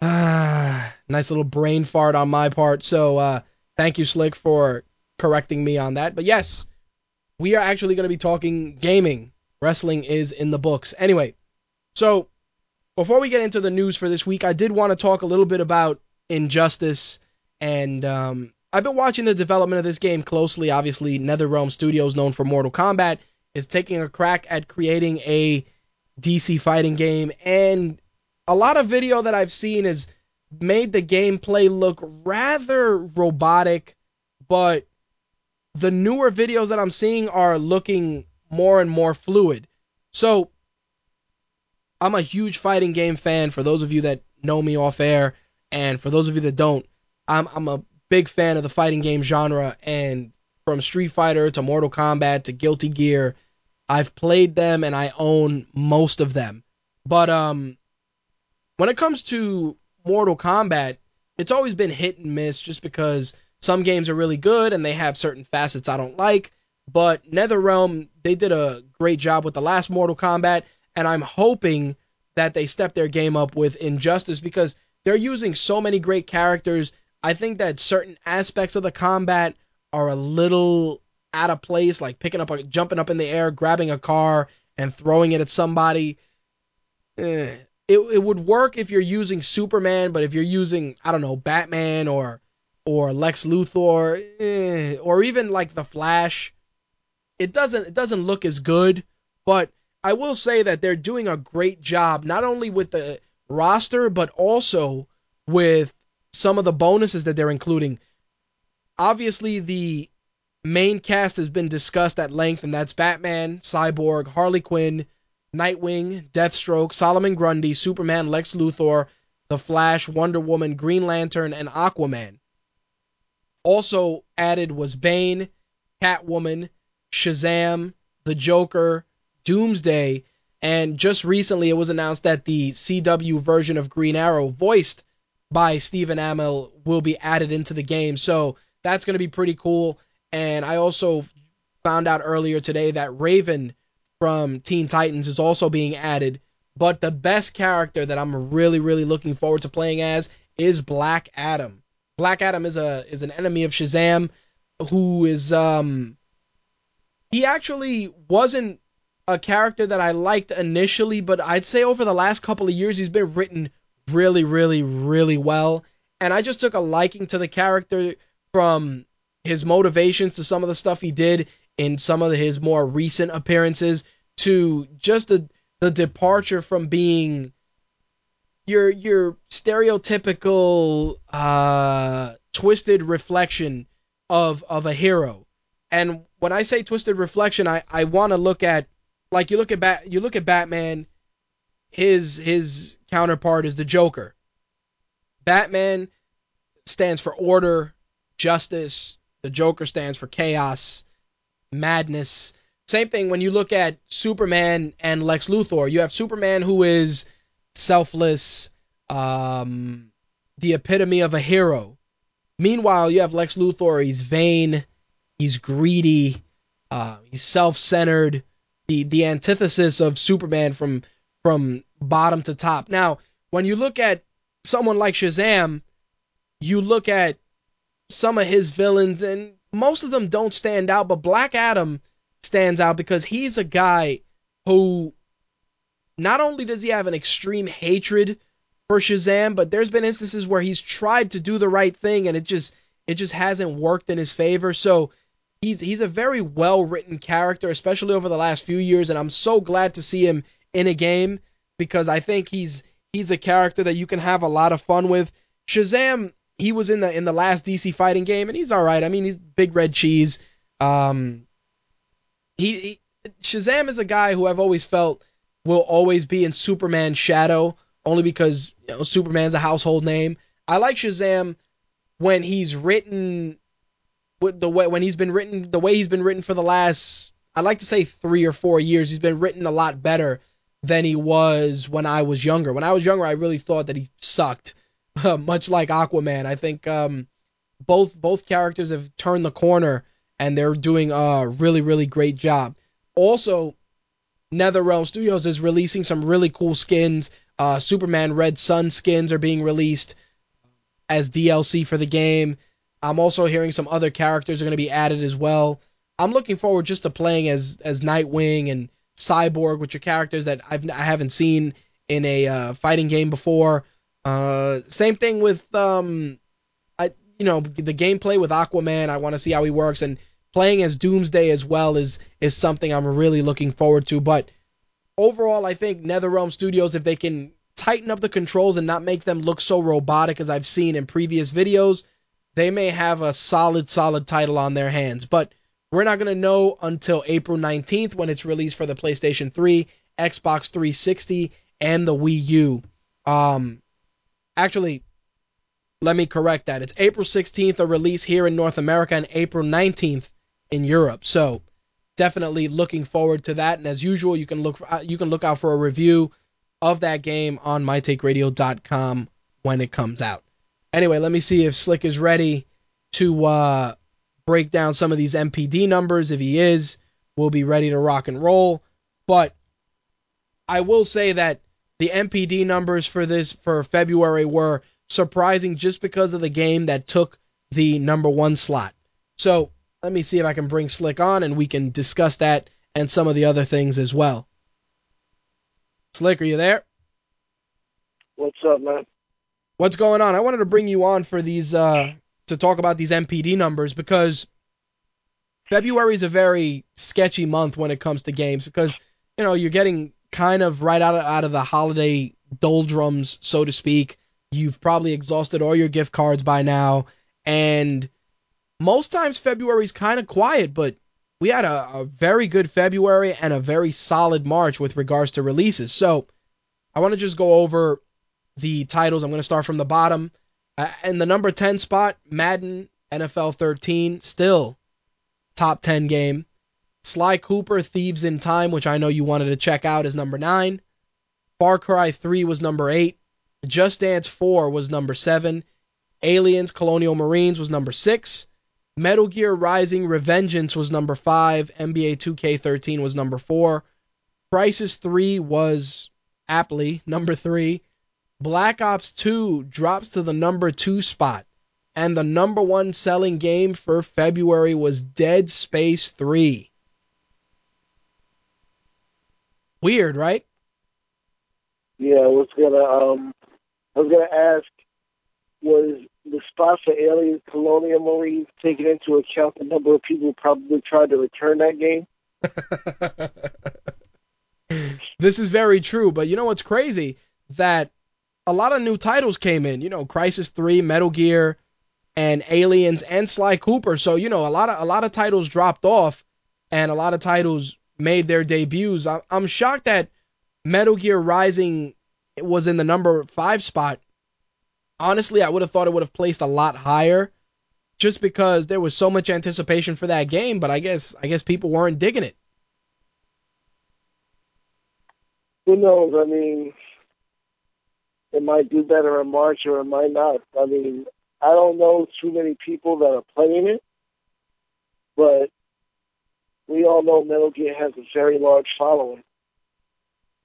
Ah, nice little brain fart on my part. So uh thank you, Slick, for correcting me on that. But yes, we are actually going to be talking gaming. Wrestling is in the books. Anyway, so before we get into the news for this week, I did want to talk a little bit about Injustice and um, I've been watching the development of this game closely. Obviously, NetherRealm Studios, known for Mortal Kombat, is taking a crack at creating a DC fighting game, and a lot of video that I've seen has made the gameplay look rather robotic, but the newer videos that I'm seeing are looking more and more fluid. So, I'm a huge fighting game fan. For those of you that know me off air, and for those of you that don't, I'm, I'm a big fan of the fighting game genre, and from Street Fighter to Mortal Kombat to Guilty Gear, I've played them and I own most of them. But um, when it comes to Mortal Kombat, it's always been hit and miss just because some games are really good and they have certain facets I don't like. But NetherRealm, they did a great job with the last Mortal Kombat, and I'm hoping that they step their game up with Injustice because they're using so many great characters I think that certain aspects of the combat are a little out of place, like picking up, a, jumping up in the air, grabbing a car, and throwing it at somebody. Eh, it it would work if you're using Superman, but if you're using I don't know Batman or or Lex Luthor eh, or even like the Flash, it doesn't it doesn't look as good. But I will say that they're doing a great job not only with the roster but also with some of the bonuses that they're including. Obviously, the main cast has been discussed at length, and that's Batman, Cyborg, Harley Quinn, Nightwing, Deathstroke, Solomon Grundy, Superman, Lex Luthor, The Flash, Wonder Woman, Green Lantern, and Aquaman. Also added was Bane, Catwoman, Shazam, The Joker, Doomsday, and just recently it was announced that the CW version of Green Arrow, voiced by Stephen Amell will be added into the game. So that's going to be pretty cool. And I also found out earlier today that Raven from Teen Titans is also being added. But the best character that I'm really, really looking forward to playing as is Black Adam. Black Adam is a is an enemy of Shazam who is um he actually wasn't a character that I liked initially, but I'd say over the last couple of years he's been written really, really, really well. And I just took a liking to the character from his motivations to some of the stuff he did in some of his more recent appearances to just the the departure from being your your stereotypical uh, twisted reflection of of a hero. And when I say twisted reflection, I, I want to look at like you look at Bat you look at Batman, his his counterpart is the Joker. Batman stands for order, justice. The Joker stands for chaos, madness. Same thing when you look at Superman and Lex Luthor. You have Superman who is selfless, um, the epitome of a hero. Meanwhile, you have Lex Luthor. He's vain, he's greedy, uh, he's self-centered, the the antithesis of Superman from from bottom to top. Now, when you look at someone like Shazam, you look at some of his villains, and most of them don't stand out, but Black Adam stands out because he's a guy who not only does he have an extreme hatred for Shazam, but there's been instances where he's tried to do the right thing and it just it just hasn't worked in his favor. So he's he's a very well written character, especially over the last few years, and I'm so glad to see him in a game because I think he's he's a character that you can have a lot of fun with. Shazam, he was in the in the last DC fighting game and he's all right. I mean, he's big red cheese. Um, he, he Shazam is a guy who I've always felt will always be in Superman's shadow, only because you know, Superman's a household name. I like Shazam when he's written with the way when he's been written the way he's been written for the last I'd like to say three or four years. He's been written a lot better than he was when I was younger. When I was younger, I really thought that he sucked, much like Aquaman. I think um, both both characters have turned the corner and they're doing a really really great job. Also, NetherRealm Studios is releasing some really cool skins. Uh, Superman Red Sun skins are being released as DLC for the game. I'm also hearing some other characters are going to be added as well. I'm looking forward just to playing as as Nightwing and Cyborg, which are characters that I've I haven't seen in a uh, fighting game before. Uh, same thing with um, I you know the gameplay with Aquaman. I want to see how he works and playing as Doomsday as well is is something I'm really looking forward to. But overall, I think NetherRealm Studios, if they can tighten up the controls and not make them look so robotic as I've seen in previous videos, they may have a solid, solid title on their hands. But we're not going to know until April 19th when it's released for the PlayStation 3, Xbox 360, and the Wii U. Um, actually, let me correct that. It's April 16th, a release here in North America, and April 19th in Europe. So definitely looking forward to that. And as usual, you can look for, uh, you can look out for a review of that game on mytakeradio.com when it comes out. Anyway, let me see if Slick is ready to uh, break down some of these NPD numbers. If he is, we'll be ready to rock and roll. But I will say that the NPD numbers for this for February were surprising just because of the game that took the number one slot. So let me see if I can bring Slick on and we can discuss that and some of the other things as well. Slick, are you there? What's up, man? What's going on? I wanted to bring you on for these uh to talk about these NPD numbers because February is a very sketchy month when it comes to games because you know you're getting kind of right out of out of the holiday doldrums, so to speak. You've probably exhausted all your gift cards by now, and most times February is kind of quiet, but we had a, a, very good February and a very solid March with regards to releases. So I want to just go over the titles. I'm going to start from the bottom. Uh, in the number 10 spot, Madden NFL 13, still top 10 game. Sly Cooper, Thieves in Time, which I know you wanted to check out, is number 9. Far Cry 3 was number 8. Just Dance 4 was number 7. Aliens Colonial Marines was number 6. Metal Gear Rising Revengeance was number 5, NBA 2K13 was number 4, Crysis 3 was aptly number 3, Black Ops 2 drops to the number two spot, and the number one selling game for February was Dead Space 3. Weird, right? Yeah, I was gonna um, I was gonna ask, was the spot for Aliens Colonial Marines taking into account the number of people who probably tried to return that game? this is very true, but you know what's crazy? That a lot of new titles came in. You know, Crysis 3, Metal Gear, and Aliens and Sly Cooper. So you know, a lot of a lot of titles dropped off, and a lot of titles made their debuts. I, I'm shocked that Metal Gear Rising was in the number five spot. Honestly, I would have thought it would have placed a lot higher, just because there was so much anticipation for that game. But I guess I guess people weren't digging it. Who knows? I mean, it might do better in March or it might not. I mean, I don't know too many people that are playing it, but we all know Metal Gear has a very large following.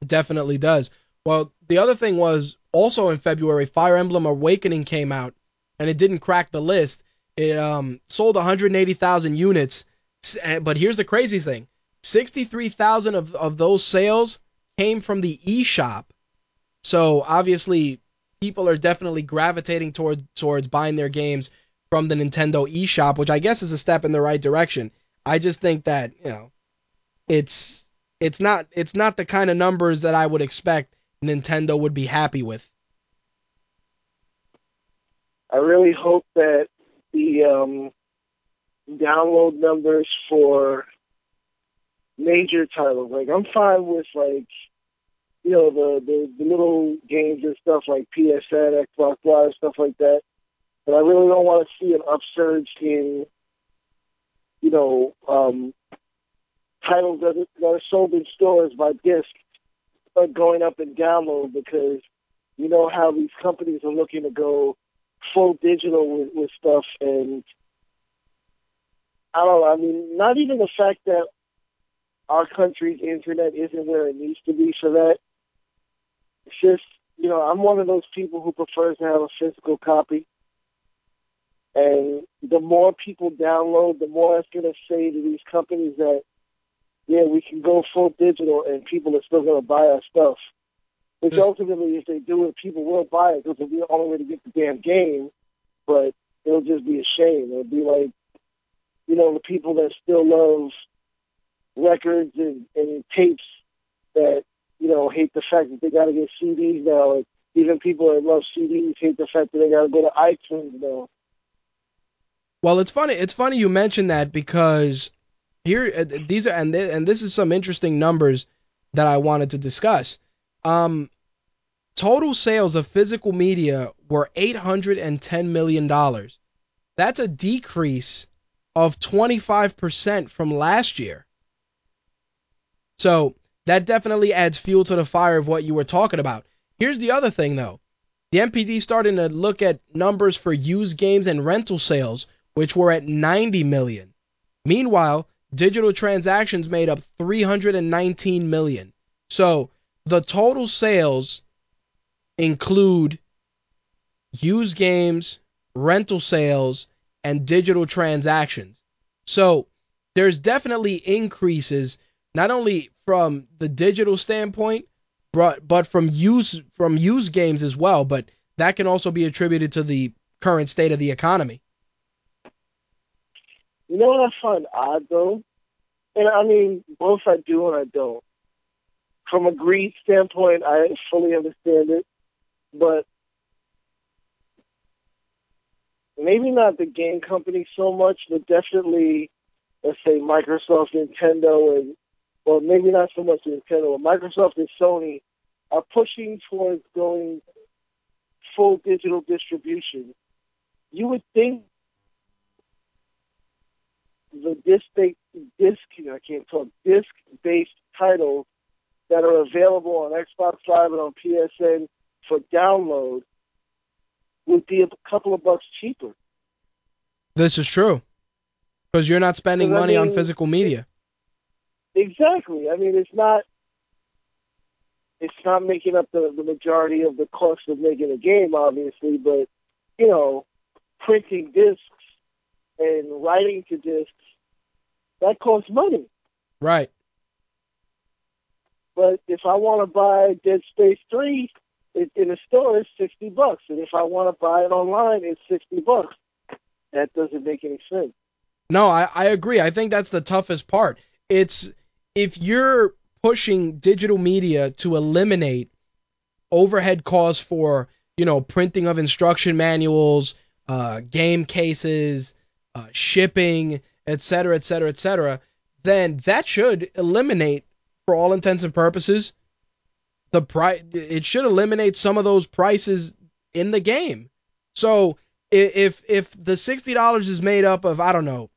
Definitely does. Well, the other thing was also in February, Fire Emblem Awakening came out, and it didn't crack the list. It um, sold 180,000 units, but here's the crazy thing: 63,000 of of those sales came from the eShop. So obviously, people are definitely gravitating toward towards buying their games from the Nintendo eShop, which I guess is a step in the right direction. I just think that you know, it's it's not it's not the kind of numbers that I would expect Nintendo would be happy with. I really hope that the um, download numbers for major titles, like I'm fine with like you know the, the the little games and stuff like PSN, Xbox Live, stuff like that. But I really don't want to see an upsurge in you know um, titles that, that are sold in stores by disc going up in download because you know how these companies are looking to go full digital with, with stuff and I don't know, I mean, not even the fact that our country's internet isn't where it needs to be for that. It's just, you know, I'm one of those people who prefers to have a physical copy. And the more people download, the more it's going to say to these companies that yeah, we can go full digital and people are still going to buy our stuff. Which ultimately, if they do it, people will buy it because it'll be the only way to get the damn game. But it'll just be a shame. It'll be like, you know, the people that still love records and, and tapes that, you know, hate the fact that they got to get CDs now. And even people that love CDs hate the fact that they got to go to iTunes now. Well, it's funny. It's funny you mentioned that because here uh, these are and th- and this is some interesting numbers that I wanted to discuss. Um, total sales of physical media were 810 million dollars. That's a decrease of 25% from last year. So that definitely adds fuel to the fire of what you were talking about. Here's the other thing though. The NPD starting to look at numbers for used games and rental sales, which were at 90 million. Meanwhile, digital transactions made up 319 million. So the total sales include used games, rental sales, and digital transactions. So there's definitely increases not only from the digital standpoint, but but from use from used games as well. But that can also be attributed to the current state of the economy. You know what I find odd though? And I mean, both I do and I don't. From a greed standpoint, I fully understand it, but maybe not the game company so much, but definitely, let's say Microsoft, Nintendo, and well, maybe not so much Nintendo, but Microsoft and Sony are pushing towards going full digital distribution. You would think the disc disc I can't talk disc based titles that are available on Xbox Live and on PSN for download would be a couple of bucks cheaper. This is true because you're not spending 'Cause I money on physical media. Exactly. I mean, it's not. it's not making up the, the majority of the cost of making a game, obviously, but you know, printing discs and writing to discs that costs money. Right. But if I want to buy Dead Space Three it, in a store, it's sixty bucks, and if I want to buy it online, it's sixty bucks. That doesn't make any sense. No, I, I agree. I think that's the toughest part. It's if you're pushing digital media to eliminate overhead costs for you know printing of instruction manuals, uh, game cases, uh, shipping, et cetera, et cetera, et cetera, then that should eliminate, for all intents and purposes, the price. It should eliminate some of those prices in the game. So if if the sixty dollars is made up of I don't know,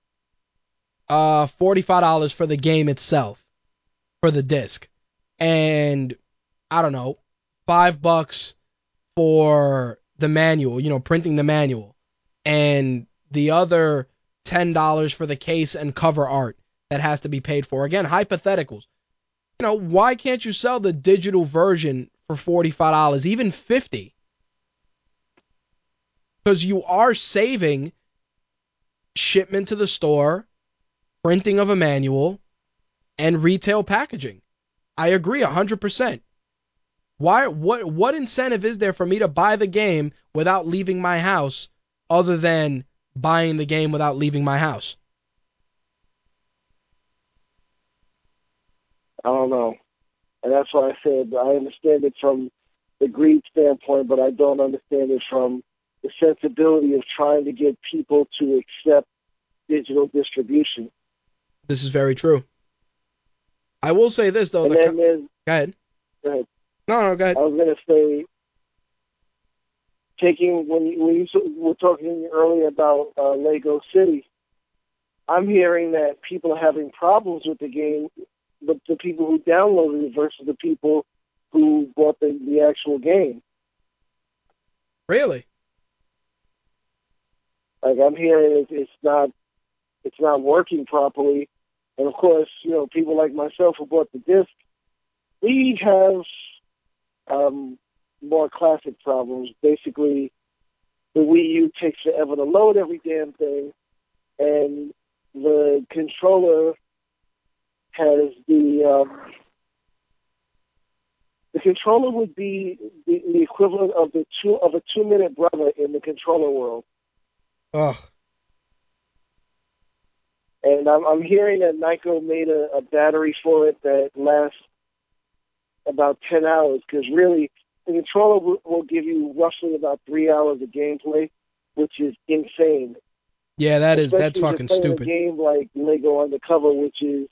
uh, forty five dollars for the game itself, for the disc, and I don't know, five bucks for the manual, you know, printing the manual, and the other ten dollars for the case and cover art that has to be paid for. Again, hypotheticals. You know, why can't you sell the digital version for forty five dollars, even fifty? Because you are saving shipment to the store, printing of a manual, and retail packaging. I agree hundred percent. Why what what incentive is there for me to buy the game without leaving my house other than buying the game without leaving my house? I don't know. And that's why I said I understand it from the greed standpoint, but I don't understand it from the sensibility of trying to get people to accept digital distribution. This is very true. I will say this though. The co- go ahead. go ahead. No, no, go ahead. I was going to say, taking when you, when you were talking earlier about uh, Lego City, I'm hearing that people are having problems with the game, but the people who downloaded it versus the people who bought the, the actual game. Really? Like I'm hearing it, it's not it's not working properly, and of course, you know, people like myself who bought the disc, we have um, more classic problems. Basically, the Wii U takes forever to load every damn thing, and the controller has the um, the controller would be the, the equivalent of the two of a two minute brother in the controller world. Ugh. And I'm, I'm hearing that Nyko made a, a battery for it that lasts about 10 hours because really the controller will, will give you roughly about three hours of gameplay, which is insane. Yeah, that is that's Especially if fucking stupid. A game like Lego Undercover, which is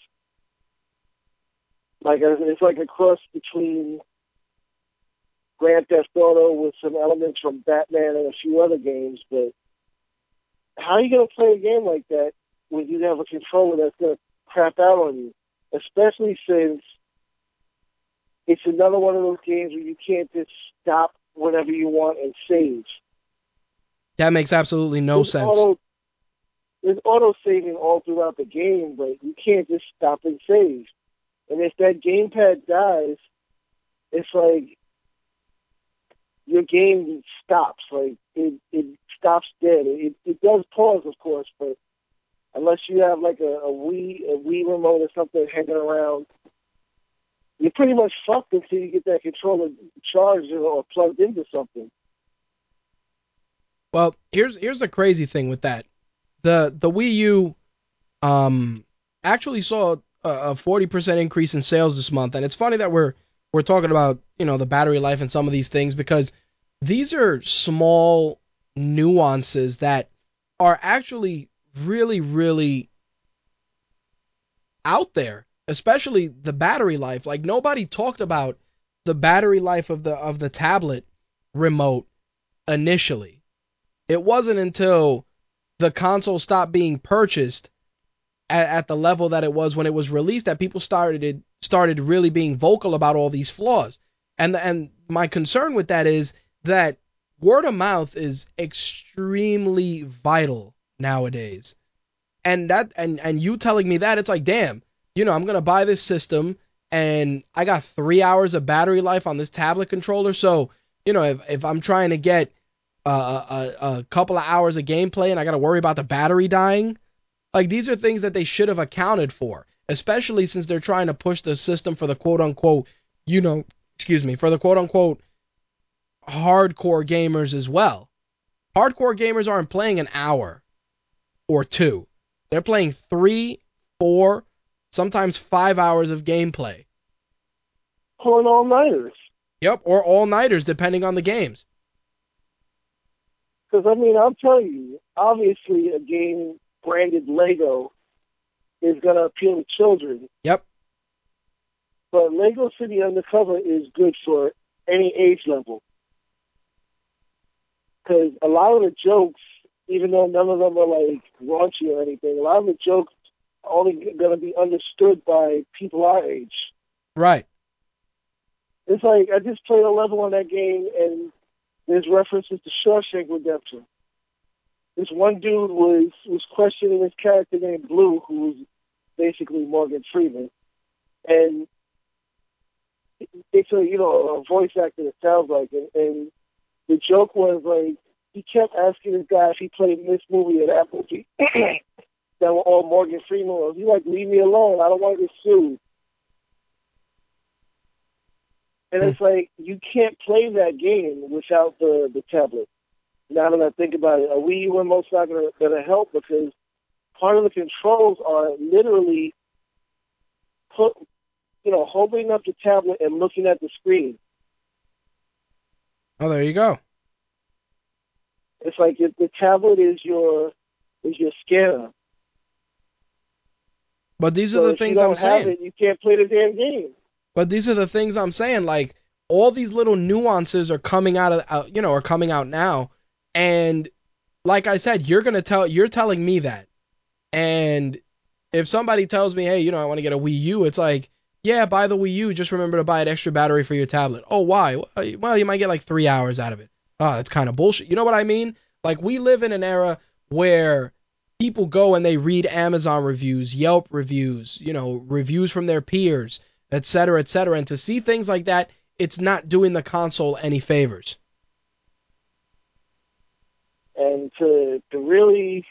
like a, it's like a cross between Grand Theft Auto with some elements from Batman and a few other games. But how are you going to play a game like that when you have a controller that's going to crap out on you? Especially since it's another one of those games where you can't just stop whenever you want and save. That makes absolutely no There's sense. Auto, there's auto saving all throughout the game, but you can't just stop and save. And if that gamepad dies, it's like your game stops. Like it, it stops dead. It, it does pause, of course, but unless you have like a, a Wii, a Wii remote or something hanging around, you're pretty much fucked until you get that controller charged or plugged into something. Well, here's here's the crazy thing with that. The the Wii U um actually saw a, a 40% increase in sales this month and it's funny that we're we're talking about, you know, the battery life and some of these things because these are small nuances that are actually really really out there, especially the battery life. Like nobody talked about the battery life of the of the tablet remote initially. It wasn't until the console stopped being purchased at, at, the level that it was when it was released that people started started really being vocal about all these flaws. And and my concern with that is that word of mouth is extremely vital nowadays. And that and and you telling me that it's like damn, you know, I'm going to buy this system and I got three hours of battery life on this tablet controller. So, you know, if, if I'm trying to get a, a couple of hours of gameplay and I got to worry about the battery dying, like these are things that they should have accounted for, especially since they're trying to push the system for the quote unquote, you know, excuse me, for the quote unquote hardcore gamers as well. Hardcore gamers aren't playing an hour or two. They're playing three, four, sometimes five hours of gameplay. Pulling all nighters. Yep, or all nighters depending on the games. Because I mean, I'll tell you, obviously, a game branded Lego is going to appeal to children. Yep. But Lego City Undercover is good for any age level. Because a lot of the jokes, even though none of them are like raunchy or anything, a lot of the jokes are only going to be understood by people our age. Right. It's like I just played a level on that game, and there's references to Shawshank Redemption. This one dude was was questioning his character named Blue, who was basically Morgan Freeman, and it's a you know a voice actor that sounds like it. And the joke was like he kept asking this guy if he played in this movie at Applebee's that were all Morgan Freeman. He like leave me alone. I don't want to get sued. And it's like you can't play that game without the the tablet. Now that I think about it, a Wii U remote's not gonna gonna help because part of the controls are literally put you know, holding up the tablet and looking at the screen. Oh, there you go. It's like if the tablet is your is your scanner. But these So are the things I'm saying. It, you can't play the damn game. But these are the things I'm saying. Like all these little nuances are coming out of, out, you know, are coming out now. And like I said, you're gonna tell, you're telling me that. And if somebody tells me, hey, you know, I want to get a Wii U, it's like, yeah, buy the Wii U. Just remember to buy an extra battery for your tablet. Oh, why? Well, you might get like three hours out of it. Oh, that's kind of bullshit. You know what I mean? Like we live in an era where people go and they read Amazon reviews, Yelp reviews, you know, reviews from their peers, etc., cetera, et cetera. And to see things like that, it's not doing the console any favors. And to to really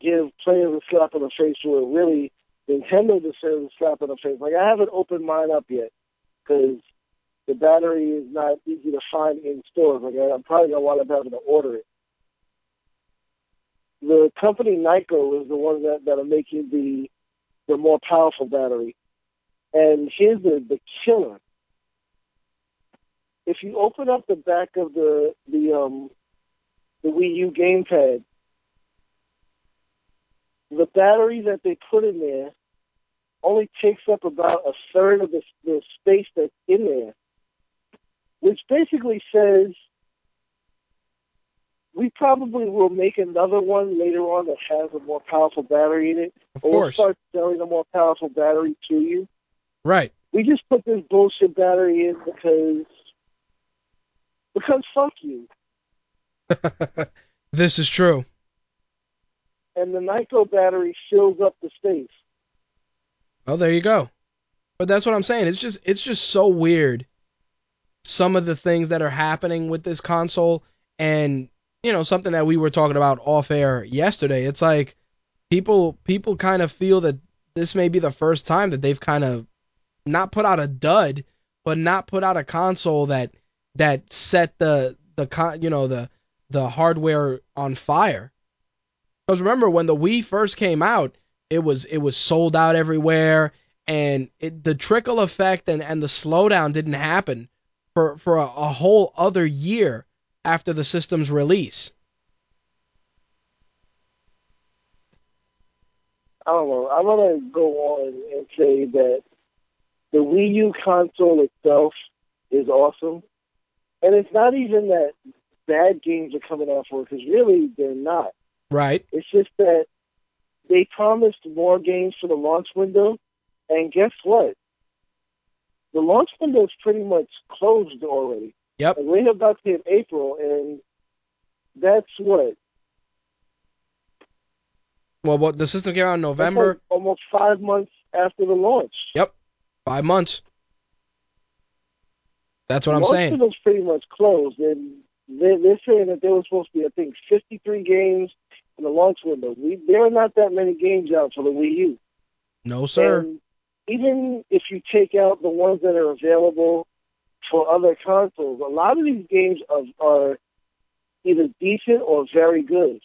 give players a slap in the face where really Nintendo deserves a slap in the face. Like I haven't opened mine up yet because the battery is not easy to find in stores. Like I'm probably gonna wind up having to order it. The company Nyko is the one that that are making the the more powerful battery. And here's the the killer. If you open up the back of the the um the Wii U gamepad, the battery that they put in there only takes up about a third of the, the space that's in there, which basically says we probably will make another one later on that has a more powerful battery in it, Of or we'll course. start selling a more powerful battery to you. Right. We just put this bullshit battery in because because fuck you. this is true. And the Nyko battery fills up the space. Oh, there you go. But that's what I'm saying. It's just it's just so weird some of the things that are happening with this console and you know something that we were talking about off air yesterday. It's like people people kind of feel that this may be the first time that they've kind of not put out a dud, but not put out a console that that set the the con you know the the hardware on fire. Because remember when the Wii first came out, it was it was sold out everywhere, and it, the trickle effect and, and the slowdown didn't happen for for a, a whole other year after the system's release. I don't know. I'm gonna go on and say that the Wii U console itself is awesome, and it's not even that bad games are coming out for it because really they're not. Right. It's just that they promised more games for the launch window, and guess what? The launch window is pretty much closed already. Yep. And we're about to hit April, and that's what Well, what the system came out in November. like almost five months after the launch. Yep. Five months. That's what I'm Most saying. of them's pretty much closed, and they're, they're saying that there was supposed to be, I think, 53 games in the launch window. We there are not that many games out for the Wii U. No, sir. And even if you take out the ones that are available for other consoles, a lot of these games are, are either decent or very good.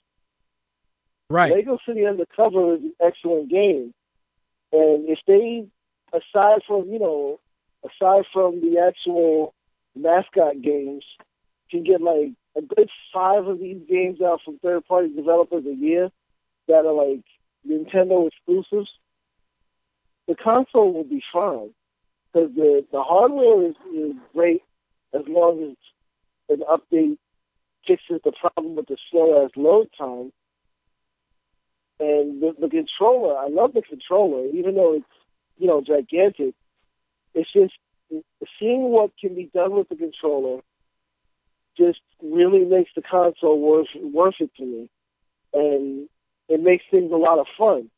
right. Lego City Undercover is an excellent game, and if they, aside from you know, aside from the actual mascot games, can get like a good five of these games out from third-party developers a year that are like Nintendo exclusives, the console will be fine because the the hardware is, is great as long as an update fixes the problem with the slow ass load time. And the, the controller, I love the controller, even though it's you know gigantic. It's just seeing what can be done with the controller just really makes the console worth worth it to me, and it makes things a lot of fun.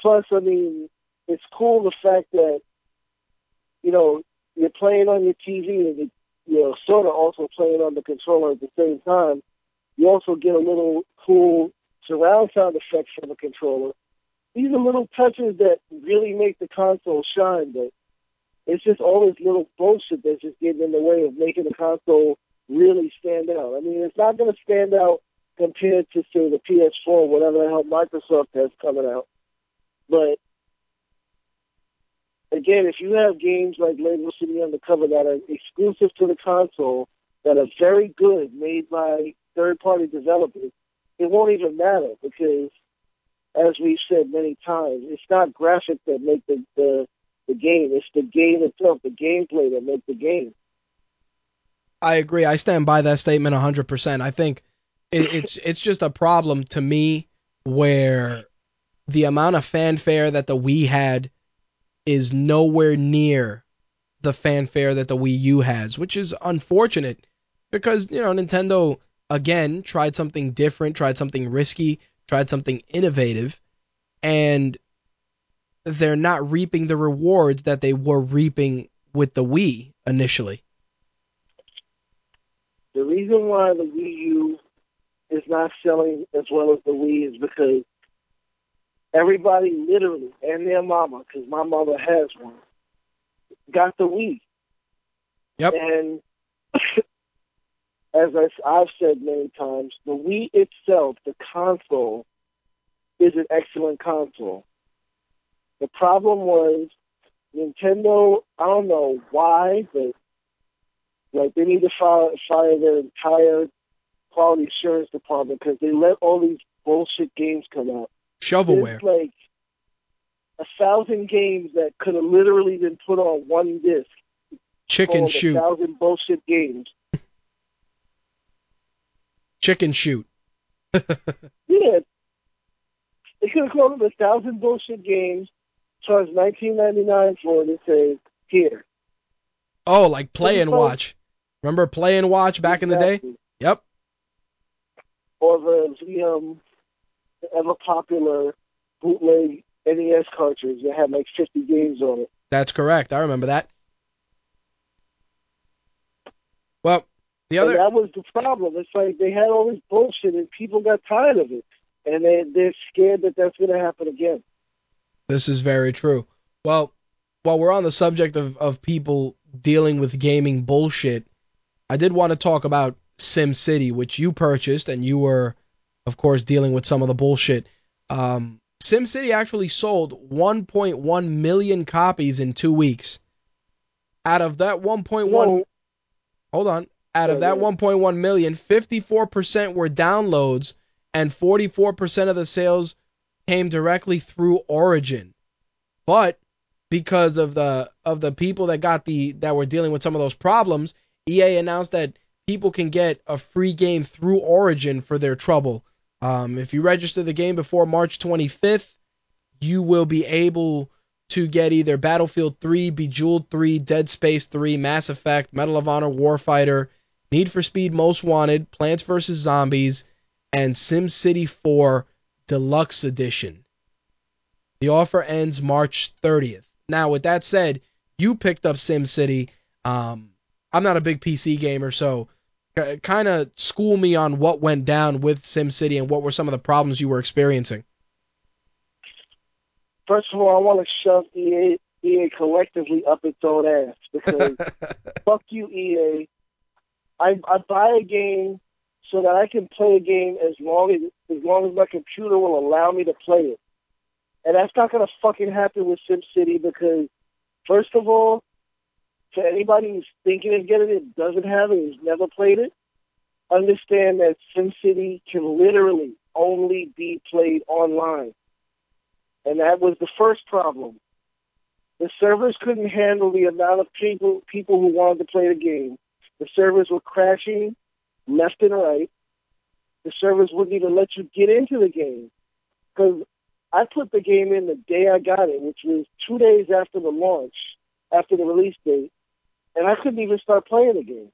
Plus, I mean, it's cool the fact that you know you're playing on your TV and you- you're sort of also playing on the controller at the same time. You also get a little cool surround sound effects from the controller. These are little touches that really make the console shine, but it's just all this little bullshit that's just getting in the way of making the console really stand out. I mean, it's not going to stand out compared to, say, the PS4, whatever the hell Microsoft has coming out. But again, if you have games like Lego City Undercover that are exclusive to the console, that are very good, made by third-party developers, it won't even matter because, as we've said many times, it's not graphics that make the, the the game; it's the game itself, the gameplay that makes the game. I agree. I stand by that statement 100%. I think it, it's it's just a problem to me where the amount of fanfare that the Wii had is nowhere near the fanfare that the Wii U has, which is unfortunate because, you know, Nintendo again tried something different, tried something risky, tried something innovative, and they're not reaping the rewards that they were reaping with the Wii initially. The reason why the Wii U is not selling as well as the Wii is because everybody literally and their mama, because my mother has one, got the Wii. Yep. And as I, I've said many times, the Wii itself, the console, is an excellent console. The problem was Nintendo. I don't know why, but like they need to fire, fire their entire quality assurance department because they let all these bullshit games come out. Shovelware. Like a thousand games that could have literally been put on one disc. Chicken shoot. A thousand bullshit games. Chicken shoot. Yeah. They could have called it a thousand bullshit games, charged nineteen ninety nine for it, and say, here. Oh, like play and watch. Remember play and watch back in the day? Yep. Or the, the um the ever popular bootleg NES cartridge that had like fifty games on it. That's correct. I remember that. Well, the other And that was the problem. It's like they had all this bullshit and people got tired of it. And they, they're scared that that's going to happen again. This is very true. Well, while we're on the subject of, of people dealing with gaming bullshit, I did want to talk about SimCity, which you purchased, and you were, of course, dealing with some of the bullshit. Um, SimCity actually sold 1.1 million copies in two weeks. Out of that 1.1, No, hold on. Out of that 1.1 million, 54% were downloads, and 44% of the sales came directly through Origin. But because of the of the people that got the that were dealing with some of those problems, EA announced that people can get a free game through Origin for their trouble. Um, if you register the game before March 25th, you will be able to get either Battlefield 3, Bejeweled 3, Dead Space 3, Mass Effect, Medal of Honor Warfighter, Need for Speed Most Wanted, Plants vs. Zombies, and SimCity 4 Deluxe Edition. The offer ends March 30th. Now, with that said, you picked up SimCity. Um, I'm not a big PC gamer, so kind of school me on what went down with SimCity and what were some of the problems you were experiencing. First of all, I want to shove EA, EA collectively up its own ass because fuck you, EA. I, I buy a game so that I can play a game as long as as long as my computer will allow me to play it. And that's not gonna fucking happen with SimCity because first of all, to anybody who's thinking of getting it, doesn't have it, who's never played it, understand that SimCity can literally only be played online. And that was the first problem. The servers couldn't handle the amount of people people who wanted to play the game. The servers were crashing left and right. The servers wouldn't even let you get into the game. Because I put the game in the day I got it, which was two days after the launch, after the release date, and I couldn't even start playing the game.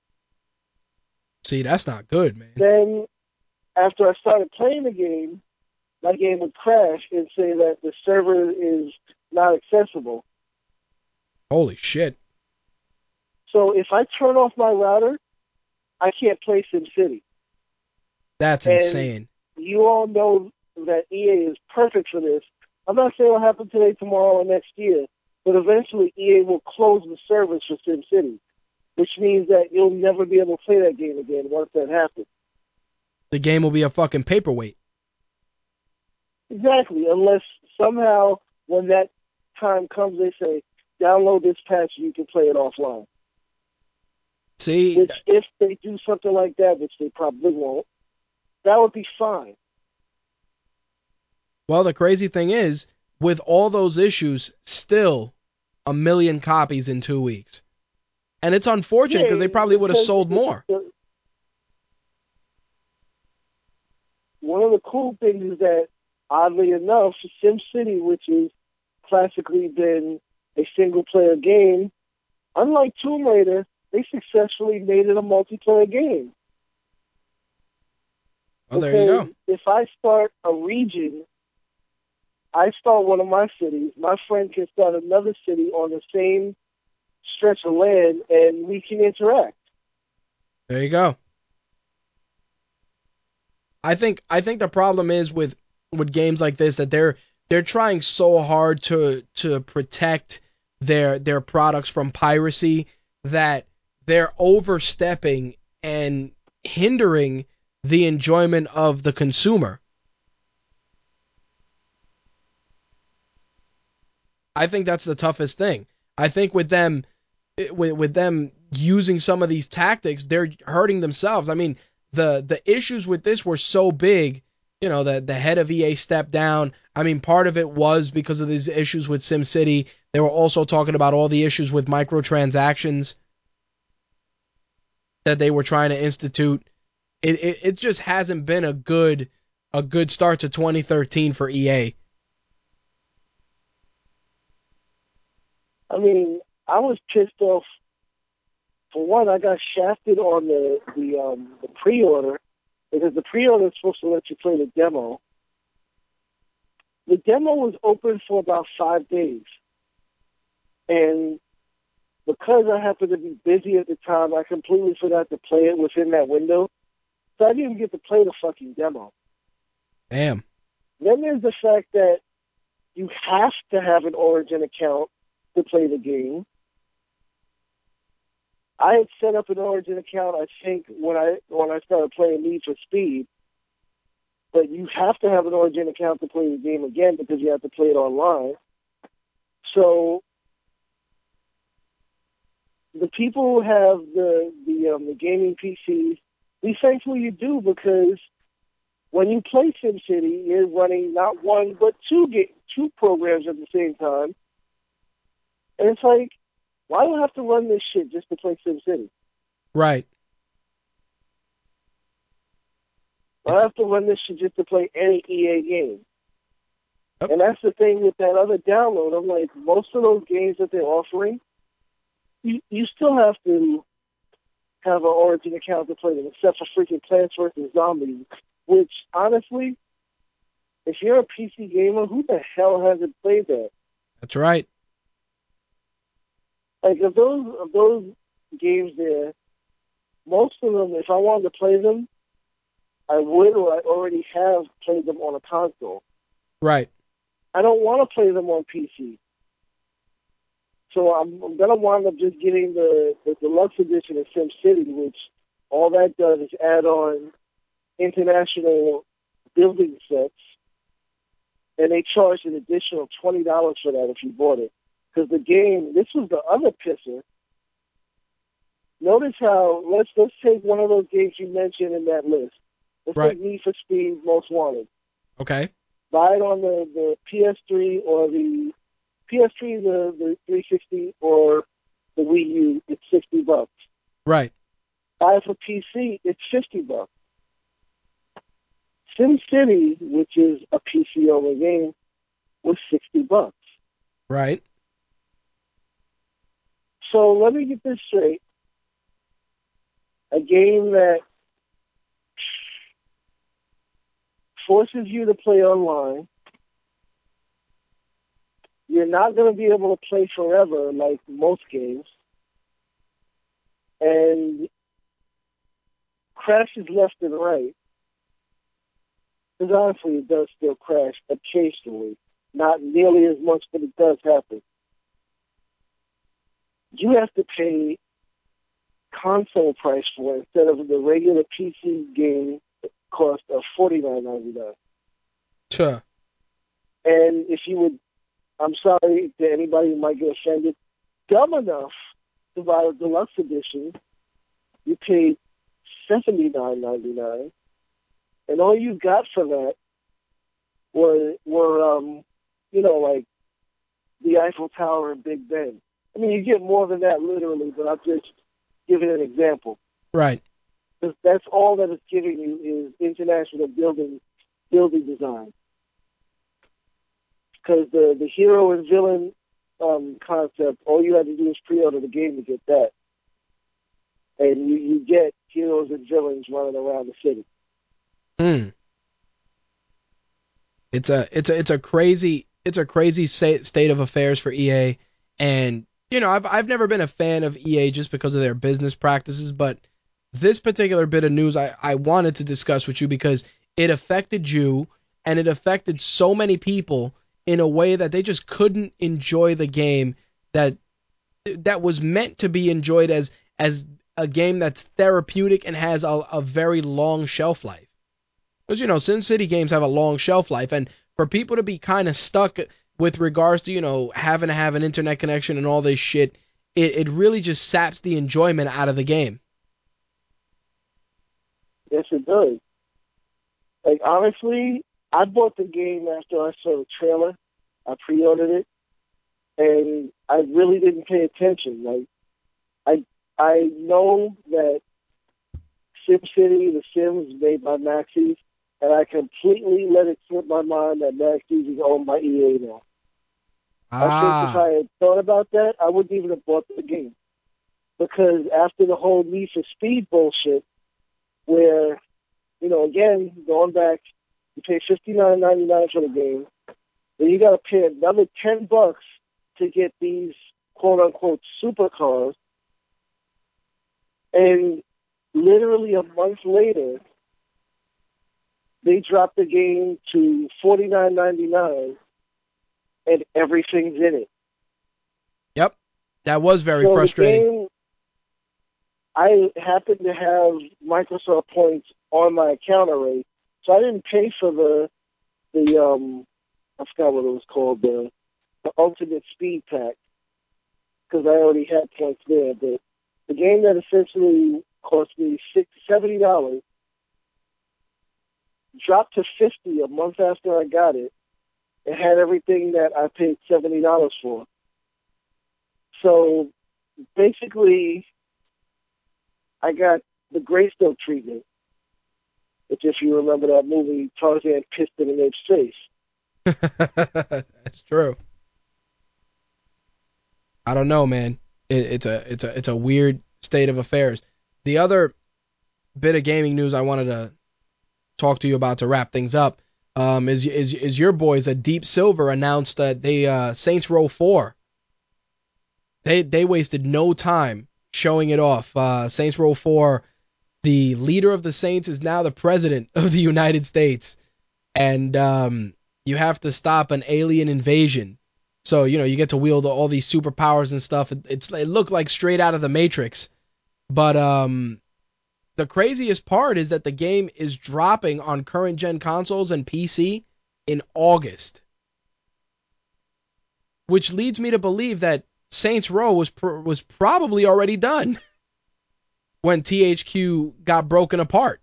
See, that's not good, man. Then, after I started playing the game, my game would crash and say that the server is not accessible. Holy shit. So if I turn off my router, I can't play SimCity. That's And- insane. You all know that EA is perfect for this. I'm not saying it'll happen today, tomorrow, or next year, but eventually EA will close the service for SimCity, which means that you'll never be able to play that game again once that happens. The game will be a fucking paperweight. Exactly, unless somehow when that time comes, they say, download this patch, you can play it offline. See, Which, if they do something like that, which they probably won't, that would be fine. well, the crazy thing is, with all those issues, still a million copies in two weeks. And it's unfortunate because they probably would have sold more. One of the cool things is that, oddly enough, SimCity, which has classically been a single-player game, unlike Tomb Raider, they successfully made it a multiplayer game. Oh, there you go. If I start a region, I start one of my cities. My friend can start another city on the same stretch of land, and we can interact. There you go. I think I think the problem is with with games like this that they're they're trying so hard to to protect their their products from piracy that they're overstepping and hindering the enjoyment of the consumer. I think that's the toughest thing. I think with them with with them using some of these tactics, they're hurting themselves. I mean, the the issues with this were so big, you know, the the head of EA stepped down. I mean, part of it was because of these issues with SimCity. They were also talking about all the issues with microtransactions that they were trying to institute. It it, it just hasn't been a good a good start to 2013 for EA. I mean, I was pissed off. For one, I got shafted on the the um the pre-order because the pre-order is supposed to let you play the demo. The demo was open for about five days, and because I happened to be busy at the time, I completely forgot to play it within that window, so I didn't even get to play the fucking demo. Damn. Then there's the fact that you have to have an Origin account to play the game. I had set up an Origin account, I think, when I when I started playing Need for Speed. But you have to have an Origin account to play the game again because you have to play it online. So the people who have the the um, the gaming PCs, be thankful you do because when you play SimCity, you're running not one but two ga- two programs at the same time, and it's like, why do I have to run this shit just to play SimCity? Right. I have to run this shit just to play any EA game. Yep. And that's the thing with that other download. I'm like, most of those games that they're offering, you you still have to have an Origin account to play them, except for freaking Plants vs Zombies. Which honestly, if you're a PC gamer, who the hell hasn't played that? That's right. Like of those of those games there. Most of them, if I wanted to play them, I would, or I already have played them on a console. Right. I don't want to play them on PC. So I'm, I'm gonna wind up just getting the, the deluxe edition of SimCity, which all that does is add on international building sets, and they charge an additional twenty dollars for that if you bought it. Because the game, this was the other pisser. Notice how let's let's take one of those games you mentioned in that list. Let's Right. take Need for Speed Most Wanted. Okay. Buy it on the, the PS3 or the PS3, the, the 360, or the Wii U. It's sixty bucks. Right. Buy it for PC. It's fifty bucks. SimCity, which is a PC only game, was sixty bucks. Right. So let me get this straight. A game that forces you to play online. You're not going to be able to play forever like most games. And crashes left and right. Because honestly, it does still crash occasionally. Not nearly as much, but it does happen you have to pay console price for instead of the regular PC game cost of forty nine ninety nine. Sure. And if you would, I'm sorry to anybody who might get offended, dumb enough to buy a deluxe edition, you paid seventy nine ninety nine, and all you got for that were were um, you know like the Eiffel Tower and Big Ben. I mean, you get more than that literally, but I'm just giving an example. Right. Because that's all that it's giving you is international building building design. Because the the hero and villain um, concept, all you had to do is pre-order the game to get that, and you you get heroes and villains running around the city. Hmm. It's a it's a it's a crazy it's a crazy state of affairs for EA, and you know I've I've never been a fan of EA just because of their business practices, but this particular bit of news I I wanted to discuss with you because it affected you and it affected so many people in a way that they just couldn't enjoy the game that that was meant to be enjoyed as as a game that's therapeutic and has a, a very long shelf life. Because you know, SimCity games have a long shelf life, and for people to be kind of stuck with regards to you know having to have an internet connection and all this shit, it it really just saps the enjoyment out of the game. Yes, it does. Like honestly, I bought the game after I saw the trailer. I pre-ordered it, and I really didn't pay attention. Like, I I know that SimCity, the Sims, made by Maxis, and I completely let it slip my mind that Maxis is owned by EA now. I think if Ah, I had thought about that, I wouldn't even have bought the game. Because after the whole Need for Speed bullshit, where, you know, again, going back, you pay fifty nine ninety nine for the game, then you got to pay another ten bucks to get these quote unquote supercars, and literally a month later, they dropped the game to forty nine ninety nine, and everything's in it. yep, that was very So frustrating. game- I happened to have Microsoft points on my account already, so I didn't pay for the the um I forgot what it was called the the Ultimate Speed Pack because I already had points there. But the game that essentially cost me six seventy dollars dropped to fifty a month after I got it. It had everything that I paid seventy dollars for. So basically, I got the Greystoke treatment, which, if you remember that movie, Tarzan pissed in an ape's face. That's true. I don't know, man. It, it's a it's a it's a weird state of affairs. The other bit of gaming news I wanted to talk to you about to wrap things up um, is is is your boys at Deep Silver announced that they uh, Saints Row Four. They they wasted no time showing it off. Uh, Saints Row 4, the leader of the Saints is now the president of the United States, and um, you have to stop an alien invasion. So you know you get to wield all these superpowers and stuff. It, it's it looked like straight out of the Matrix, but um, the craziest part is that the game is dropping on current gen consoles and PC in August, which leads me to believe that Saints Row was pr- was probably already done when THQ got broken apart.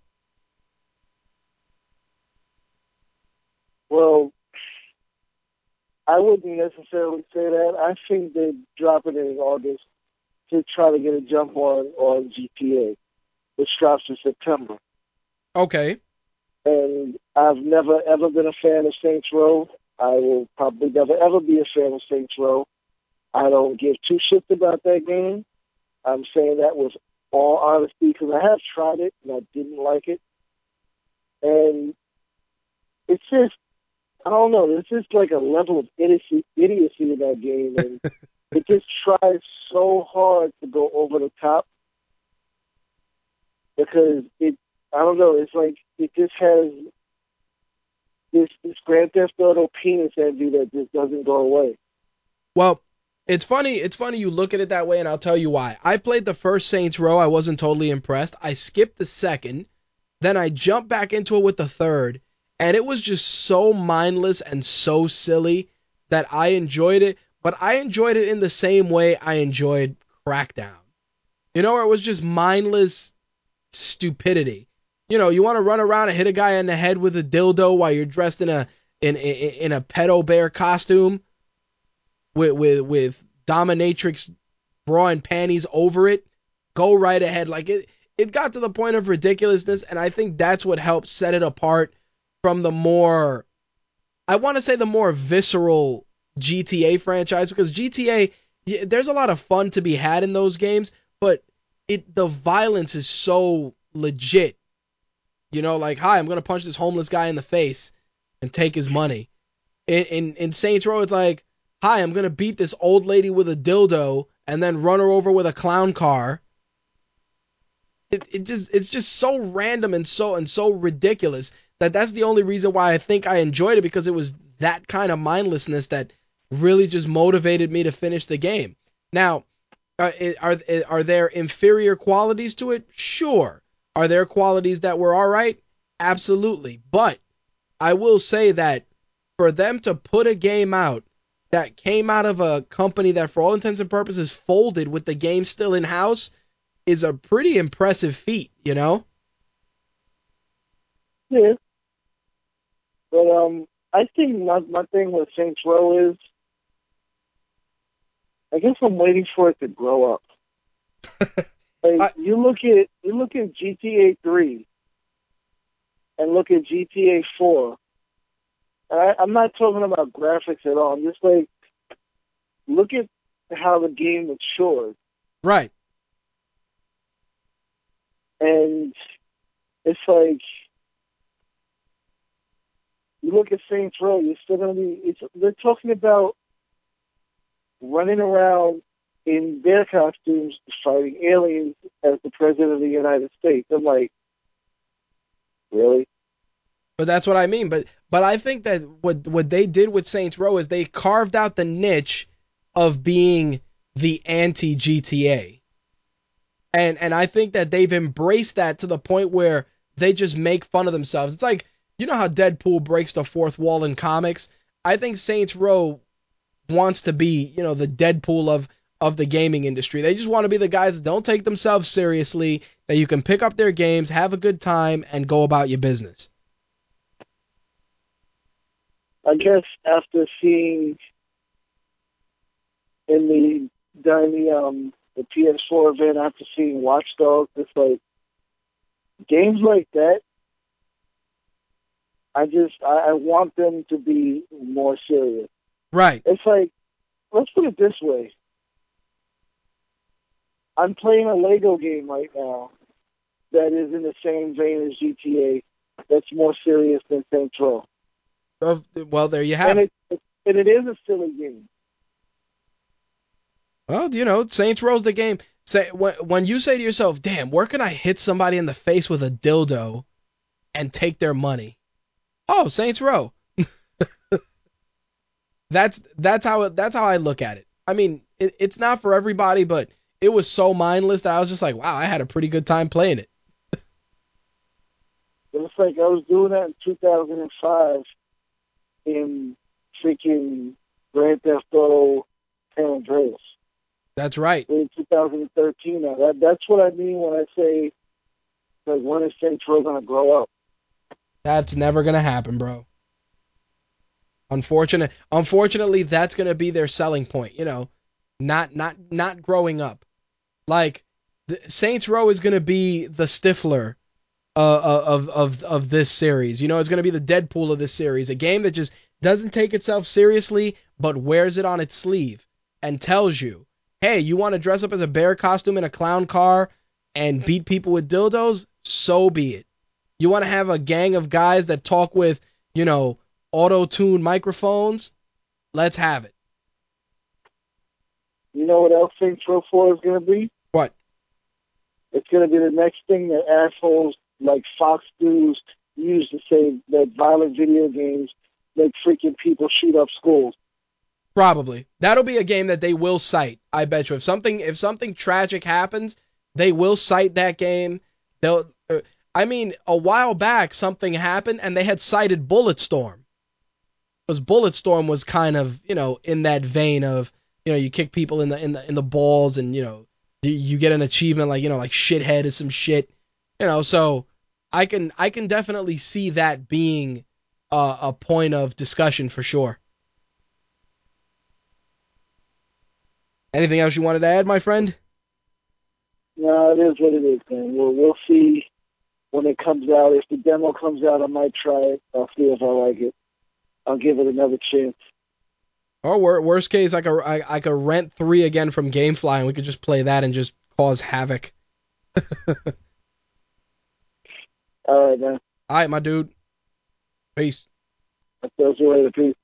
Well, I wouldn't necessarily say that. I think they're dropping it in August to try to get a jump on on GTA, which drops in September. Okay. And I've never ever been a fan of Saints Row. I will probably never ever be a fan of Saints Row. I don't give two shits about that game. I'm saying that with all honesty because I have tried it and I didn't like it. And it's just, I don't know, there's just like a level of idiocy, idiocy in that game. And it just tries so hard to go over the top because it, I don't know, it's like, it just has this, this Grand Theft Auto penis envy that just doesn't go away. Well, it's funny. It's funny you look at it that way, and I'll tell you why. I played the first Saints Row. I wasn't totally impressed. I skipped the second, then I jumped back into it with the third, and it was just so mindless and so silly that I enjoyed it. But I enjoyed it in the same way I enjoyed Crackdown. You know, it was just mindless stupidity. You know, you want to run around and hit a guy in the head with a dildo while you're dressed in a in in, in a pedo bear costume with with with dominatrix bra and panties over it, go right ahead. Like it it got to the point of ridiculousness, and I think that's what helped set it apart from the more I want to say the more visceral GTA franchise because GTA there's a lot of fun to be had in those games, but it the violence is so legit. You know, like hi, I'm gonna punch this homeless guy in the face and take his money. In in, in Saints Row, it's like hi, I'm gonna beat this old lady with a dildo and then run her over with a clown car. It, it just it's just so random and so and so ridiculous that that's the only reason why I think I enjoyed it because it was that kind of mindlessness that really just motivated me to finish the game. Now, are are, are there inferior qualities to it? Sure. Are there qualities that were all right? Absolutely. But I will say that for them to put a game out that came out of a company that, for all intents and purposes, folded with the game still in house is a pretty impressive feat, you know? Yeah. But um, I think my my thing with Saints Row is, I guess I'm waiting for it to grow up. like I- you look at you look at GTA three, and look at GTA four. And I, I'm not talking about graphics at all. I'm just like, look at how the game matured, Right. and it's like you look at Saints Row, you're still gonna be. It's they're talking about running around in their costumes fighting aliens as the president of the United States. I'm like, really? But that's what I mean. But but I think that what what they did with Saints Row is they carved out the niche of being the anti GTA. And and I think that they've embraced that to the point where they just make fun of themselves. It's like you know how Deadpool breaks the fourth wall in comics? I think Saints Row wants to be, you know, the Deadpool of of the gaming industry. They just want to be the guys that don't take themselves seriously, that you can pick up their games, have a good time and go about your business. I guess after seeing in the during the um the PS4 event after seeing Watch Dogs, it's like games like that. I just I, I want them to be more serious. Right. It's like let's put it this way. I'm playing a Lego game right now that is in the same vein as GTA. That's more serious than Saints Row, Well, there you have and it. it and it is a silly game. Well, you know, Saints Row's the game. say when when you say to yourself, "Damn, where can I hit somebody in the face with a dildo and take their money?" Oh, Saints Row. That's that's how that's how I look at it. I mean, it, it's not for everybody, but it was so mindless that I was just like, wow, I had a pretty good time playing it. It's like I was doing that in 2005 in freaking Grand Theft Auto San Andreas. That's right. in 2013 now. That that's what I mean when I say like when is Saints Row gonna grow up? That's never gonna happen, bro. Unfortunate, unfortunately, that's gonna be their selling point. You know, not not not growing up. Like Saints Row is gonna be the Stifler uh, of of of this series. You know, it's gonna be the Deadpool of this series. A game that just doesn't take itself seriously, but wears it on its sleeve and tells you, hey, you want to dress up as a bear costume in a clown car and beat people with dildos? So be it. You want to have a gang of guys that talk with, you know, auto tune microphones? Let's have it. You know what else Row 4 is gonna be? What? It's gonna be the next thing that assholes like Fox News use to say that violent video games make freaking people shoot up schools. Probably. That'll be a game that they will cite. I bet you. If something if something tragic happens, they will cite that game. They'll. Uh, I mean, a while back something happened and they had cited Bulletstorm. Because Bulletstorm was kind of you know in that vein of you know you kick people in the in the in the balls and you know you, get an achievement like you know like shithead is some shit. You know, so I can I can definitely see that being uh, a point of discussion for sure. Anything else you wanted to add, my friend? No, it is what it is, man. We'll we'll see when it comes out. If the demo comes out, I might try it. I'll see if I like it. I'll give it another chance. Or wor- worst case, I could I, I could rent three again from GameFly, and we could just play that and just cause havoc. All right, man. All right, my dude. Peace. I'll see you later. Peace.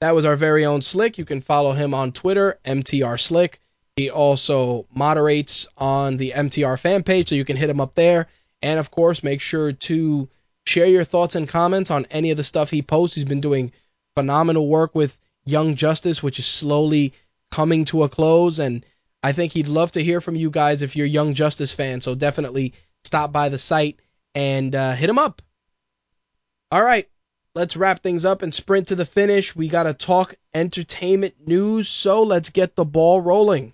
That was our very own Slick. You can follow him on Twitter, MTR Slick. He also moderates on the MTR fan page, so you can hit him up there. And of course, make sure to share your thoughts and comments on any of the stuff he posts. He's been doing phenomenal work with Young Justice, which is slowly coming to a close. And I think he'd love to hear from you guys if you're Young Justice fans. So definitely stop by the site and uh, hit him up. All right, let's wrap things up and sprint to the finish. We got to talk entertainment news, so let's get the ball rolling.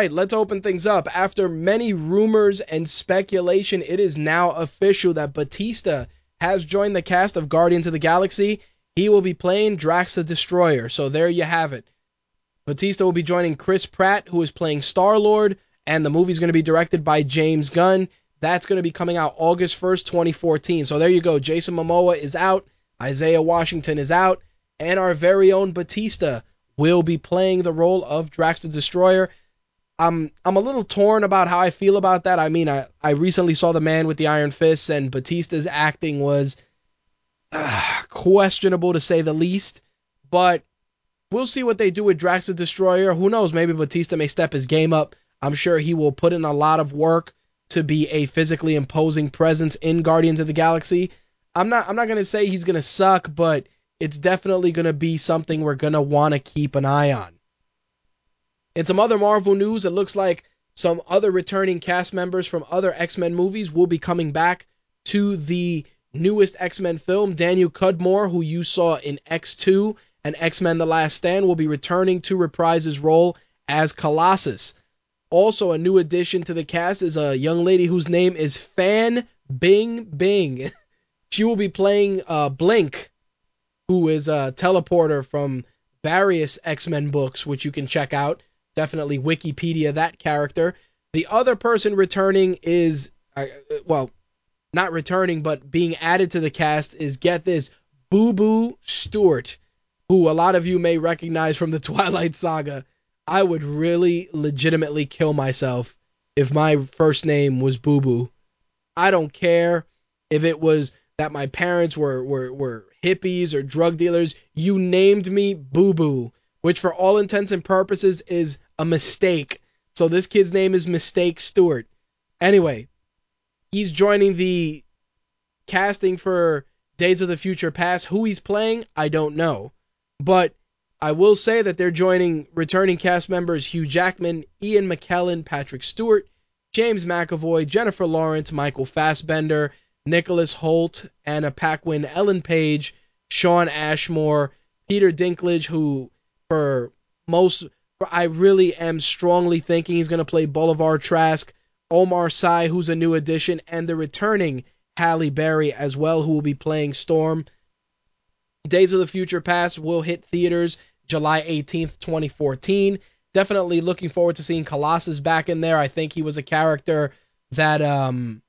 Right, let's open things up. After many rumors and speculation, it is now official that Batista has joined the cast of Guardians of the Galaxy. He will be playing Drax the Destroyer. So there you have it. Batista will be joining Chris Pratt, who is playing Star Lord, and the movie's going to be directed by James Gunn. That's going to be coming out August 1st, 2014. So there you go. Jason Momoa is out, Isaiah Washington is out, and our very own Batista will be playing the role of Drax the Destroyer. I'm I'm a little torn about how I feel about that. I mean, I I recently saw The Man with the Iron Fists, and Batista's acting was uh, questionable to say the least. But we'll see what they do with Drax the Destroyer. Who knows? Maybe Batista may step his game up. I'm sure he will put in a lot of work to be a physically imposing presence in Guardians of the Galaxy. I'm not I'm not gonna say he's gonna suck, but it's definitely gonna be something we're gonna want to keep an eye on. In some other Marvel news, it looks like some other returning cast members from other X Men movies will be coming back to the newest X Men film. Daniel Cudmore, who you saw in X2 and X Men The Last Stand, will be returning to reprise his role as Colossus. Also, a new addition to the cast is a young lady whose name is Fan Bing Bing. she will be playing uh, Blink, who is a teleporter from various X Men books, which you can check out definitely Wikipedia that character. The other person returning is, uh, well, not returning, but being added to the cast is get this Boo Boo Stewart, who a lot of you may recognize from the Twilight Saga. I would really legitimately kill myself if my first name was Boo Boo. I don't care if it was that my parents were, were, were hippies or drug dealers. You named me Boo Boo, which for all intents and purposes is a mistake. So this kid's name is Mistake Stewart. Anyway, he's joining the casting for Days of the Future Past. Who he's playing, I don't know. But I will say that they're joining returning cast members Hugh Jackman, Ian McKellen, Patrick Stewart, James McAvoy, Jennifer Lawrence, Michael Fassbender, Nicholas Hoult, Anna Paquin, Ellen Page, Shawn Ashmore, Peter Dinklage, who for most I really am strongly thinking he's going to play Bolivar Trask, Omar Sy, who's a new addition, and the returning Halle Berry as well, who will be playing Storm. Days of the Future Past will hit theaters July 18th, 2014. Definitely looking forward to seeing Colossus back in there. I think he was a character that um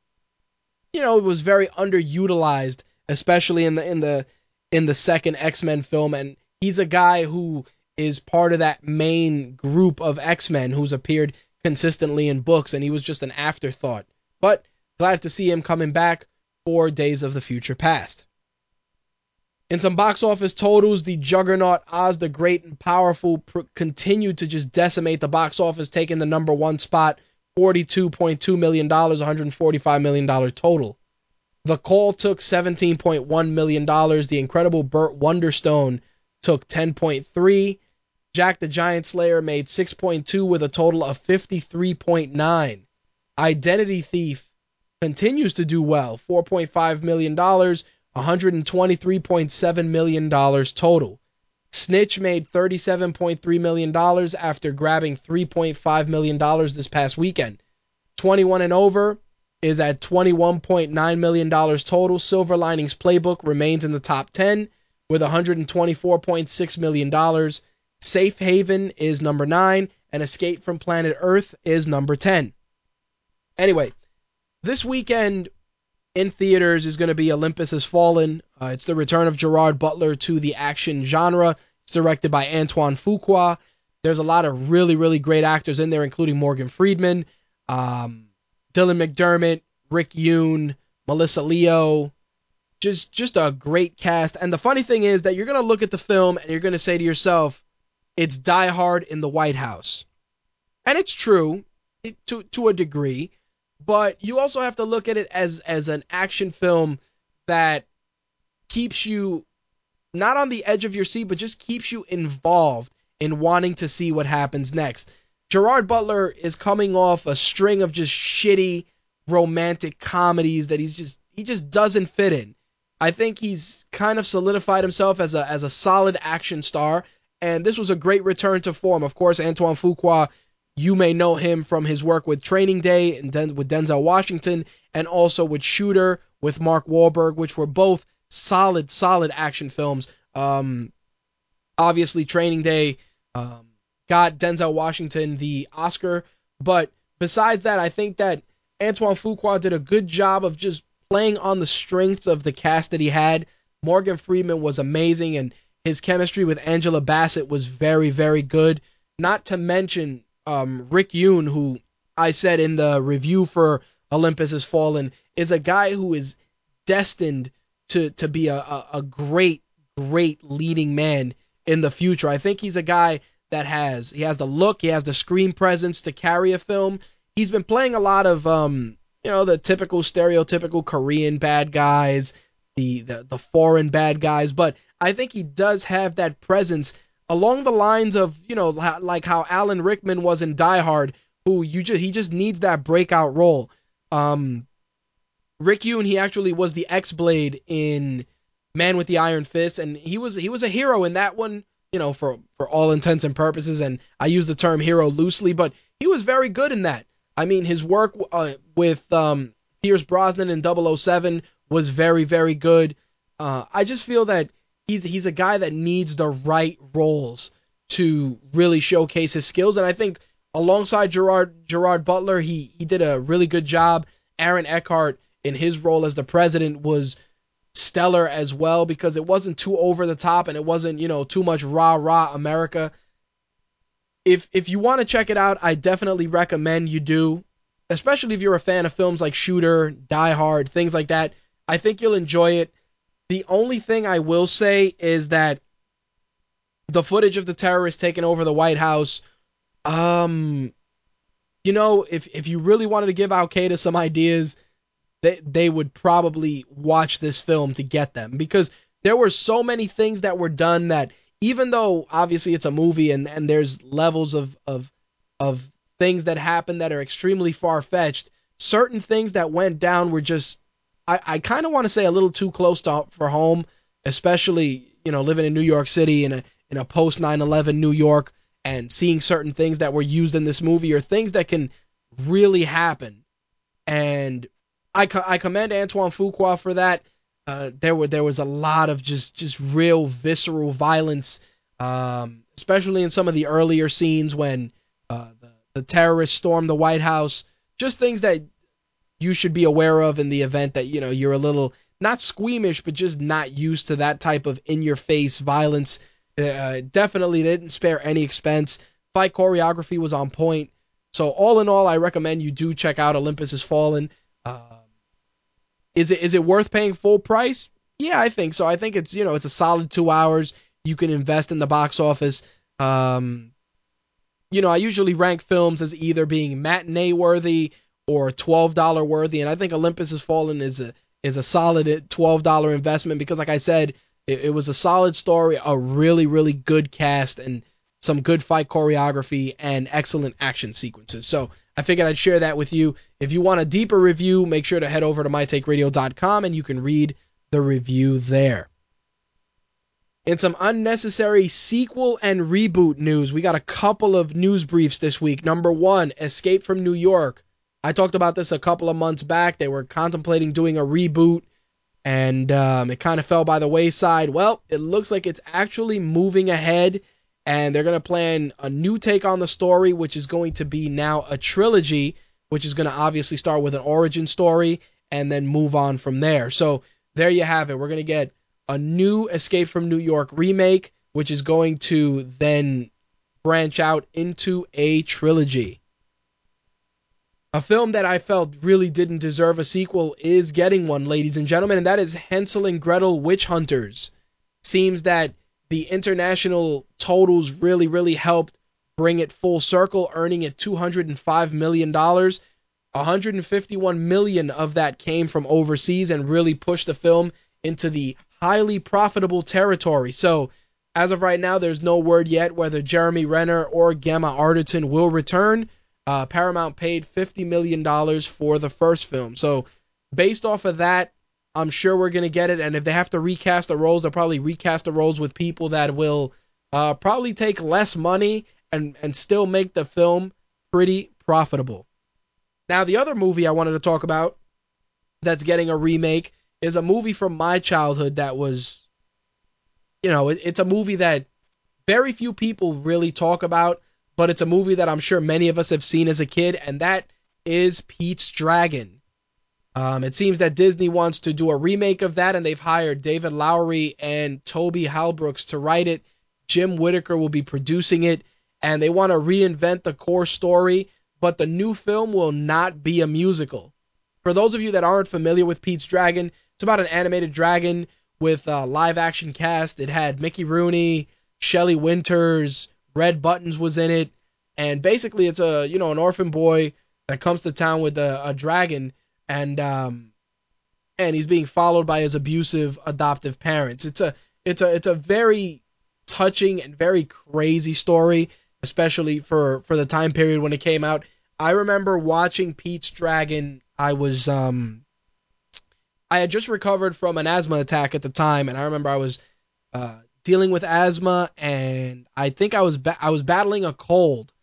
you know was very underutilized, especially in the in the in the second X-Men film and he's a guy who is part of that main group of X-Men who's appeared consistently in books and he was just an afterthought. But glad to see him coming back for Days of the Future Past. In some box office totals, the juggernaut Oz the Great and Powerful pr- continued to just decimate the box office, taking the number one spot, $42.2 million, $145 million total. The Call took $17.1 million. The Incredible Burt Wonderstone took 10.3. Jack the Giant Slayer made 6.2 with a total of 53.9. Identity Thief continues to do well, $4.5 million, $123.7 million total. Snitch made $37.3 million after grabbing $3.5 million this past weekend. 21 and over is at $21.9 million total. Silver Linings Playbook remains in the top 10 with $124.6 million. Safe Haven is number 9, and Escape from Planet Earth is number 10. Anyway, this weekend in theaters is going to be Olympus Has Fallen. Uh, it's the return of Gerard Butler to the action genre. It's directed by Antoine Fuqua. There's a lot of really, really great actors in there, including Morgan Freeman, um, Dylan McDermott, Rick Yune, Melissa Leo. Just, just a great cast. And the funny thing is that you're to look at the film and you're to say to yourself, it's Die Hard in the White House. And it's true to, to a degree but you also have to look at it as as an action film that keeps you not on the edge of your seat, but just keeps you involved in wanting to see what happens next. Gerard Butler is coming off a string of just shitty romantic comedies that he's just he just doesn't fit in. I think he's kind of solidified himself as a as a solid action star, and this was a great return to form. Of course, Antoine Fuqua you may know him from his work with Training Day and Den- with Denzel Washington, and also with Shooter with Mark Wahlberg, which were both solid, solid action films. Um, obviously, Training Day um, got Denzel Washington the Oscar, but besides that, I think that Antoine Fuqua did a good job of just playing on the strengths of the cast that he had. Morgan Freeman was amazing, and his chemistry with Angela Bassett was very, very good. Not to mention um, Rick Yune, who I said in the review for Olympus Has Fallen, is a guy who is destined to to be a, a, a great, great leading man in the future. I think he's a guy that has he has the look, he has the screen presence to carry a film. He's been playing a lot of um, you know, the typical stereotypical Korean bad guys, the, the the foreign bad guys, but I think he does have that presence along the lines of you know like how Alan Rickman was in Die Hard, who you just he just needs that breakout role. Um, Rick Yune he actually was the X Blade in Man with the Iron Fist, and he was he was a hero in that one. You know, for for all intents and purposes, and I use the term hero loosely, but he was very good in that. I mean, his work uh, with um, Pierce Brosnan in 007 was very very good. Uh, I just feel that he's he's a guy that needs the right roles to really showcase his skills. And I think alongside Gerard Gerard Butler, he he did a really good job. Aaron Eckhart in his role as the president was stellar as well because it wasn't too over the top and it wasn't, you know, too much rah rah America. If if you want to check it out, I definitely recommend you do, especially if you're a fan of films like Shooter, Die Hard, things like that. I think you'll enjoy it. The only thing I will say is that the footage of the terrorists taking over the White House, um, you know, if if you really wanted to give Al Qaeda some ideas, they they would probably watch this film to get them because there were so many things that were done that even though obviously it's a movie and and there's levels of of of things that happen that are extremely far fetched, certain things that went down were just I, I kind of want to say a little too close to for home, especially you know living in New York City in a in a post 9/11 New York and seeing certain things that were used in this movie or things that can really happen. And I I commend Antoine Fuqua for that. Uh, there were there was a lot of just just real visceral violence, um, especially in some of the earlier scenes when uh, the the terrorists stormed the White House. Just things that you should be aware of in the event that you know you're a little not squeamish, but just not used to that type of in-your-face violence. Uh, definitely didn't spare any expense. Fight choreography was on point. So all in all, I recommend you do check out Olympus Has Fallen. Um, is it is it worth paying full price? Yeah, I think so. I think it's you know it's a solid two hours. You can invest in the box office. Um, you know, I usually rank films as either being matinee worthy or $12 worthy. And I think Olympus Has Fallen is a is a solid $12 investment because, like I said, it, it was a solid story, a really really good cast, and some good fight choreography and excellent action sequences. So I figured I'd share that with you. If you want a deeper review, make sure to head over to mytakeradio.com and you can read the review there. In some unnecessary sequel and reboot news, we got a couple of news briefs this week. Number one, Escape from New York I talked about this a couple of months back. They were contemplating doing a reboot, and um, it kind of fell by the wayside. Well, it looks like it's actually moving ahead, and they're going to plan a new take on the story, which is going to be now a trilogy, which is going to obviously start with an origin story and then move on from there. So there you have it. We're going to get a new Escape from New York remake, which is going to then branch out into a trilogy. A film that I felt really didn't deserve a sequel is getting one, ladies and gentlemen, and that is Hansel and Gretel Witch Hunters. Seems that the international totals really, really helped bring it full circle, earning it $205 million. 151 million of that came from overseas and really pushed the film into the highly profitable territory. So, as of right now, there's no word yet whether Jeremy Renner or Gemma Arterton will return. Uh, Paramount paid $50 million for the first film. So, based off of that, I'm sure we're going to get it. And if they have to recast the roles, they'll probably recast the roles with people that will uh, probably take less money and, and still make the film pretty profitable. Now, the other movie I wanted to talk about that's getting a remake is a movie from my childhood that was, you know, it, it's a movie that very few people really talk about but it's a movie that I'm sure many of us have seen as a kid, and that is Pete's Dragon. Um, it seems that Disney wants to do a remake of that, and they've hired David Lowery and Toby Halbrooks to write it. Jim Whitaker will be producing it, and they want to reinvent the core story, but the new film will not be a musical. For those of you that aren't familiar with Pete's Dragon, it's about an animated dragon with a live action cast. It had Mickey Rooney, Shelley Winters, Red Buttons was in it, and basically it's a you know an orphan boy that comes to town with a, a dragon, and um, and he's being followed by his abusive adoptive parents. It's a it's a it's a very touching and very crazy story, especially for for the time period when it came out. I remember watching Pete's Dragon. I was um I had just recovered from an asthma attack at the time, and I remember I was uh, dealing with asthma, and I think I was ba- I was battling a cold.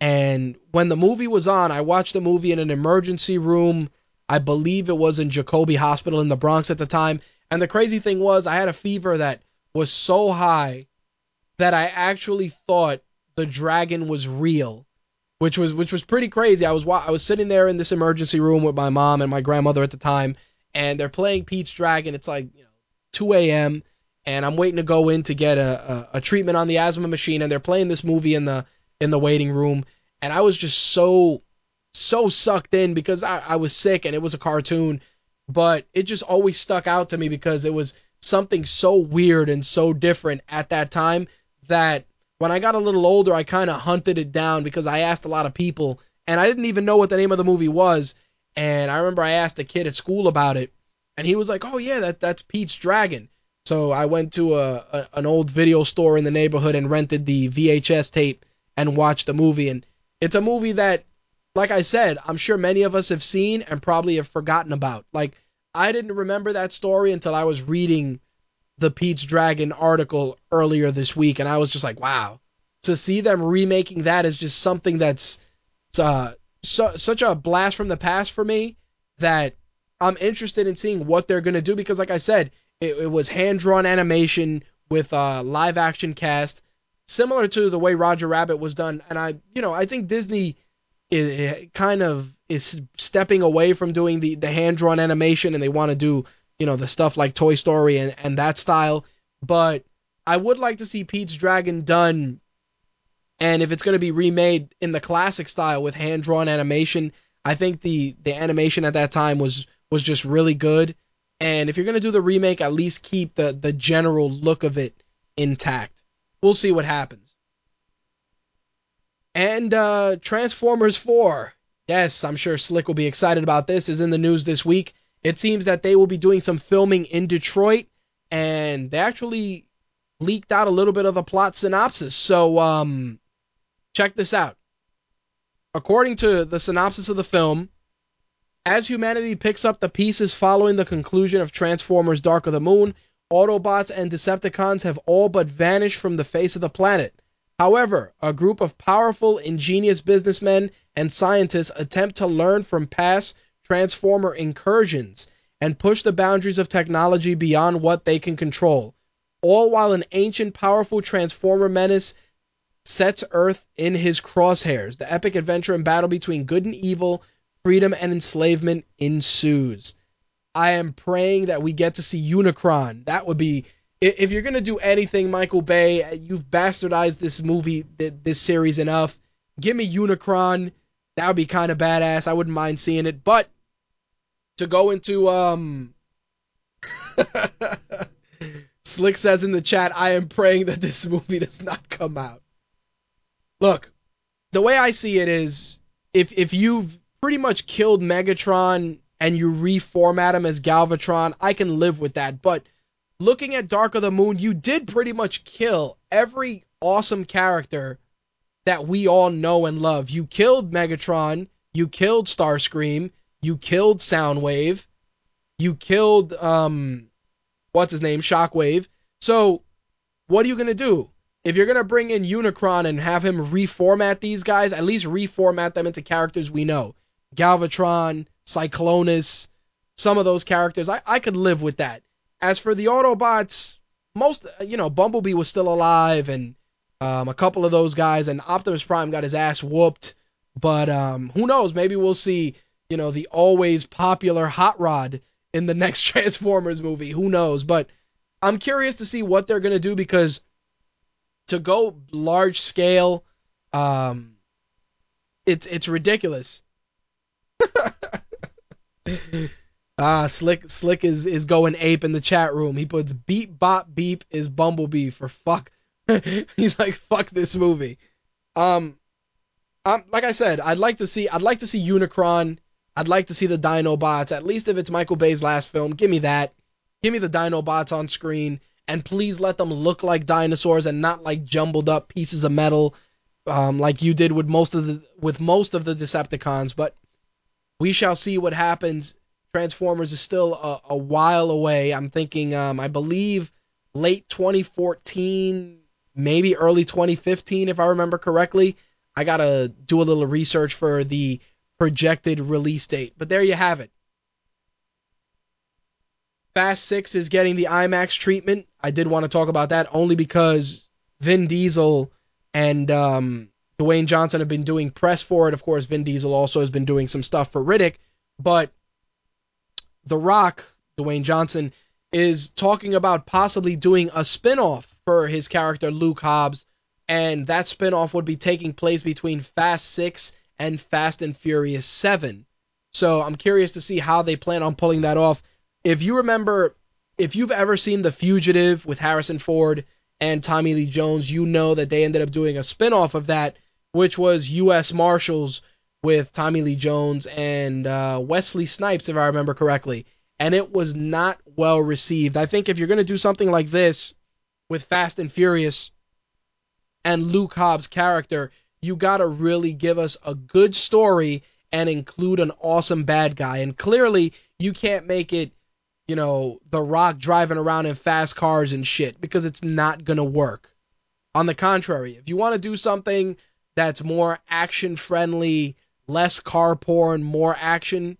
And when the movie was on, I watched the movie in an emergency room. I believe it was in Jacobi Hospital in the Bronx at the time. And the crazy thing was, I had a fever that was so high that I actually thought the dragon was real, which was which was pretty crazy. I was I was sitting there in this emergency room with my mom and my grandmother at the time, and they're playing Pete's Dragon. It's like you know 2 a.m. and I'm waiting to go in to get a, a, a treatment on the asthma machine, and they're playing this movie in the in the waiting room, and I was just so so sucked in because I, I was sick and it was a cartoon, but it just always stuck out to me because it was something so weird and so different at that time that when I got a little older, I kind of hunted it down because I asked a lot of people and I didn't even know what the name of the movie was. And I remember I asked a kid at school about it, and he was like, "Oh yeah, that that's Pete's Dragon." So I went to a, a an old video store in the neighborhood and rented the VHS tape and watched the movie. And it's a movie that, like I said, I'm sure many of us have seen and probably have forgotten about. Like I didn't remember that story until I was reading the Pete's Dragon article earlier this week, and I was just like, wow. To see them remaking that is just something that's uh, su- such a blast from the past for me that I'm interested in seeing what they're gonna do because, like I said, it, it was hand drawn animation with a live action cast, similar to the way Roger Rabbit was done. And I, you know, I think Disney is, kind of is stepping away from doing the the hand drawn animation, and they want to do, you know, the stuff like Toy Story and and that style. But I would like to see Pete's Dragon done and if it's going to be remade in the classic style with hand drawn animation, I think the the animation at that time was was just really good. And if you're going to do the remake, at least keep the the general look of it intact. We'll see what happens. And uh, Transformers 4. Yes, I'm sure Slick will be excited about this. Is in the news this week. It seems that they will be doing some filming in Detroit, and they actually leaked out a little bit of the plot synopsis. So um, Check this out. According to the synopsis of the film, as humanity picks up the pieces following the conclusion of Transformers Dark of the Moon, Autobots and Decepticons have all but vanished from the face of the planet. However, a group of powerful, ingenious businessmen and scientists attempt to learn from past Transformer incursions and push the boundaries of technology beyond what they can control, all while an ancient, powerful Transformer menace sets Earth in his crosshairs. The epic adventure and battle between good and evil, freedom and enslavement ensues. I am praying that we get to see Unicron. That would be if you're gonna do anything, Michael Bay. You've bastardized this movie, this series enough. Give me Unicron. That would be kind of badass. I wouldn't mind seeing it. But to go into um. Slick says in the chat, I am praying that this movie does not come out. Look, the way I see it is if if you've pretty much killed Megatron and you reformat him as Galvatron, I can live with that. But looking at Dark of the Moon, you did pretty much kill every awesome character that we all know and love. You killed Megatron, you killed Starscream, you killed Soundwave, you killed um what's his name, Shockwave. So what are you gonna do? if you're gonna bring in Unicron and have him reformat these guys, at least reformat them into characters we know. Galvatron, Cyclonus, some of those characters, I, I could live with that. As for the Autobots, most you know, Bumblebee was still alive and um, a couple of those guys, and Optimus Prime got his ass whooped. But um, who knows? Maybe we'll see, you know, the always popular Hot Rod in the next Transformers movie. Who knows? But I'm curious to see what they're gonna do because to go large scale, um, it's it's ridiculous. ah, slick slick is is going ape in the chat room. He puts beep bop beep is Bumblebee for fuck. He's like fuck this movie. Um, um, like I said, I'd like to see I'd like to see Unicron. I'd like to see the Dinobots. At least if it's Michael Bay's last film, give me that. Give me the Dinobots on screen and please let them look like dinosaurs and not like jumbled up pieces of metal um, like you did with most of the with most of the Decepticons. But we shall see what happens. Transformers is still a, a while away. I'm thinking, um, I believe late 2014, maybe early 2015, if I remember correctly. I gotta do a little research for the projected release date. But there you have it. Fast 6 is getting the IMAX treatment. I did want to talk about that only because Vin Diesel and um, Dwayne Johnson have been doing press for it. Of course, Vin Diesel also has been doing some stuff for Riddick, but The Rock, Dwayne Johnson, is talking about possibly doing a spin-off for his character Luke Hobbs, and that spin-off would be taking place between Fast 6 and Fast and Furious 7. So I'm curious to see how they plan on pulling that off. If you remember, if you've ever seen The Fugitive with Harrison Ford and Tommy Lee Jones, you know that they ended up doing a spin-off of that, which was U.S. Marshals with Tommy Lee Jones and uh, Wesley Snipes, if I remember correctly. And it was not well received. I think if you're going to do something like this with Fast and Furious and Luke Hobbs' character, you got to really give us a good story and include an awesome bad guy. And clearly, you can't make it, you know, The Rock driving around in fast cars and shit because it's not going to work. On the contrary, if you want to do something that's more action friendly, less car porn, more action,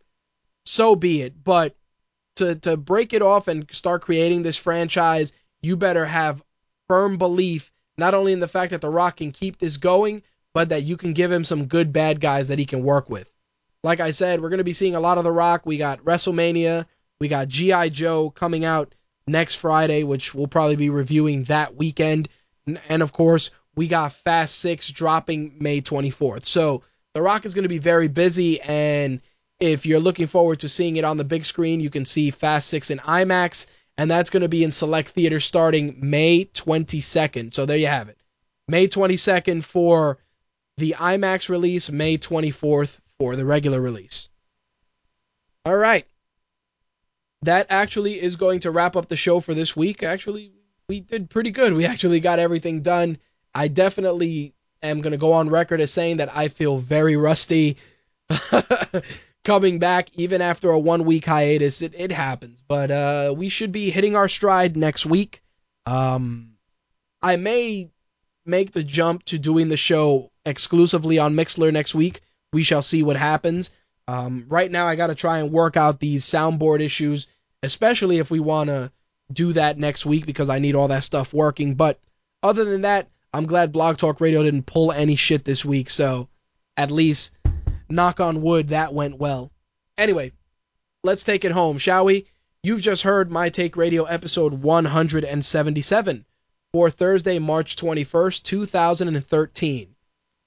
so be it. But to to break it off and start creating this franchise, you better have firm belief not only in the fact that The Rock can keep this going, but that you can give him some good bad guys that he can work with. Like I said, we're going to be seeing a lot of The Rock. We got WrestleMania, we got G.I. Joe coming out next Friday, which we'll probably be reviewing that weekend. And of course, we got Fast 6 dropping May 24th. So The Rock is going to be very busy, and if you're looking forward to seeing it on the big screen, you can see Fast 6 in IMAX, and that's going to be in select theaters starting May 22nd. So there you have it. May 22nd for the IMAX release, May 24th for the regular release. All right. That actually is going to wrap up the show for this week. Actually, we did pretty good. We actually got everything done. I definitely am going to go on record as saying that I feel very rusty coming back even after a one week hiatus. It, it happens, but uh, we should be hitting our stride next week. Um, I may make the jump to doing the show exclusively on Mixlr next week. We shall see what happens. Um, right now, I got to try and work out these soundboard issues, especially if we want to do that next week because I need all that stuff working. But other than that, I'm glad Blog Talk Radio didn't pull any shit this week. So at least, knock on wood, that went well. Anyway, let's take it home, shall we? You've just heard My Take Radio episode 177 for Thursday, March 21st, 2013.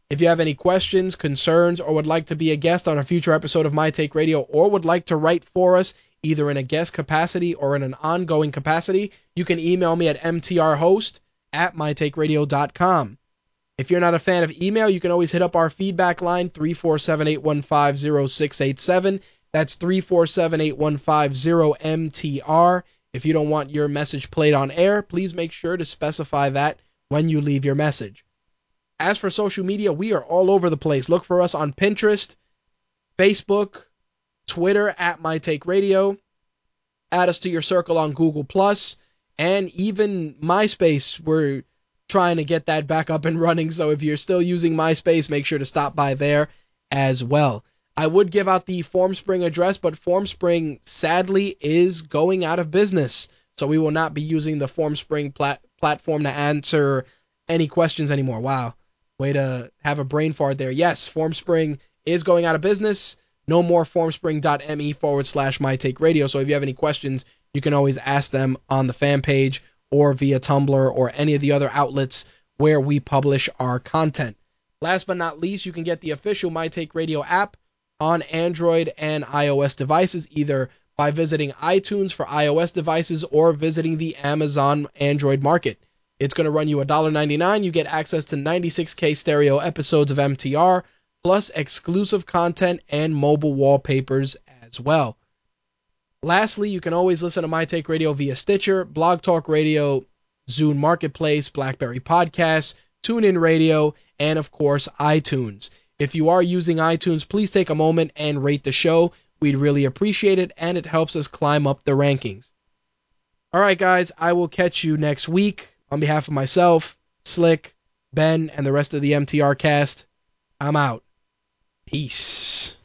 If you have any questions, concerns, or would like to be a guest on a future episode of My Take Radio, or would like to write for us, either in a guest capacity or in an ongoing capacity, you can email me at mtrhost at mytakeradio.com. If you're not a fan of email, you can always hit up our feedback line, 347-815-0687. That's 347-815-0MTR. If you don't want your message played on air, please make sure to specify that when you leave your message. As for social media, we are all over the place. Look for us on Pinterest, Facebook, Twitter at My Take Radio. Add us to your circle on Google Plus, and even MySpace. We're trying to get that back up and running. So if you're still using MySpace, make sure to stop by there as well. I would give out the FormSpring address, but FormSpring sadly is going out of business. So we will not be using the FormSpring plat- platform to answer any questions anymore. Wow. Way to have a brain fart there. Yes, FormSpring is going out of business. No more formspring.me forward slash my take radio. So if you have any questions, you can always ask them on the fan page or via Tumblr or any of the other outlets where we publish our content. Last but not least, you can get the official My Take Radio app on Android and iOS devices either by visiting iTunes for iOS devices or visiting the Amazon Android market. It's going to run you $1.99. You get access to 96K stereo episodes of MTR, plus exclusive content and mobile wallpapers as well. Lastly, you can always listen to My Take Radio via Stitcher, Blog Talk Radio, Zune Marketplace, Blackberry Podcasts, TuneIn Radio, and of course, iTunes. If you are using iTunes, please take a moment and rate the show. We'd really appreciate it, and it helps us climb up the rankings. All right, guys, I will catch you next week. On behalf of myself, Slick, Ben, and the rest of the MTR cast, I'm out. Peace.